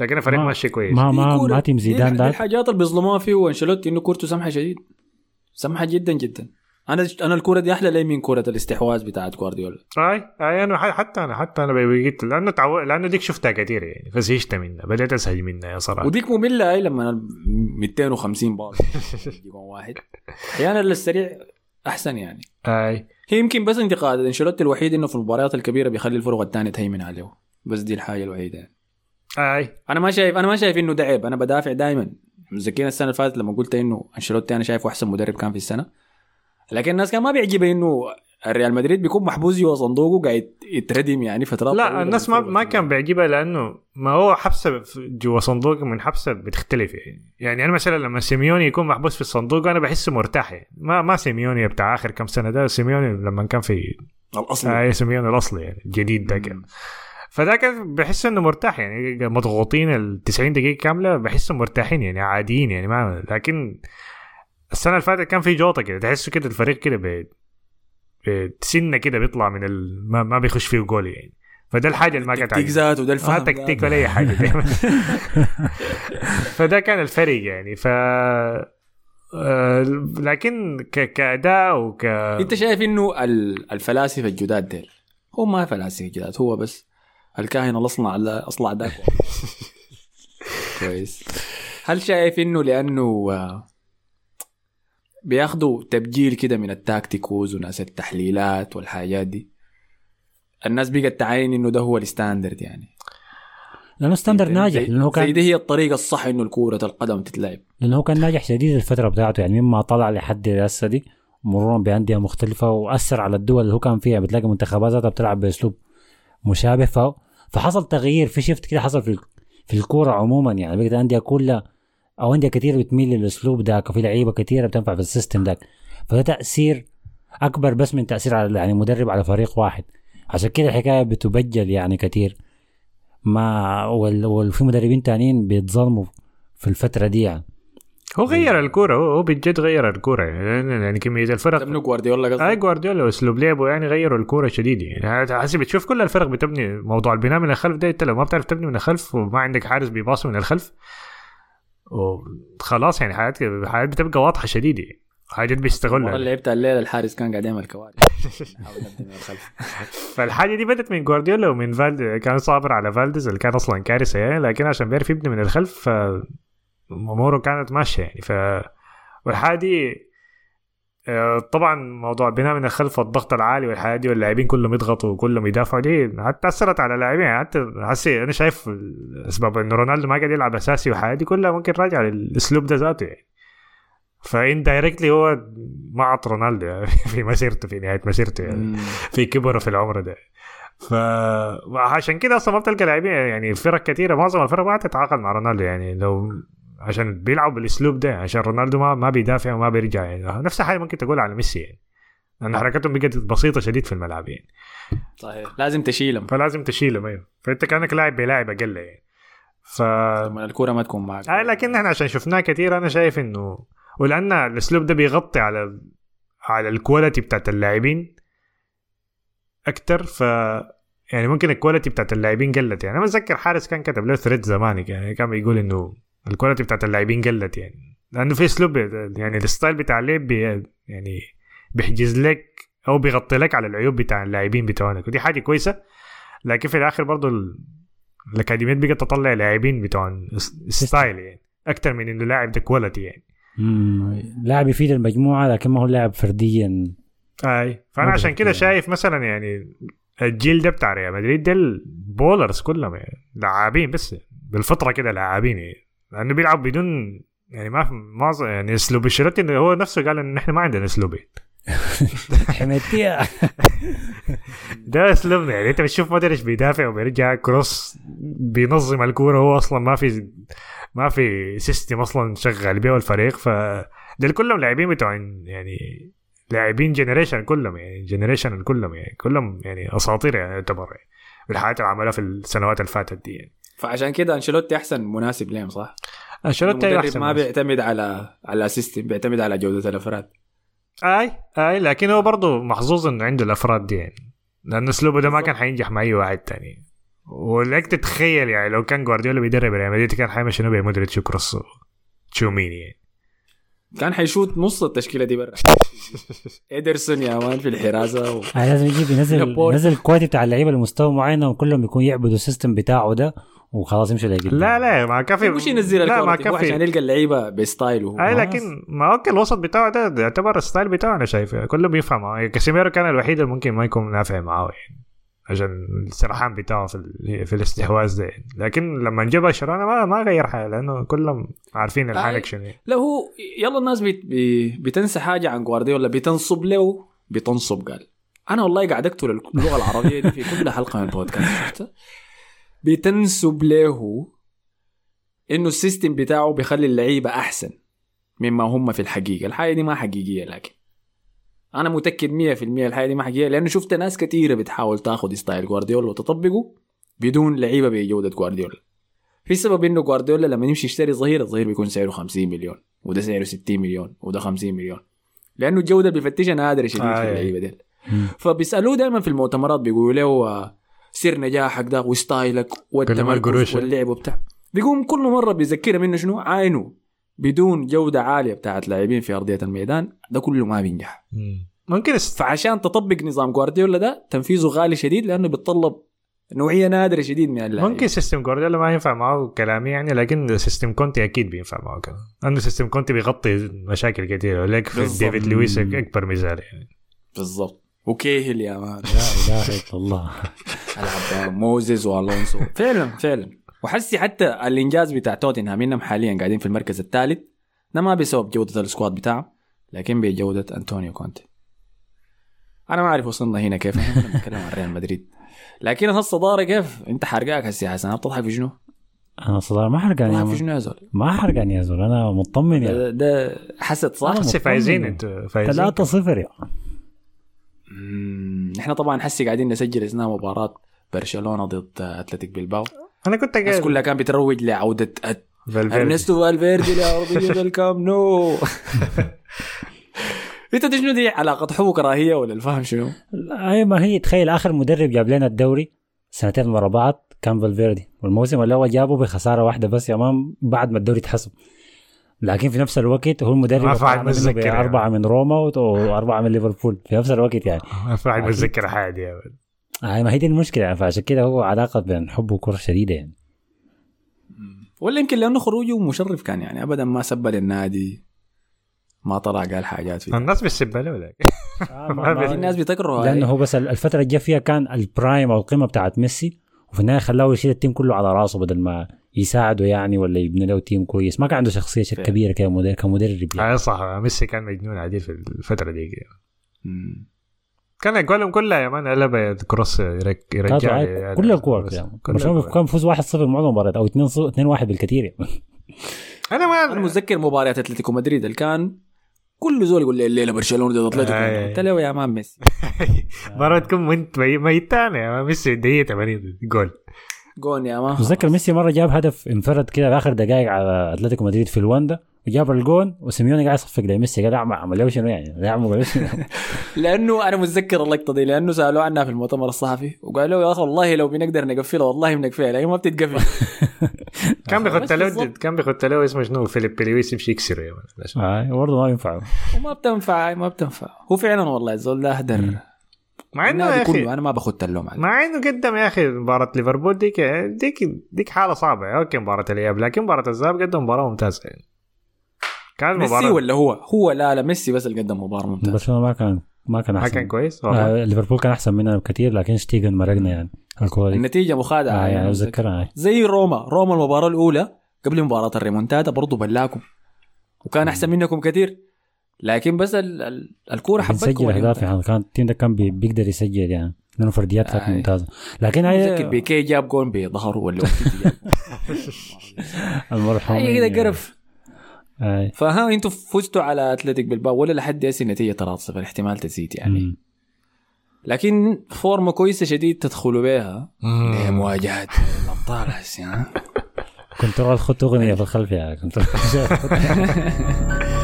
لكن الفريق ما- ماشي كويس. ما ما ما تيم زيدان دي ده الحاجات اللي بيظلموها فيه وانشيلوتي إنه كورته سمحة شديد. سمحة جدا جدا. أنا أنا الكورة دي أحلى لي من كورة الاستحواذ بتاعت جوارديولا أي أي أنا حتى أنا حتى أنا بقيت لأنه تعو... لأنه ديك شفتها كثير يعني. فزهجت منها بدأت ازهج منها يا صراحة. وديك مملة أي لما ال 250 بال جون واحد. أحيانا السريع أحسن يعني. أي. هي يمكن بس انتقاد. أنشيلوتي الوحيد إنه في المباريات الكبيرة بيخلي الفرق الثانية تهيمن عليه. بس دي الحاجة الوحيدة يعني. أي. أنا ما شايف أنا ما شايف إنه ده عيب أنا بدافع دائما متذكرين السنة اللي فاتت لما قلت إنه أنشيلوتي أنا شايفه أحسن مدرب كان في السنة. لكن الناس كان ما بيعجبها إنه الريال مدريد بيكون محبوس جوا صندوقه قاعد يتردم يعني فترات لا الناس ما ما. كان بيعجبها لأنه ما هو حبسه جوا صندوق من حبسه بتختلف يعني. يعني أنا مثلا لما سيميوني يكون محبوس في الصندوق أنا بحسه مرتاح يعني. ما ما سيميوني بتاع آخر كم سنة ده سيميوني لما كان في الاصل آه سيميوني الأصلي يعني الجديد ده كان. فده كان بحس إنه مرتاح يعني مضغوطين ال 90 دقيقة كاملة بحسهم مرتاحين يعني عاديين يعني ما لكن السنة اللي فاتت كان في جوطة كده تحسه كده الفريق كده ب- بسنه كده بيطلع من ال... ما, ما بيخش فيه جول يعني فده الحاجة اللي ما كانت تكتيك عاجباني. ذاته ده ما الفهم تكتيك. ولا أي حاجة دايما فده كان الفرق يعني ف آه، لكن ك... كأداء وك انت شايف إنه ال- الفلاسفة الجداد ديل هو ما فلاسفة جداد هو بس الكاهن الاصلع لا اصلع ذاك كويس. هل شايف إنه لأنه آه، بياخدوا تبجيل كده من التاكتيكوز وناس التحليلات والحاجات دي؟ الناس بقت تعاين إنه ده هو ال standard يعني. لأنه standard ناجح لأنه كان دي هي الطريقة الصح إنه الكورة القدم تتلعب. لأنه هو كان ناجح شديد الفترة بتاعته يعني مما طلع لحد هسه دي مرورا بأندية مختلفة وأثر على الدول اللي هو كان فيها. بتلاقي منتخبات ذاتها بتلعب بأسلوب مشابه ف... فحصل تغيير في shift كده حصل في في الكورة عموما يعني. بقت انديه كلها أو انديه كثير بتميل للأسلوب ذاك وفي لعيبة كثيره بتنفع في ال system ذاك فده تأثير أكبر بس من تأثير على يعني مدرب على فريق واحد. عشان كده الحكاية بتبجل يعني كثير ما. وفي مدربين تانيين بيتظلموا في الفترة دي يعني. هو غير الكورة هو هو بجد غير الكورة يعني, يعني كمية الفرق ابنه جوارديولا قصدك؟ أي جوارديولا واسلوب لعبه يعني غيروا الكورة شديد يعني حسب بتشوف كل الفرق بتبني موضوع البناء من الخلف ده انت لو ما بتعرف تبني من الخلف وما عندك حارس بيباص من الخلف وخلاص يعني حياتك حياتك بتبقى واضحة شديده يعني. حاجات بيستغلها اللي لعبتها الليلة الحارس كان قاعد يعمل كوارث. فالحاجة دي بدت من جوارديولا ومن فالد كان صابر على فالديز اللي كان أصلا كارثة يعني لكن عشان بيعرف يبني من الخلف ف اموره كانت ماشية يعني. ف والحاجة دي آه، طبعا موضوع بناء من الخلف والضغط العالي والحياة دي واللاعبين كلهم يضغطوا وكلهم يدافعوا دي حتى أثرت على اللاعبين. حتى حسي أنا شايف اسباب انه رونالدو ما قاعد يلعب أساسي والحياة دي كلها ممكن راجعه للأسلوب ده ذاته يعني. فان دايركتلي هو ما عط رونالدو يعني في مسيرته في نهاية مسيرته يعني. في كبره في العمر ده. ف عشان كده أصلا ما بتلقى لاعبين يعني فرق كثيره معظم الفرق ما تتعاقد مع رونالدو يعني. لو عشان بيلعبوا بالاسلوب ده عشان رونالدو ما ما بيدافع وما بيرجع يعني نفس الحاجة ممكن تقول على ميسي يعني. لأن حركتهم بقت بسيطة شديد في الملعب يعني. صحيح. لازم تشيلهم. فلازم تشيلهم أيوه. فأنت كأنك لاعب بلاعب أقل يعني. ف لما الكوره ما تكون معك. آه لكن إحنا عشان شفناه كثير أنا شايف إنه ولأن الأسلوب ده بيغطي على على ال quality بتاعت اللاعبين أكتر ف يعني ممكن ال quality بتاعت اللاعبين قلت يعني. أنا بتذكر حارس كان كتب له thread زمان يعني كان بيقول إنه ال quality بتاعت اللاعبين قلت يعني. لأنه في أسلوب يعني ال style بتاع اللعب بي يعني بيحجز لك أو بيغطي لك على العيوب بتاع اللاعبين بتوعك ودي حاجة كويسة. لكن في الآخر برضه ال- الأكاديميات بقت تطلع لاعبين بتوع style يعني. أكتر من إنه لاعب ده quality يعني. لاعب يفيد المجموعة لكن ما هو لاعب فرديا. أي. فأنا عشان كده. شايف مثلا يعني الجيل ده بتاع ريال مدريد ده ال ballers كلهم يعني. لاعبين بس. بالفطرة كده لاعبين يعني. لأنه بيلعب بدون يعني ما معظم يعني اسلوب أنشيلوتي هو نفسه قال إن إحنا ما عندنا اسلوبين حميتيها ده اسلوبنا يعني أنت بتشوف مودريتش بيدافع وبيرجع كروس بينظم الكورة. هو أصلا ما في ما في system أصلا شغال بيه الفريق ف دول كلهم لاعبين بتوع يعني لاعبين generation كلهم يعني generation كلهم يعني كلهم يعني أساطير يعني يعتبر يعني بالحاجة اللي عملها في السنوات اللي فاتت دي يعني. فعشان كده أنشيلوتي أحسن مناسب لهم صح؟ أنشيلوتي أحسن ما. بيعتمد على على system بيعتمد على جودة الأفراد. أي أي لكن هو برضه محظوظ إنه عنده الأفراد دي يعني. لأن أسلوبه ده ما كان حينجح مع أي واحد تاني. ولك تتخيل يعني لو كان جوارديولا بيدرب ريال مدريد كان حيعمل شنو بمودريتش وكروس تشوميني يعني. كان حيشوت نص التشكيلة دي برا. ادرسون يا man في الحراسة و... آه لازم يجيب ينزل. ينزل ال quality بتاع اللعيبة لمستوى معين وكلهم يكون يعبدوا ال system بتاعه ده. وخلاص يمشوا لقدام لا لا ما كافي. مش ينزل لا ما الكورة عشان كافي. يلقى اللعيبة ب style ه. أي لكن ما okay الوسط بتاعه ده يعتبر ال style بتاعه أنا شايفه. كله بيفهم كاسيميرو كان الوحيد اللي ممكن ما يكون نافع معاه يعني عشان السرحان بتاعه في ال- في الاستحواذ ده يعني. لكن لما جه برشلونة ما ما غير حاجة لأنه كلهم عارفين الحالك شنو يعني. لا هو يلا الناس بت... بي... بتنسى حاجة عن جوارديولا. بتنصب له بتنصب قال. أنا والله قاعد أقتل اللغة العربية دي في كل حلقة من البودكاست شفتها بتنسب له إنه ال system بتاعه بيخلي اللعيبة أحسن مما هم في الحقيقة الحاجة دي ما حقيقية لكن أنا متأكد 100% الحاجة دي ما حقيقية لأنه شفت ناس كثيره بتحاول تاخذ style جوارديولا وتطبقه بدون لعيبة بجوده جوارديولا في سبب إنه جوارديولا لما يمشي يشتري ظهير الظهير بيكون سعره 50 مليون وده سعره 60 مليون وده 50 مليون لأنه الجودة اللي بيفتشها نادره شديد آه، في. اللعيبة دي. فبيسألوه دائما في المؤتمرات بيقولوا له آه، سر نجاحك ده وستايلك والتمركز. واللعب وبتاع. بيقوم كل مرة بيذكرها منه شنو؟ عاينه بدون جودة عالية بتاعت لاعبين في أرضية الميدان. ده كله ما بينجح. ممكن. فعشان تطبق نظام جوارديولا ده تنفيذه غالي شديد لأنه بيتطلب نوعية نادرة شديد من اللاعبين ممكن سيستم جوارديولا ما ينفع معه كلامي يعني لكن system كونتي أكيد بينفع معه كمان لأنه system كونتي بيغطي مشاكل كثيره لك. ديفيد لويس أكبر مثال يعني. بالضبط. وكيهل يا مان. لا إله إلا الله. ألعب موزيس وألونسو. فعلا فعلا. وحسي حتى الإنجاز بتاع توتنهام إنهم حاليا قاعدين في المركز الثالث. ده ما بسبب جوده ال squad بتاعه لكن بجودة أنطونيو كونتي. أنا ما أعرف وصلنا هنا كيف. بنتكلم عن ريال مدريد. لكن هالصداره كيف؟ أنت حرقاك هسي حسن. بتضحك في شنو؟ أنا صدار ما حرقان يا في. شنو يا زول؟ ما حرقان يا زول. أنا مطمن يا. ده, ده حسد صح؟ فايزين أنتوا فايزين. 3 0 يا. إحنا طبعا حسي قاعدين نسجل أثناء مباراة برشلونة ضد أتلتيك بلباو أنا كنت الناس قاعد كلها كان بتروج لعودة فالفيردي. أرنستو فالفيردي لأرضية الكامب نو. أنت شنو دي؟ علاقة حب وكراهيه ولا الفهم شنو؟ اي ما هي تخيل آخر مدرب جاب لنا الدوري سنتين ورا بعض كان فالفيردي. والموسم الأول جابه بخسارة واحدة بس يا مان بعد ما الدوري اتحسب لكن في نفس الوقت هو المدرب منه متذكر يعني. بأربعة من روما وأربعة من ليفربول. في نفس الوقت يعني. متذكر حاجة يا ولد. هاي ما هي دي المشكلة. يعني فعشان كده هو علاقة بين حب وكرة شديدة يعني. ولا يمكن لأنه خروجه مشرف كان يعني. ابدا ما سب للنادي ما طلع قال حاجات فيه. الناس بتسب له ولا ما- في الناس بتكره لأنه هاي. هو بس الفترة اللي جا فيها كان ال prime أو القمة بتاعت ميسي وفي النهاية خلاه يشيل ال team كله على راسه بدل ما يساعده يعني ولا يبني له team كويس ما كان عنده شخصية فعلا. كبيرة كمدرب كمدرب يعني. أي صح ميسي كان مجنون عديل في الفترة دي مم. كان اقوانهم كلها يا مان قلبة cross يرجع. يعني كل الكور. كان بيفوز 1-0 معظم المباريات أو 2 2 1 بالكثير يعني. أنا ما أنا متذكر مباريات أتلتيكو مدريد اللي كان كل زول يقول لي الليلة برشلونة ضد أتلتيكو. قلت له يا مان ميسي مباراة تكون وانت مي- ميتان يا مان ميسي دقيقة 80 جول جون يا مان متذكر ميسي مرة جاب هدف انفرد كده في آخر دقائق على أتلتيكو مدريد في الواندا وجاب الجون وسيميوني قاعد يصفق لميسي قال اعمل عمل له شنو يعني لا شنو لأنه أنا متذكر اللقطة دي لأنه سألوه عنها في المؤتمر الصحفي وقال له يا أخي والله لو بنقدر نقفلها والله بنقفلها لكن ما بتتقفل. كان بيخط بس له. كان بيخط له اسمه شنو؟ فيليب لويس يمشي يكسره آه برضه ما ينفع. وما بتنفع ما بتنفع. هو فعلا والله الزول ده أهدر. مع إنه يا أخي أنا ما باخذ اللوم عليه. مع إنه قدم يا أخي مباراة ليفربول ديك ديك ديك حالة صعبة. okay مباراة الإياب لكن مباراة الذهاب قدم مباراة ممتازة يعني. كانت ميسي مباراة. ولا هو؟ هو لا لا ميسي بس اللي قدم مباراة ممتازة. برشلونة ما كان ما كان ما أحسن. كان كويس. آه ليفربول كان أحسن مننا بكثير لكن شتيجن مرقنا يعني الكورة دي. النتيجة مخادعة آه يعني أنا أتذكرها آه. زي روما. روما المباراة الأولى قبل مباراة الريمونتادا برضه بلاكم وكان أحسن منكم كثير. لكن بس ال- ال- الكورة حبتكم بنسجل أهداف يعني. كان ال team ده كان بي- بيقدر يسجل يعني. لأنه فرديات كانت آه. ممتازة. لكن متذكر هاي بيكي جاب جون بظهره ولا. المرحوم هي كده قرف. آه. فها أنتوا فزتوا على أتلتيك بالباو ولا لحد هسه النتيجه 3-0 احتمال تزيد يعني. مم. لكن فورمة كويسة شديد تدخلوا بها مم. مواجهة الأبطال هسه control خط أغنية في الخلف يا control كنت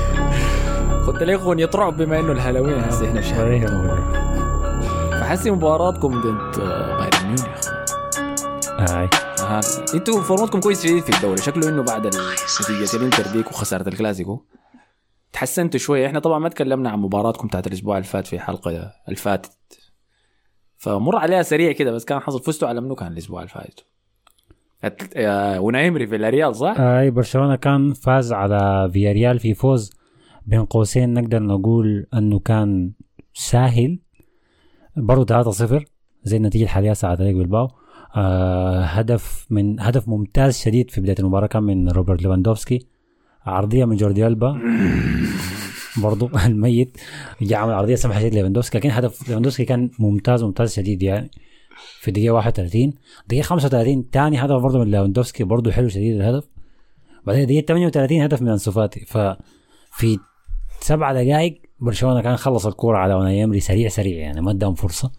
ليه اغنية رعب بما إنه الهالوين هسه إحنا شهر فحسي مباراتكم ضد آه، بايرن ميونخ. هاي أها أنتوا فورمتكم كويس شديد في الدوري. شكله إنه بعد نتيجة الإنتر ديك وخسارة الكلاسيكو. تحسنتوا شوية إحنا طبعا ما تكلمنا عن مباراتكم بتاعت الأسبوع اللي فات في حلقة الفاتت. فمر عليها سريع كده بس كان حصل فزتوا على منو كان الأسبوع اللي فات؟ آه، اوناي امري فياريال صح؟ أي برشلونة كان فاز على فياريال في فوز بين قوسين نقدر نقول أنه كان ساهل. برضه 3-0 زي النتيجة الحالية ساعة فريق بالباو آه هدف من هدف ممتاز شديد في بداية المباراة كان من روبرت ليفاندوفسكي. عرضية من جوردي ألبا. برضو الميت. جاء عمل عرضيه شديد ليفاندوفسكي لكن هدف ليفاندوفسكي كان ممتاز ممتاز شديد يعني في الدقيقة 31 دقيقة 35 ثاني هدف برضه من ليفاندوفسكي برضه حلو شديد الهدف. بعدين دقيقة 38 هدف من أنسو فاتي. ففي سبع دقائق برشلونة كان خلص الكورة على اوناي امري سريع سريع يعني ما اداهم فرصة.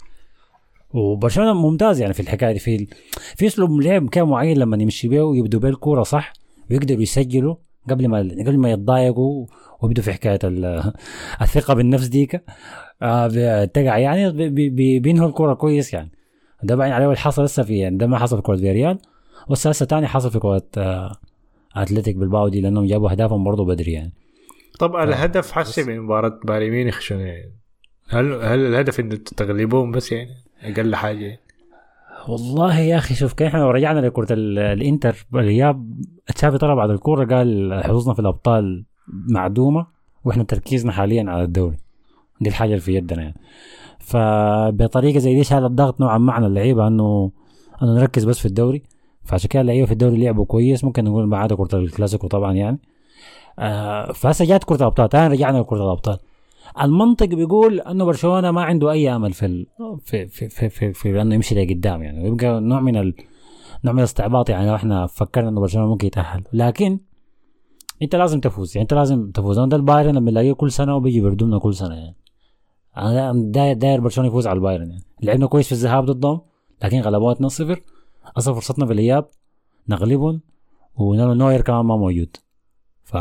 وبرشلونة ممتاز يعني في الحكاية دي في في أسلوب لعب كان معين لما يمشي بيه ويبدوا بيه الكورة صح ويقدروا يسجلوا قبل ما قبل ما يتضايقوا ويبدوا في حكاية ال- الثقة بالنفس ديك. آه تقع يعني بي- بي- بينهوا الكورة كويس يعني. ده باين عليه اللي حصل لسه في يعني ده ما حصل في كرة فيريال هسه تاني حصل في كرة آه أتلتيك بالباو دي لأنهم جابوا أهدافهم برضه بدري يعني. طب الهدف حسي من مباراة بايرن ميونخ شنو يعني؟ هل هل الهدف إنه تغلبوهم بس يعني؟ أقل حاجة يعني. والله يا أخي شوف كيف إحنا لو رجعنا لكرة ال- الإنتر الاياب تشافي طلع بعد الكورة قال حظوظنا في الأبطال معدومة وإحنا تركيزنا حاليا على الدوري. دي الحاجة اللي في يدنا يعني. فبطريقه زي دي شال الضغط نوعا ما على اللعيبة انه إنه نركز بس في الدوري. فعشان كده اللعيبة في الدوري لعبوا كويس. ممكن نقول ما عدا كرة الكلاسيكو طبعا يعني. آه فهسه جات كره الأبطال تعال رجعنا لكره الأبطال. المنطق بيقول إنه برشلونة ما عنده أي أمل في ال... في في في, في, في انه يمشي لقدام يعني. ويبقى نوع من ال... نوع من الاستعباط يعني لو إحنا فكرنا إنه برشلونة ممكن يتأهل. لكن أنت لازم تفوز يعني أنت لازم تفوز. أنا ده البايرن لما بنلاقيه كل سنة وبيجي بيردمنا كل سنة يعني. أنا داير داير برشلونة يفوز على البايرن يعني. لعبنا كويس في الذهاب ضدهم لكن غلبونا 2-0 أصلا فرصتنا في الإياب نغلبهم ونوير كمان ما موجود. ف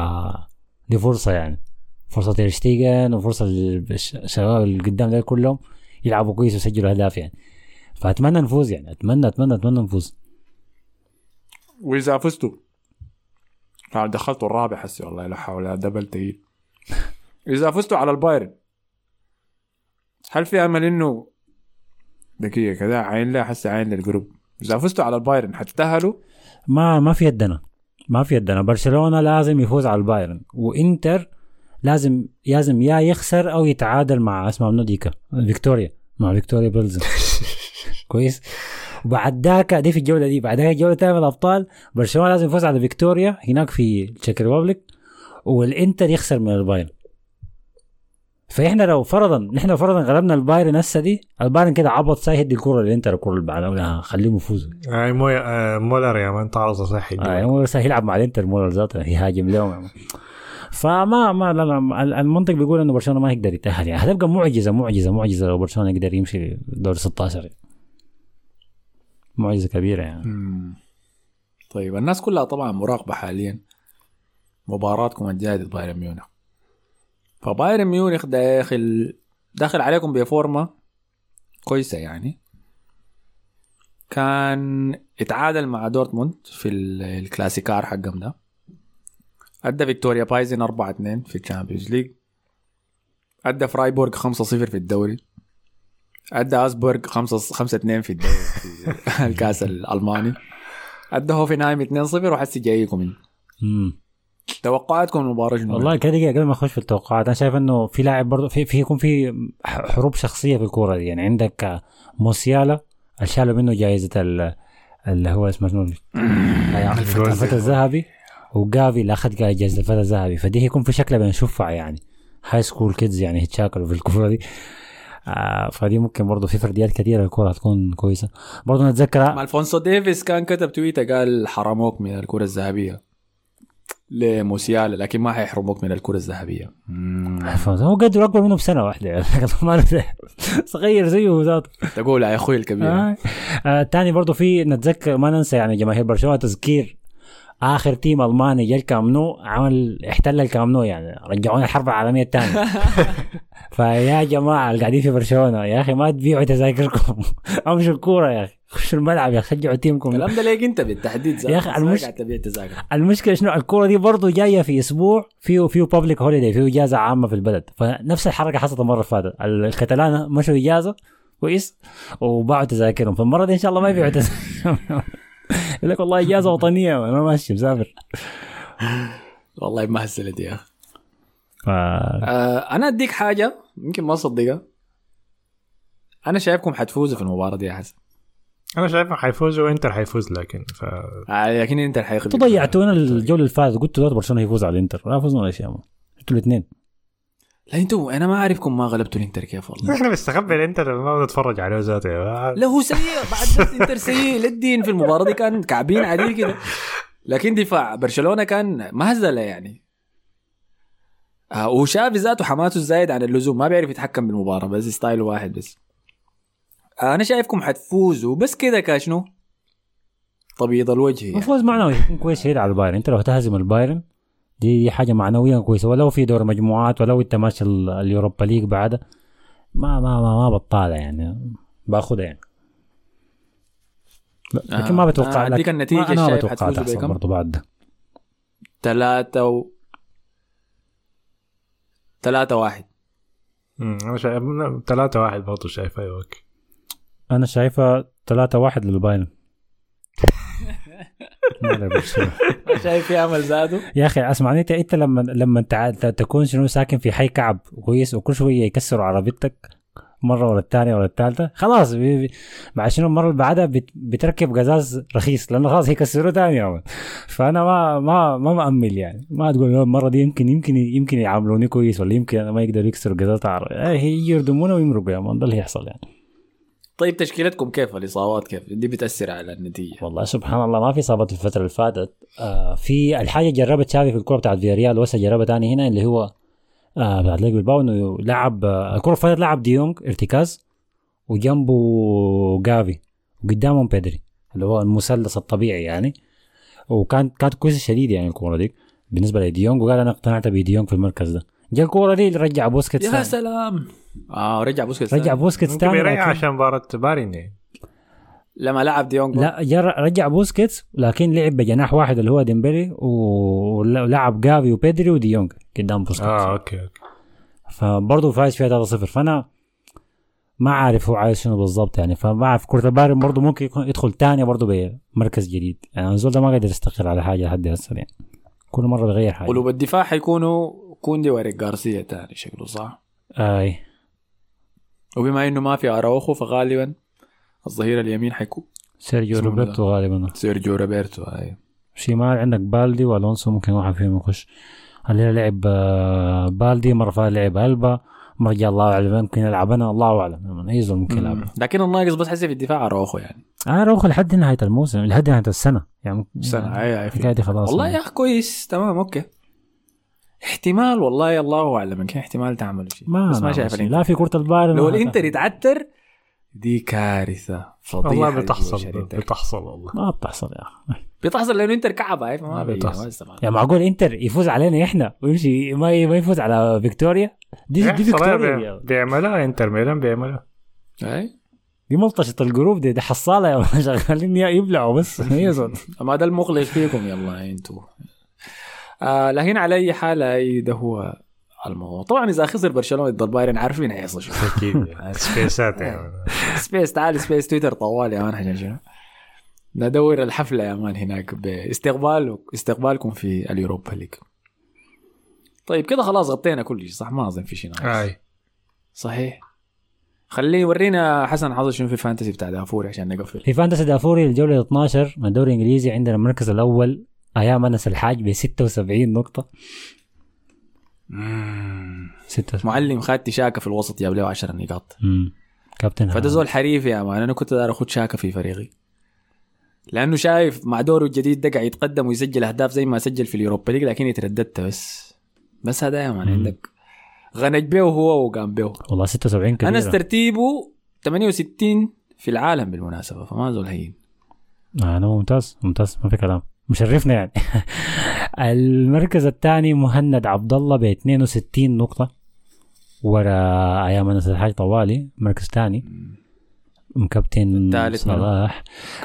دي فرصة يعني. فرصة تيرشتيجن وفرصه للشباب اللي قدام ده كلهم يلعبوا كويس ويسجلوا أهداف يعني. فأتمنى نفوز يعني. أتمنى أتمنى أتمنى نفوز. وإذا فزتوا دخلتوا الرابع حسي والله لا حول ولا دبل تقيل إذا فزتوا على البايرن هل في أمل إنه دقيقة كذا عين لا حسي عين لل group؟ إذا فزتوا على البايرن حتتأهلوا؟ ما ما في يدنا ما في يدنا برشلونة لازم يفوز على البايرن وإنتر لازم لازم يا يخسر أو يتعادل مع اسمها منو ديكا فيكتوريا. مع فيكتوريا بيلزن كويس. وبعد ذاك دي في الجولة دي بعد ذاك الجولة الثانية من الأبطال برشلونة لازم يفوز على فيكتوريا هناك في Czech Republic والإنتر يخسر من البايرن. فإحنا لو فرضا نحن لو فرضا غلبنا البايرن هسه دي البايرن كده عبط ساي يدي الكره للانتر الكره اللي بعدها خليهم يفوزوا. آه مو آه مولر يا man تعرض صحي آه هو بس يلعب مع الانتر مولر ذاته يهاجم لهم. فما ما لا لا ال- المنطق بيقول إنه برشلونة ما يقدر يتأهل يعني. هتبقى معجزة معجزة معجزة لو برشلونة يقدر يمشي دور 16 معجزة كبيرة يعني. طيب الناس كلها طبعا مراقبة حاليا مباراتكم الجاية ضد بايرن ميونخ. فبايرن ميونخ داخل داخل عليكم بفورمة كويسة يعني. كان اتعادل مع دورتموند في ال- الكلاسيكار حقهم ده. أدى فيكتوريا بيلزن 4 2 في ال Champions League. أدى فرايبورغ 5 0 في الدوري. أدى اوغسبورغ 5 5 2 في الدوري الكاس الألماني. أدى هوفنهايم 2 0 وحسي جايكم. امم توقعاتكم المباراه شنو؟ والله كده دقيقة قبل ما أخش في التوقعات أنا شايف إنه في لاعب برضه في في يكون في حروب شخصية في الكورة دي. يعني عندك آه، موسيالا شالوا منه جائزه ال- اللي هو اسمه شنو؟ الفتى الذهبي. وجافي اللي أخذ جائزه الفتى الذهبي. فدي هيكون في شكلها شفع يعني. high school kids يعني يتشاكلوا في الكورة دي. آه فدي ممكن برضه في فرديات كثيره الكورة هتكون كويسة. برضه نتذكر ألفونسو ديفيس كان كتب تويتر قال حرموك من الكرة الذهبية. لموسيالا لكن ما حيحرموك من الكرة الذهبية؟ هو قدر اكبر منه بسنه واحدة يعني. صغير زيه ذاته. تقول يا أخوي الكبير. آه. آه تاني برضو في نتذكر ما ننسى يعني جماهير برشلونة تذكير آخر team ألماني جا الكامنو عمل احتل الكامنو يعني رجعونا الحرب العالمية الثانية. فيا جماعة اللي قاعدين في برشلونة يا أخي ما تبيعوا تذاكركم. أمشوا الكورة يا أخي خشوا الملعب يا أخي شجعوا team كم. الكلام ده ليك أنت بالتحديد يا أخي المش- تبيع تذاكر. المشكلة شنو؟ الكورة دي برضه جاية في أسبوع فيه فيه public holiday فيه إجازة عامة في البلد. فنفس الحركة حصلت المرة اللي فاتت. الكتلان مشوا إجازة كويس وباعوا تذاكرهم. فالمرة دي إن شاء الله ما يبيعوا تذاكرهم. يقول لك والله إجازة وطنية أنا ماشي مسافر. والله ما هزلت يا أخي. آه أنا أديك حاجة يمكن ما تصدقها أنا شايفكم حتفوزوا في المباراة دي يا حسن. أنا شايف حيفوزوا وإنتر حيفوز لكن ف آه لكن انت حيغلب أنتوا ضيعتونا الجولة اللي فاتت قلتوا برشلونة يفوز على الإنتر. لا فزنا ولا شيء أنتوا الاثنين لا أنتوا أنا ما أعرفكم ما غلبتوا الإنتر كيف والله. إحنا بنستخبي الإنتر ما بنتفرج عليه ذاته. لا هو سيء بعد بس إنتر سيء للدين في المباراة دي كان كعبين عديل كده. لكن دفاع برشلونة كان مهزله يعني. آه وشافي ذاته حماسه الزايد عن اللزوم ما بيعرف يتحكم بالمباراة بس style واحد بس. آه أنا شايفكم حتفوزوا بس كده كا شنو تبيض الوجه يعني. الفوز معنوي يكون كويس شديد على البايرن. أنت لو تهزم البايرن دي, حاجة معنويا كويسة. ولو في دور مجموعات ولو انت ماشي ال- اليوروبا ليج بعدها ما ما ما, ما بطالة يعني. باخذها يعني. لكن ما آه، بتوقع آه، لك- النتيجة ما أنا بتوقع تحصل؟ برضه بعد. ده ثلاثة و ثلاثة واحد. مم، أنا شايف 3 1 برضه شايف أيوه أنا شايفها 3 1 للبايرن. شايف في امل زادوا يا أخي اسمعني انت أنت لما لما تكون شنو ساكن في حي كعب كويس وكل شوية يكسروا عربيتك مرة ولا الثانية ولا الثالثة خلاص بي بي مع شنو المرة اللي بعدها بت بتركب قزاز رخيص لأنه خلاص يكسروه ثاني يوم. فأنا ما ما ما مأمل يعني. ما تقول المرة دي يمكن يمكن يمكن يعاملوني كويس ولا يمكن ما يقدروا يكسروا قزاز عربي هي يردمونا ويمرقوا يا مان ده اللي يحصل يعني. طيب تشكيلتكم كيف؟ الإصابات كيف؟ دي بتأثر على النتيجة. والله سبحان الله ما في اصابات في الفترة اللي فاتت. آه في الحاجة جربت شافي في الكرة بتاعت فياريال وسا جربها تاني هنا اللي هو آه بتاعت أتلتيك بلباو إنه لعب آه الكرة اللي فاتت لعب ديونج ارتكاز وجنبه جافي وقدامهم بيدري اللي هو المثلث الطبيعي يعني. وكانت كانت كويسة شديد يعني الكورة دي بالنسبة لديونج وقال أنا اقتنعت بديونج في المركز ده. جا الكوره دي اللي رجع بوسكيتس يا. سلام. آه رجع بوسكيتس رجع بوسكيتس يريح لكن- عشان مباراة بايرن لما لعب ديونج لا جر رجع بوسكيتس لكن لعب بجناح واحد اللي هو ديمبلي و- ولعب جافي وبيدري وديونج قدام بوسكيتس. آه okay okay. فبرضه فايز فيها 3-0 فأنا ما عارف هو عايز شنو بالضبط يعني. فما أعرف كرة البايرن برضه ممكن يكون يدخل تاني برضه بمركز جديد. يعني الزول ده ما قادر يستقر على حاجة لحد هسه يعني. كل مرة بيغير حاجة. قلوب الدفاع حيكونوا كوندي وإريك جارسيا تاني شكله صح؟ أي. وبما إنه ما في أراوخو فغالبا الظهير اليمين حيكون سيرجيو روبرتو غالبا. سيرجيو روبرتو أي. شمال عندك بالدي والونسو ممكن واحد فيهم يخش. الليلة لعب آه، بالدي مرة فاتت لعب ألبا مرة جاء الله أعلم يمكن يلعب أنا الله أعلم. أي زول ممكن يلعب. لكن الناقص بس حسي في الدفاع أراوخو يعني. أراوخو لحد نهاية الموسم لحد نهاية السنة يعني سنة أي أي خلاص. والله يا أخي كويس تمام okay. احتمال والله الله أعلم يمكن احتمال تعملوا شيء. ما بس ما شايف لا في كرة البايرن لو الإنتر يتعتر دي كارثة. فضيحة والله بتحصل. بتحصل والله. ما بتحصل يا أخي. بتحصل لأنه إنتر كعب هاي فما ما بتحصل. يعني معقول إنتر يفوز علينا إحنا؟ ويمشي ما ما يفوز على فيكتوريا؟ دي دي فيكتوريا. بيعملها إنتر ميلان بيعملها. اي دي ملطشة الجروب دي, دي حصالة يا شغالين يبلعوا بس. ما ده المخلص فيكم يلا إنتوا. آه لكن على أي حال أي ده هو الموضوع. طبعا إذا خسر برشلونة ضد البايرن عارفين هيحصل شنو أكيد. space ات يعني space تعال space تويتر طوال يا man شنو؟ ندور الحفلة يا man هناك باستقبال استقبالكم في ال Europa League. طيب كده خلاص غطينا كل شيء صح؟ ما أظن في شيء ناقص. أي. صحيح. خليه ورينا حسن حظ شنو في ال fantasy بتاع دافوري عشان نقفل. في fantasy دافوري الجولة 12 من الدوري الإنجليزي عندنا المركز الأول أيام انس الحاج ب 76 نقطة. 76 معلم خدت شاكا في الوسط جاب له 10 نقاط. كابتن فده زول حريف يا man أنا كنت داير أخد شاكا في فريقي. لأنه شايف مع دوره الجديد ده قاعد يتقدم ويسجل أهداف زي ما سجل في ال Europa League لكن يترددت بس. بس هذا يا man مم. عندك. غنج بيه هو وقام بيه والله 76 كبيرة. انس ترتيبه 68 في العالم بالمناسبة فما زول هين. آه أنا ممتاز. ممتاز. ما في كلام. مشرفنا يعني. المركز الثاني مهند عبد الله ب 62 نقطة ورا أيام أنس الحاج طوالي مركز ثاني. مكابتن منو؟ صلاح.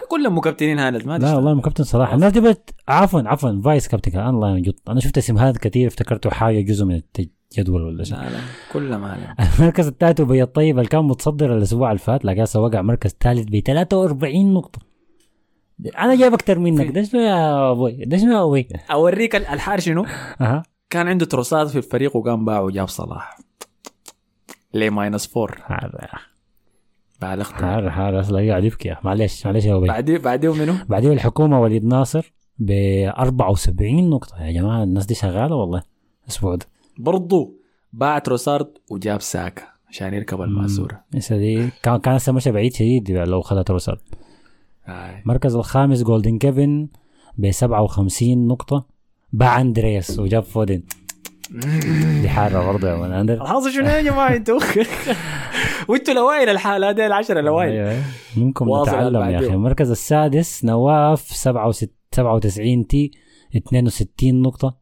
كلهم مكابتنين هانت ما لا والله مكابتن صلاح. الناس جبت عفوا عفوا فايس كابتن الله يجد أنا شفت اسم هذا كثير افتكرته حاجة جزء من الجدول ولا شيء. لا لا. كلهم هانت المركز الثالث ابي الطيب اللي كان متصدر الأسبوع اللي فات لقى وقع مركز ثالث ب 43 نقطة. أنا جايب أكثر منك. ده شنو يا أبوي؟ ده شنو يا أبوي؟ أوريك الحار شنو؟ أها. كان عنده تروسات في الفريق وقام باعه وجاب صلاح. ليه minus four حار بالغت حار حار أصلا قاعد يبكي. يا معلش معلش يا أبوي. بعديه بعديه منو؟ بعدين الحكومة وليد ناصر ب 74 نقطة. يا جماعة الناس دي شغالة والله. الأسبوع ده. برضو باع تروسارد وجاب ساكا عشان يركب الماسورة. لسه دي كان كان لسه مشى بعيد شديد لو روسر هاي. المركز الخامس جولدن كيفن ب 57 نقطة. باع أندرياس وجاب فودن. دي حارة برضه يا مان أندر. الحظ شنو يا جماعة أنتوا؟ وانتوا الاوائل الحالة هذه العشرة الاوائل واصل نتعلم يا. أخي. المركز السادس نواف 67 97 تي 62 نقطة.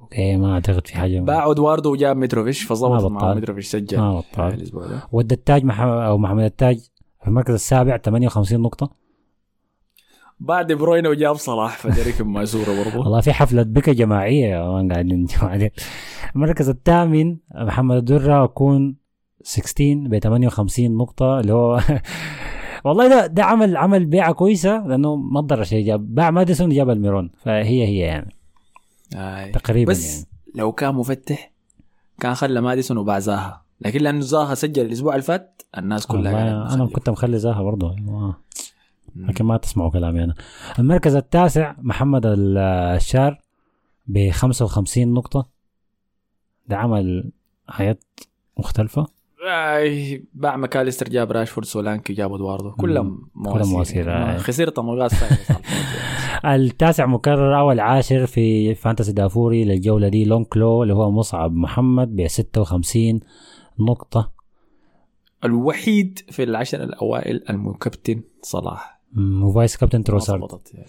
okay. ما أعتقد في حاجة. باع إدواردو وجاب متروفيش فظبط. مع متروفيش سجل. ما بطال. الأسبوع ده. ودى التاج محمد أو محمد التاج المركز السابع 58 نقطة. باع دي بروين وجاب صلاح فدريك ماسوره برضو. والله في حفلة بكا جماعية يا man قاعدين المركز الثامن محمد الدرة أكون 16 ب 58 نقطة اللي هو والله ده ده عمل عمل بيعة كويسة لأنه ما ضر شيء. جاب باع ماديسون جاب الميرون فهي هي يعني. هاي. تقريبا بس يعني. لو كان مفتح كان خلى ماديسون وباع زاها لكن لأنه زاها سجل الأسبوع اللي فات الناس كلها تخليه. كنت مخلي زاها برضه آه. لكن ما تسمعوا كلامي أنا المركز التاسع محمد ال- الشار ب 55 نقطة ده عمل حياة مختلفة باع ماكاليستر جاب راشفورد سولانكي جاب إدواردو كلهم مواسير مواسير، يعني. آي. خسير طموغات. التاسع مكرر أو العاشر في fantasy دافوري للجولة دي لونج كلو اللي هو مصعب محمد ب 56 نقطة. الوحيد في العشر الأوائل المكابتن صلاح. و vice captain تروسارد يعني.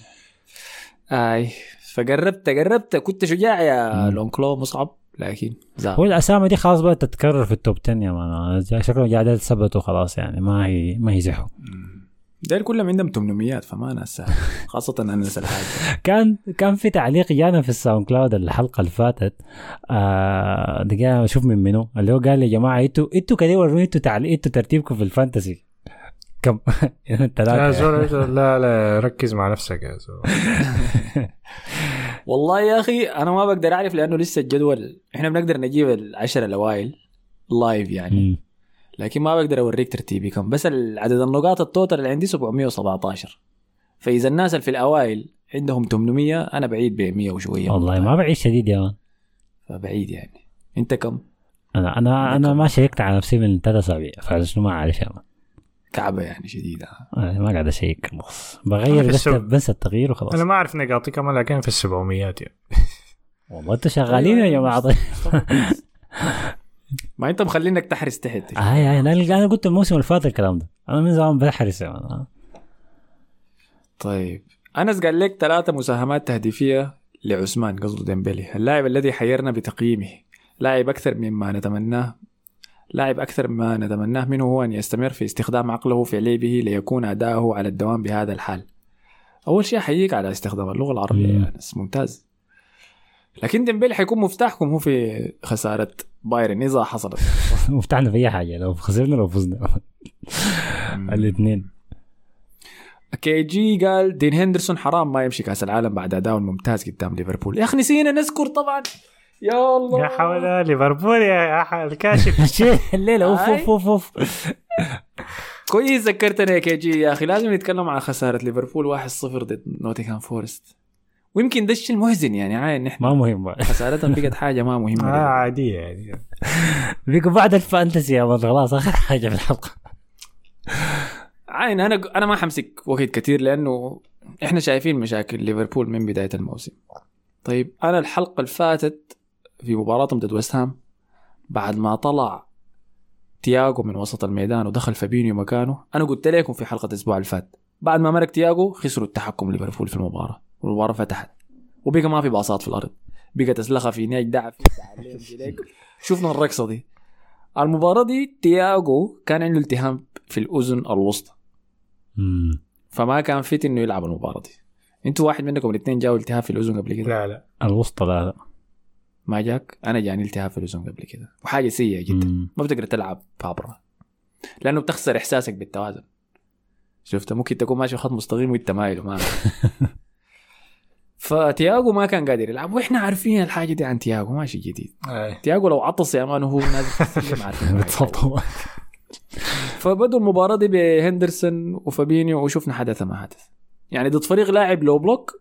أي فقربت قربت كنت شجاع يا مم. لونكلو مصعب لكن زاد هو الأسامي دي خلاص بقت تتكرر في ال top 10 يا man. شكلهم قاعدين ثبتوا خلاص يعني ما هي ما يزحوا ديل كلهم عندهم 800 فما ناس سهل. خاصة انس الحاج كان كان في تعليق جانا في ال SoundCloud الحلقة اللي فاتت. آه دقيقة أشوف من منو. اللي هو قال يا جماعة أنتوا إنتوا كده وروني إنتوا تعليق إنتوا ترتيبكم في ال fantasy. كم؟ لا ثلاثة زول لا لا ركز مع نفسك يا زول. والله يا أخي أنا ما بقدر أعرف لأنه لسه الجدول إحنا بنقدر نجيب العشرة الأوائل live يعني. لكن ما بقدر أوريك ترتيبي كم بس عدد النقاط ال total اللي عندي 717 فإذا الناس اللي في الأوائل عندهم 800 أنا بعيد ب 100 وشوية. والله ما بعيد شديد يا man. فبعيد يعني. أنت كم؟ أنا أنا أنا ما شيكت على نفسي من ثلاث أسابيع فشنو ما عارف يا man. كعبة يعني شديدة. أنا ما قاعد أشيك خلاص بغير بس. بنسى التغيير وخلاص. أنا ما أعرف نقاطي كم لكن في السبعميات يعني. والله أنتوا شغالين يا جماعة. طيب. ما انت مخلينك تحرس تحت. هاي هاي أنا أنا قلت الموسم اللي فات الكلام ده. أنا من زمان بحرس يا man طيب. أنس قال لك ثلاثة مساهمات تهديفية لعثمان قصده ديمبلي. اللاعب الذي حيرنا بتقييمه. لاعب أكثر مما نتمناه. لاعب أكثر مما نتمناه منه هو أن يستمر في استخدام عقله في لعبه ليكون أداؤه على الدوام بهذا الحال. أول شيء أحييك على استخدام اللغة العربية مم. يا أنس. ممتاز. لكن ديمبلي حيكون مفتاحكم هو في خسارة بايرن إذا حصلت. وفتحنا في أي حاجة لو خسرنا لو فزنا. الاثنين. كي جي قال دين هندرسون حرام ما يمشي كأس العالم بعد أداء ممتاز قدام ليفربول. يا أخي نسينا نذكر طبعا. يا الله. يا حول ليفربول يا الكاشف. الليلة. أوف أوف أوف كويس ذكرتني يا كي جي. يا أخي لازم نتكلم عن خسارة ليفربول. 1-0 ضد نوتنغهام فورست. ويمكن ده الشيء المحزن يعني عاين نحن ما مهم بقى. خسارتهم بقت حاجة ما آه مهمه لنا. عادية يعني بيكون بعد ال fantasy يا man خلاص آخر حاجة في الحلقة عاين أنا أنا ما حمسك وقت كثير لأنه إحنا شايفين مشاكل ليفربول من بداية الموسم طيب أنا الحلقة اللي فاتت في مباراتهم ضد ويست هام بعد ما طلع تياجو من وسط الميدان ودخل فابينيو مكانه أنا قلت لكم في حلقة الأسبوع اللي فات بعد ما مرق تياجو خسروا التحكم ليفربول في المباراة والمباراه فتحت. وبقى ما في باصات في الأرض. بقت اسلخه في نيك دعف. شفنا الرقصة دي. المباراة دي تياجو كان عنده التهام في الأذن الوسطى. فما كان fit إنه يلعب المباراة دي. أنتوا واحد منكم الاثنين جاوا التهاب في الأذن قبل كده؟ لا لا. الوسطى لا لا. ما جاك؟ أنا جاني التهاب في الأذن قبل كده. وحاجة سيئة جدا. مم. ما بتقدر تلعب بابرا لأنه بتخسر إحساسك بالتوازن. شفت؟ ممكن تكون ماشي خط مستقيم وأنت مايل وما فتياجو ما كان قادر يلعب. وإحنا عارفين الحاجة دي عن تياجو ماشي جديد. أي. تياجو لو عطس يا man وهو نازل في السلم عارفين بالضبط. فبدوا المباراة دي بهندرسون وفابينيو وشفنا حدث ما حدث. يعني ضد فريق لاعب low block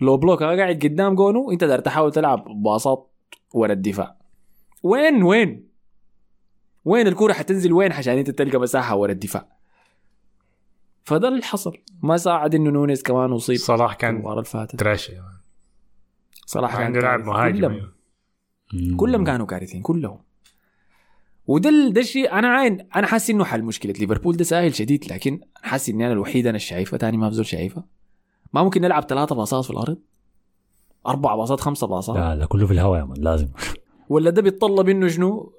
low block قاعد قدام جونو انت دار تحاول تلعب باصات ورا الدفاع. وين وين؟ وين الكرة حتنزل؟ وين؟ عشان انت تلقى مساحة ورا الدفاع. فده اللي حصل. ما ساعد إنه نونيز كمان اصيب صلاح كان المباراة اللي فاتت trashy صراحة عنده لاعب مهاجم كلهم, كلهم كانوا كارثين كلهم. وده ده الشيء أنا عاين أنا حاسس إنه حل مشكلة ليفربول. ده سهل شديد لكن حاسس إني أنا الوحيد أنا الشايفة تاني ما بزول شايفة. ما ممكن نلعب ثلاثة باصات في الأرض؟ أربع باصات خمسة باصات؟ لا لا كله في الهواء يا مان لازم. ولا ده بيتطلب إنه شنو؟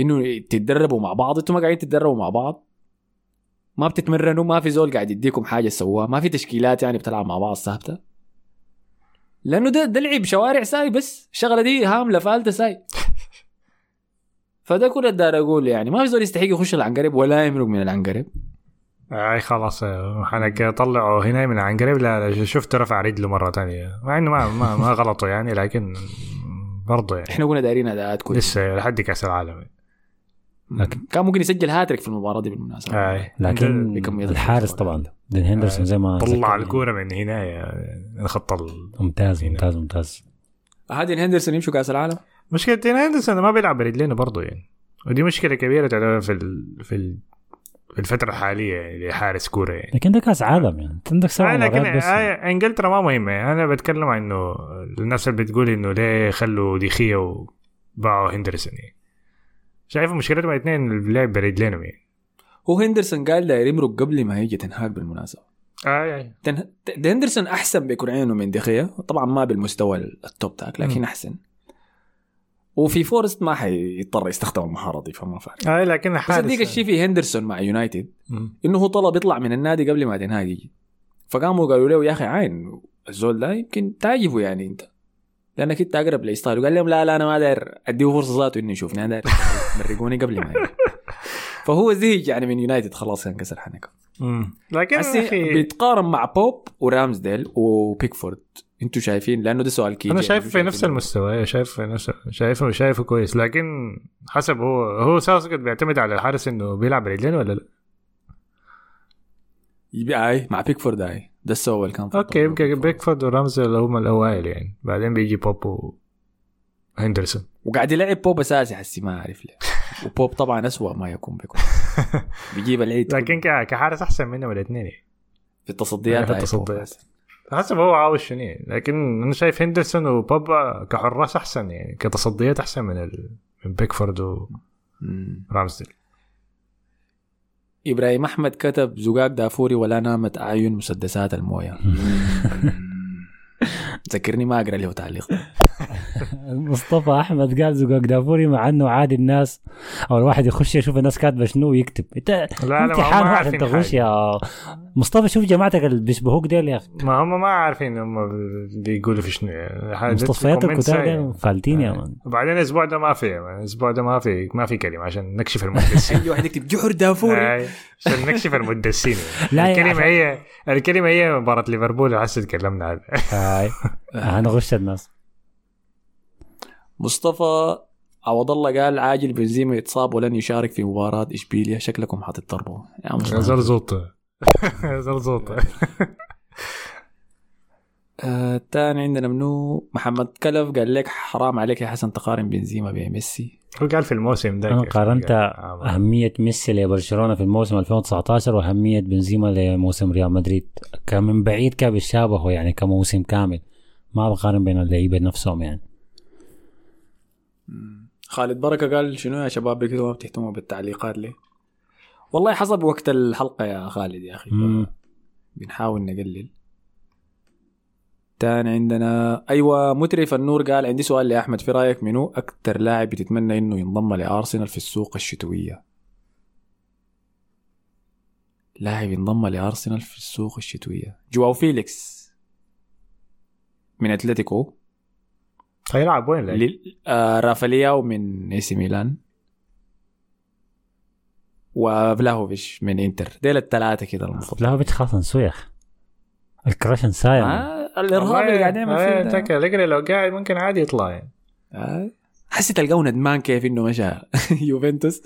إنه تتدربوا مع بعض أنتوا ما قاعدين تتدربوا مع بعض. ما بتتمرنوا ما في زول قاعد يديكم حاجة تسووها ما في تشكيلات يعني بتلعب مع بعض ثابته لأنه ده ده لعب شوارع ساي بس الشغلة دي هاملة فالته ساي. فده كل الدار أقول يعني. ما في زول يستحق يخش العنقريب ولا يمرق من العنقريب. أي خلاص حنك طلعوا هنا من عن قريب لا لا، شفت رفع رجله مرة ثانية مع إنه ما ما, ما غلطوا يعني لكن برضه يعني. إحنا كنا دايرين أداءات كويسة. لسه لحد كأس العالم. لكن- كان ممكن يسجل هاتريك في المباراة دي بالمناسبة. اي لكن الحارس. طبعا. دين هندرسون زي ما طلع. الكورة من هنا يا- خط ال- ممتاز هنا. ممتاز ممتاز. هادي هندرسون يمشوا كأس العالم؟ مشكلة دين هندرسون ما بيلعب برجلينه برضه يعني. ودي مشكلة كبيرة تعتبر في ال... في ال... في الفترة الحالية يعني لحارس كورة يعني. لكن ده كأس عالم يعني. أنت عندك سبع آه لكن بس. آه إنجلترا ما مهمة يعني. أنا بتكلم عن إنه الناس اللي بتقول إنه ليه خلوا ديخيا وباعوا هندرسون يعني. شايف مشكلتهم الاثنين اللعب برجلينهم يعني. هو هندرسون قال داير يمرق قبل ما يجي تنهاج بالمناسبة. آه يعني. تن... ت- هندرسون أحسن بيكون عينه من دخيا طبعا ما بالمستوى ال top تاك لكن مم. أحسن. وفي فورست ما حيضطر يستخدم المهارة دي فما فارق. آه لكن بس حارس اديك الشيء في هندرسون مع يونايتد. إنه هو طلب يطلع من النادي قبل ما تنهاج يجي. فقاموا قالوا له يا أخي عين الزول ده يمكن تعجبه يعني أنت. لانك انت أقرب ل style وقال لهم لا لا أنا ما داير أديه فرصة ذاته إنه يشوفني. أنا داير مرقوني قبل ما يجي. فهو زهق يعني من يونايتد. خلاص كان كسر حنكه. لكن أخي بيتقارن مع بوب ورامزديل وبيكفورد. أنتوا شايفين؟ لأنه ده سؤال كيجي. أنا شايف في نفس المستوى. شايف في نفس شايفه شايفه كويس. لكن حسب هو هو ساوثجيت بيعتمد على الحارس إنه بيلعب برجلين ولا لا؟ أي مع بيكفورد أي. ده السوى اللي كان أوكي. يبقى بيكفورد ورمز اللي هم الأوائل يعني. بعدين بيجي بوب وهندرسون وقاعد يلعب بوب أساسي حسي ما أعرف ليه. وبوب طبعا اسوء ما يكون بيكون. بيجيب العيد لكن كحارس أحسن منهم الاثنين يعني؟ في التصديات في التصديات. حسب هو عاوز شنو يعني. لكن أنا شايف هندرسون وبوب كحراس أحسن يعني. كتصديات أحسن من ال... من بيكفورد. ورامزديل إبراهيم أحمد كتب زقاق دافوري ولا نامت أعين مسدسات الموية. ذكرني ما أقرأ له تعليق. مصطفى أحمد قال زقاق دافوري مع أنه عادي الناس أو الواحد يخش يشوف الناس كاتبة شنو ويكتب. إنت لا لا ما هم امتحان واحد عارفين تخش. يا مصطفى شوف جماعتك اللي بيشبهوك ديل يا أخي. ما هم ما عارفين هم اللي يقولوا في شنو. يعني مصطفيات الكتاب فالتين يا آه. مان. وبعدين الأسبوع ده ما في الأسبوع ده ما في ما في كلمة عشان نكشف المدسين أي واحد يكتب جحر دافوري. آه، عشان نكشف المدسين لا الكلمة هي الكلمة هي مباراة ليفربول حسيت تكلمنا عنها هاي. هنغش الناس. مصطفى عوض الله قال عاجل بنزيما يتصاب ولن يشارك في مباراة إشبيليا. شكلكم حتضطربوا. يا مصطفى. زرزوطه زرزوطه آه، الثاني عندنا منو؟ محمد كلف قال لك حرام عليك يا حسن تقارن بنزيما بميسي هو قال في الموسم ده أنا قارنت أهمية ميسي لبرشلونة في الموسم 2019 وأهمية بنزيما لموسم ريال مدريد. كان من بعيد كان بيتشابهوا يعني كموسم كامل. ما بقارن بين اللعيبة نفسهم يعني. خالد بركة قال شنو يا شباب؟ كده ما بتهتموا بالتعليقات ليه والله حسب وقت الحلقة يا خالد يا أخي. مم. بنحاول نقلل. تاني عندنا أيوه مترف النور قال عندي سؤال لأحمد. في رأيك منو أكثر لاعب بتتمنى إنه ينضم لأرسنال في السوق الشتوية؟ لاعب ينضم لأرسنال في السوق الشتوية. جواو فيليكس. من أتلتيكو. هيلعب وين؟ لل- آه رافالياو من إي سي ميلان وفلاهوفيش من إنتر ديل الثلاثه كده المفروض لا بيت خلاص نسويخ الكراشن سايم آه الارهاب اللي قاعد يعمل فيه ده. لو قاعد ممكن عادي يطلع يعني آه. حسيت تلقاه ندمان كيف إنه مشى يوفنتوس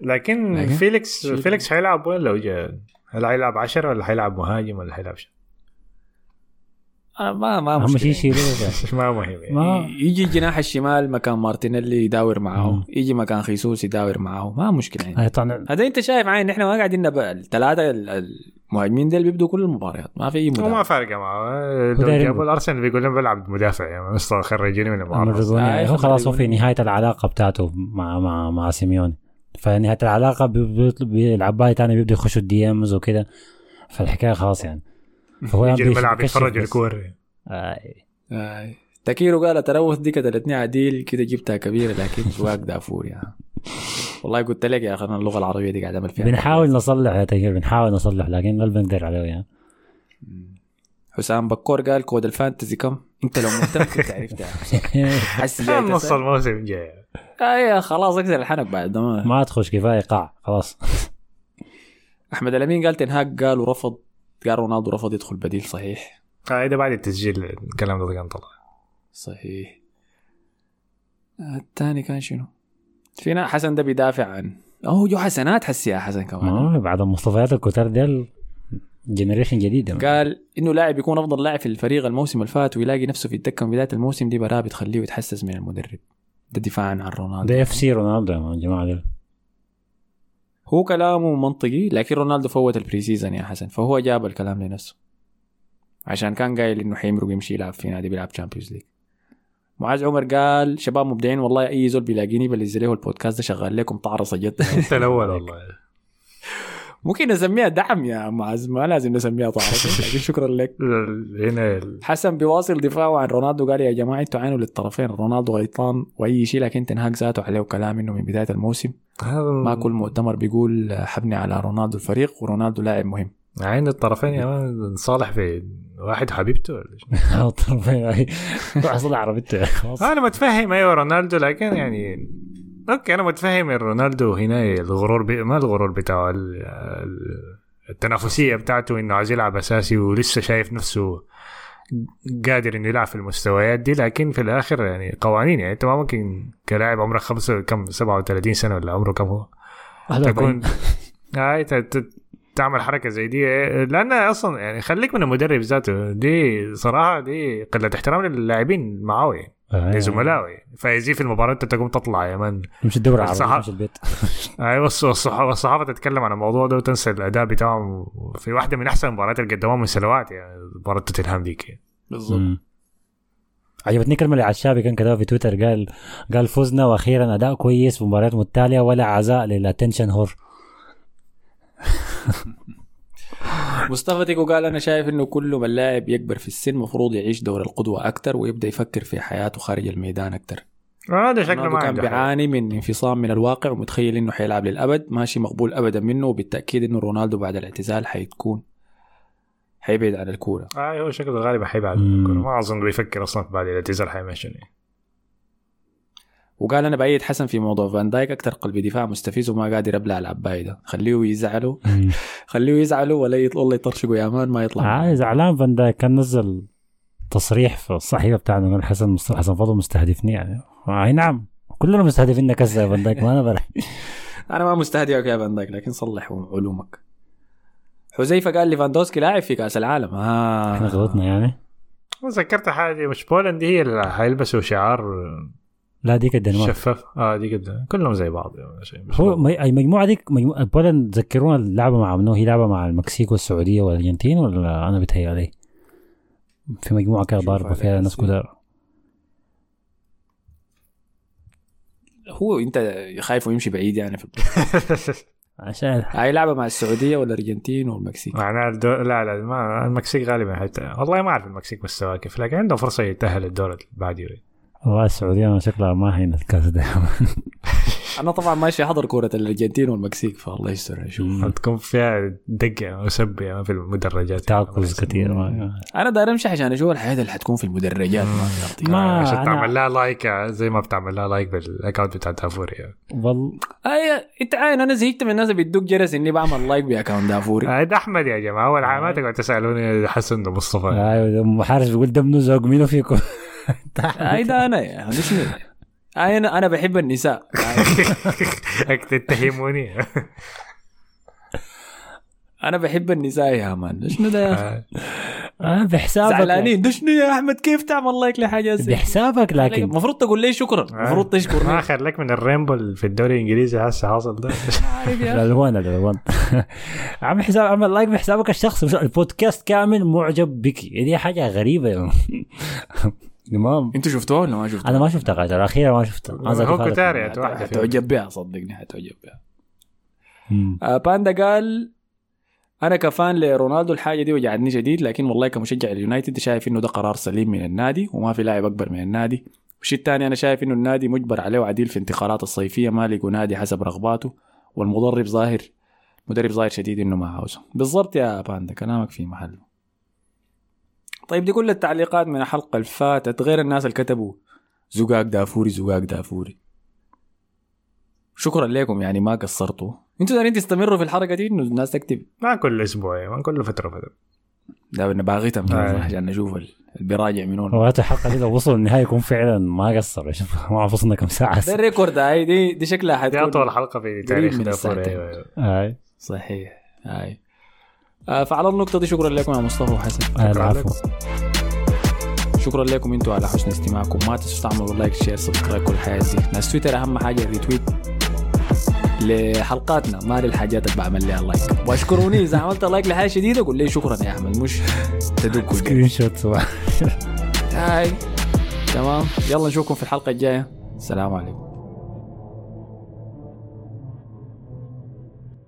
لكن لكن- فيليكس فيليكس حيلعب وين لو جاء؟ هل حيلعب 10 ولا حيلعب مهاجم ولا حيلعب شو؟ آه ما ما اهم مشكلة. شيء يعني. يشيلوه ما مهم يعني. ما يجي جناح الشمال مكان مارتينيلي يداور معاه مم. يجي مكان خيسوس يداور معاه ما مشكلة يعني. هاي طبعا. هذا انت شايف عين إحنا ما قاعدين الثلاثه المهاجمين ديل بيبدوا كل المباريات. ما في أي وما مدافع فارقة معه. لو ودايرين- جابوا الارسنال بيقول لهم بلعب مدافع يعني. أصلا خرجوني من المعرض مرقوني آه، هو خلاص هو في. نهاية العلاقة بتاعته مع مع مع سيميوني. فنهاية العلاقة بي- بي- بيلعب باي تاني بيبدا يخشوا ال DMs وكده. فالحكاية خلاص يعني. فهو يجي الملعب يتفرج. الكور آي. آه. تكيرو قال truth دي كتلتني عديل كده جبتها كبيرة لكن سواق دافور يا والله قلت لك يا أخي أنا اللغة العربية دي قاعد أعمل فيها بنحاول نصلح يا تغيير بنحاول نصلح لكن ما بنقدر عليه يعني. حسام بكور قال كود ال fantasy كم؟ أنت لو مهتم كنت عرفتها حس جاي نص. الموسم جاي. إيه خلاص اكسر الحنك بعد ما ما تخش كفاية قاع خلاص. أحمد الأمين قال تنهاك قال ورفض قال رونالدو رفض يدخل بديل صحيح. آه ده بعد التسجيل الكلام ده كان طلع. صحيح. آه، الثاني كان شنو؟ فينا حسن ده بيدافع عن أوه جو حسنات حسي يا حسن كمان. آه، بعد المصطفيات الكتار ديل generation جديدة. قال إنه لاعب يكون أفضل لاعب في الفريق الموسم اللي فات ويلاقي نفسه في الدكة من بداية الموسم دي براه بتخليه يتحسس من المدرب. ده دفاعا عن رونالدو. ده FC رونالدو يا جماعة ديل. هو كلامه منطقي لكن رونالدو فوت ال pre-season يا حسن فهو جاب الكلام لنفسه. عشان كان قايل إنه حيمرق يمشي يلعب في نادي بيلعب Champions League معاذ عمر قال شباب مبدعين والله أي زول بيلاقيني بلز له البودكاست ده شغال لكم طعرصه جد انت الأول والله. ممكن نسميها دعم يا معاذ ما لازم نسميها طعرصه لكن شكرا لك. هنا حسن بيواصل دفاعه عن رونالدو قال يا جماعة أنتوا عينوا للطرفين رونالدو غلطان وأي شيء لكن تنهاك ذاته عليه كلام إنه من بداية الموسم. ما كل مؤتمر بيقول حبني على رونالدو الفريق ورونالدو لاعب مهم. عين الطرفين يا مان صالح في واحد حبيبته ولا؟ الطرفين روح صلح عربيته أنا متفهم أيوه رونالدو لكن يعني أوكي أنا متفهم رونالدو هنا الغرور بي... ما الغرور بتاعه ال... ال- التنافسية بتاعته إنه عايز يلعب أساسي ولسه شايف نفسه قادر إنه يلعب في المستويات دي لكن في الآخر يعني قوانين يعني أنت ما ممكن كلاعب عمرك خمسة كم 37 سنة ولا عمره كم هو؟ تكون هاي ت- ت- تعمل حركة زي دي لأن أصلا يعني خليك من المدرب ذاته دي صراحة دي قلة احترام للاعبين معاه يعني لزملائه يعني فيزي في المباراة أنت تقوم تطلع يا man مش الدوري العربي مش البيت. أيوه والصحافة تتكلم عن الموضوع ده وتنسى الأداء بتاعهم. في واحدة من أحسن المباريات اللي قدموها من سنوات يعني مباراة توتنهام ديك. يعني. بالضبط. مم. عجبتني كلمة اللي عشابي كان كتبها في تويتر. قال قال فزنا وأخيرا أداء كويس في مباريات متتالية ولا عزاء للأتنشن هور. مصطفى تيكو قال أنا شايف إنه كل ما اللاعب يكبر في السن مفروض يعيش دور القدوة أكثر ويبدأ يفكر في حياته خارج الميدان أكثر هذا شكله ما كان. بيعاني من انفصام من الواقع ومتخيل إنه حيلعب للأبد ماشي مقبول أبدا منه وبالتأكيد إنه رونالدو بعد الاعتزال حيكون حيبعد عن الكورة آه هو شكله غالبا حيبعد مم. الكرة. ما أظن بيفكر أصلا بعد الاعتزال حيمشي يعني. وقال أنا بأيد حسن في موضوع فان دايك أكثر قلب دفاع مستفز وما قادر أبلع العباية ده خليه يزعلوا. خليه يزعلوا ولا يط- والله يطرشقوا يا مان ما يطلع. آه زعلان فان دايك كان نزل تصريح في الصحيفة بتاعنا قال حسن مست... حسن فضل مستهدفني يعني. أي نعم. كلنا مستهدفين كسر يا فان دايك ما أنا برح أنا ما مستهدئك يا فان دايك لكن صلح علومك. حذيفة قال ليفاندوسكي لاعب في كأس العالم. إحنا آه غلطنا يعني. ذكرت حاجة مش بولند هي اللي حيلبسوا شعار لا ديك الدنمارك. شفاف؟ آه دي كده كلهم زي بعض يعني شيء هو بعض. م- أي مجموعة ديك مجموعة بولند تذكرونا اللعبة مع منو؟ هي لعبة مع المكسيك والسعودية والأرجنتين ولا أنا بتهيألي في مجموعة كده ضاربة فيها ناس. كده هو أنت خايفه يمشي بعيد يعني في عشان هاي لعبة مع السعودية والأرجنتين والمكسيك. معناها الدو... لا لا ما المكسيك غالبا حتى والله ما أعرف المكسيك مستواه كيف لكن عندهم فرصة يتأهل الدور اللي بعده والله السعودية شكلها ما هي الكاس ده أنا طبعا ماشي احضر كورة الأرجنتين والمكسيك فالله يستر أشوف تكون فيها دقة وسبه في المدرجات. tackles كثير ما أنا داير أمشي عشان أشوف الحياة اللي حتكون في المدرجات ما في ما عشان أنا- تعمل لها like زي ما بتعمل لها like بال account بتاع دافوري. والله اي أنت عاين أنا زهقت من الناس اللي بيدوك جرس إني بعمل like ب account دافوري. آه، ده أحمد يا جماعة أول ما تقعد تسألوني حسن مصطفى أيوه أم حارس بيقول ده منو زوج منو فيكم؟ أي ده أنا يعني أنا أنا بحب النساء. تتهموني. أنا بحب النساء يا man شنو ده يا أخي؟ آه، بحسابك زعلانين. ده شنو يا أحمد؟ كيف تعمل like لحاجة زي بحسابك لكن المفروض تقول لي شكرا. المفروض ما تشكرني آخر لك من ال rainbow اللي في الدوري الإنجليزي هسه حاصل ده. الألوان الألوان. عم حساب عمل like بحسابك الشخصي. مش- البودكاست كامل معجب بك. دي حاجة غريبة. يا تمام أنتوا شفتوها ولا ما شفتوها؟ أنا ما شفتها قاعد الاخيره ما شفتها ما هو. كتاري. حتعجب بها صدقني حتعجب بها. آه، باندا قال أنا كفان لرونالدو الحاجة دي وجعتني شديد لكن والله كمشجع اليونايتد شايف إنه ده قرار سليم من النادي وما في لاعب أكبر من النادي والشيء الثاني أنا شايف إنه النادي مجبر عليه وعديل في انتقالات الصيفية ما لقوا نادي حسب رغباته والمدرب ظاهر مدرب ظاهر شديد إنه ما عاوزه بالضبط يا باندا كلامك في محله طيب دي كل التعليقات من الحلقة اللي فاتت غير الناس اللي كتبوا. زقاق دافوري زقاق دافوري. شكرا لكم يعني ما قصرتوا. أنتوا دايرين تستمروا في الحركة دي إنه الناس تكتب؟ ما كل أسبوع ما كل فترة فترة. ده أنا باغيتها آه. عشان نشوف ال- اللي بيراجع من هون وقت الحلقة دي لو وصلوا النهاية يكون فعلا ما قصر شوف ما أعرف وصلنا كم ساعة. ده ال record هاي دي دي شكلها دي حتكون اطول حلقة في تاريخ من دافوري. أيوه. أيوه صحيح هاي. فعلى النقطة دي شكرا لكم يا مصطفى وحسن. آه، العفو. شكرا لكم أنتوا على حسن استماعكم. ما تنسوا تعملوا like share subscribe كل الحياة دي ناس تويتر أهم حاجة ال retweet لحلقاتنا. ما للحاجات اللي بعمل لها like واشكروني إذا عملت like لحاجة شديدة قول لي شكرا يا أحمد. مش تدق screenshot هاي. تمام. يلا نشوفكم في الحلقة الجاية. السلام عليكم.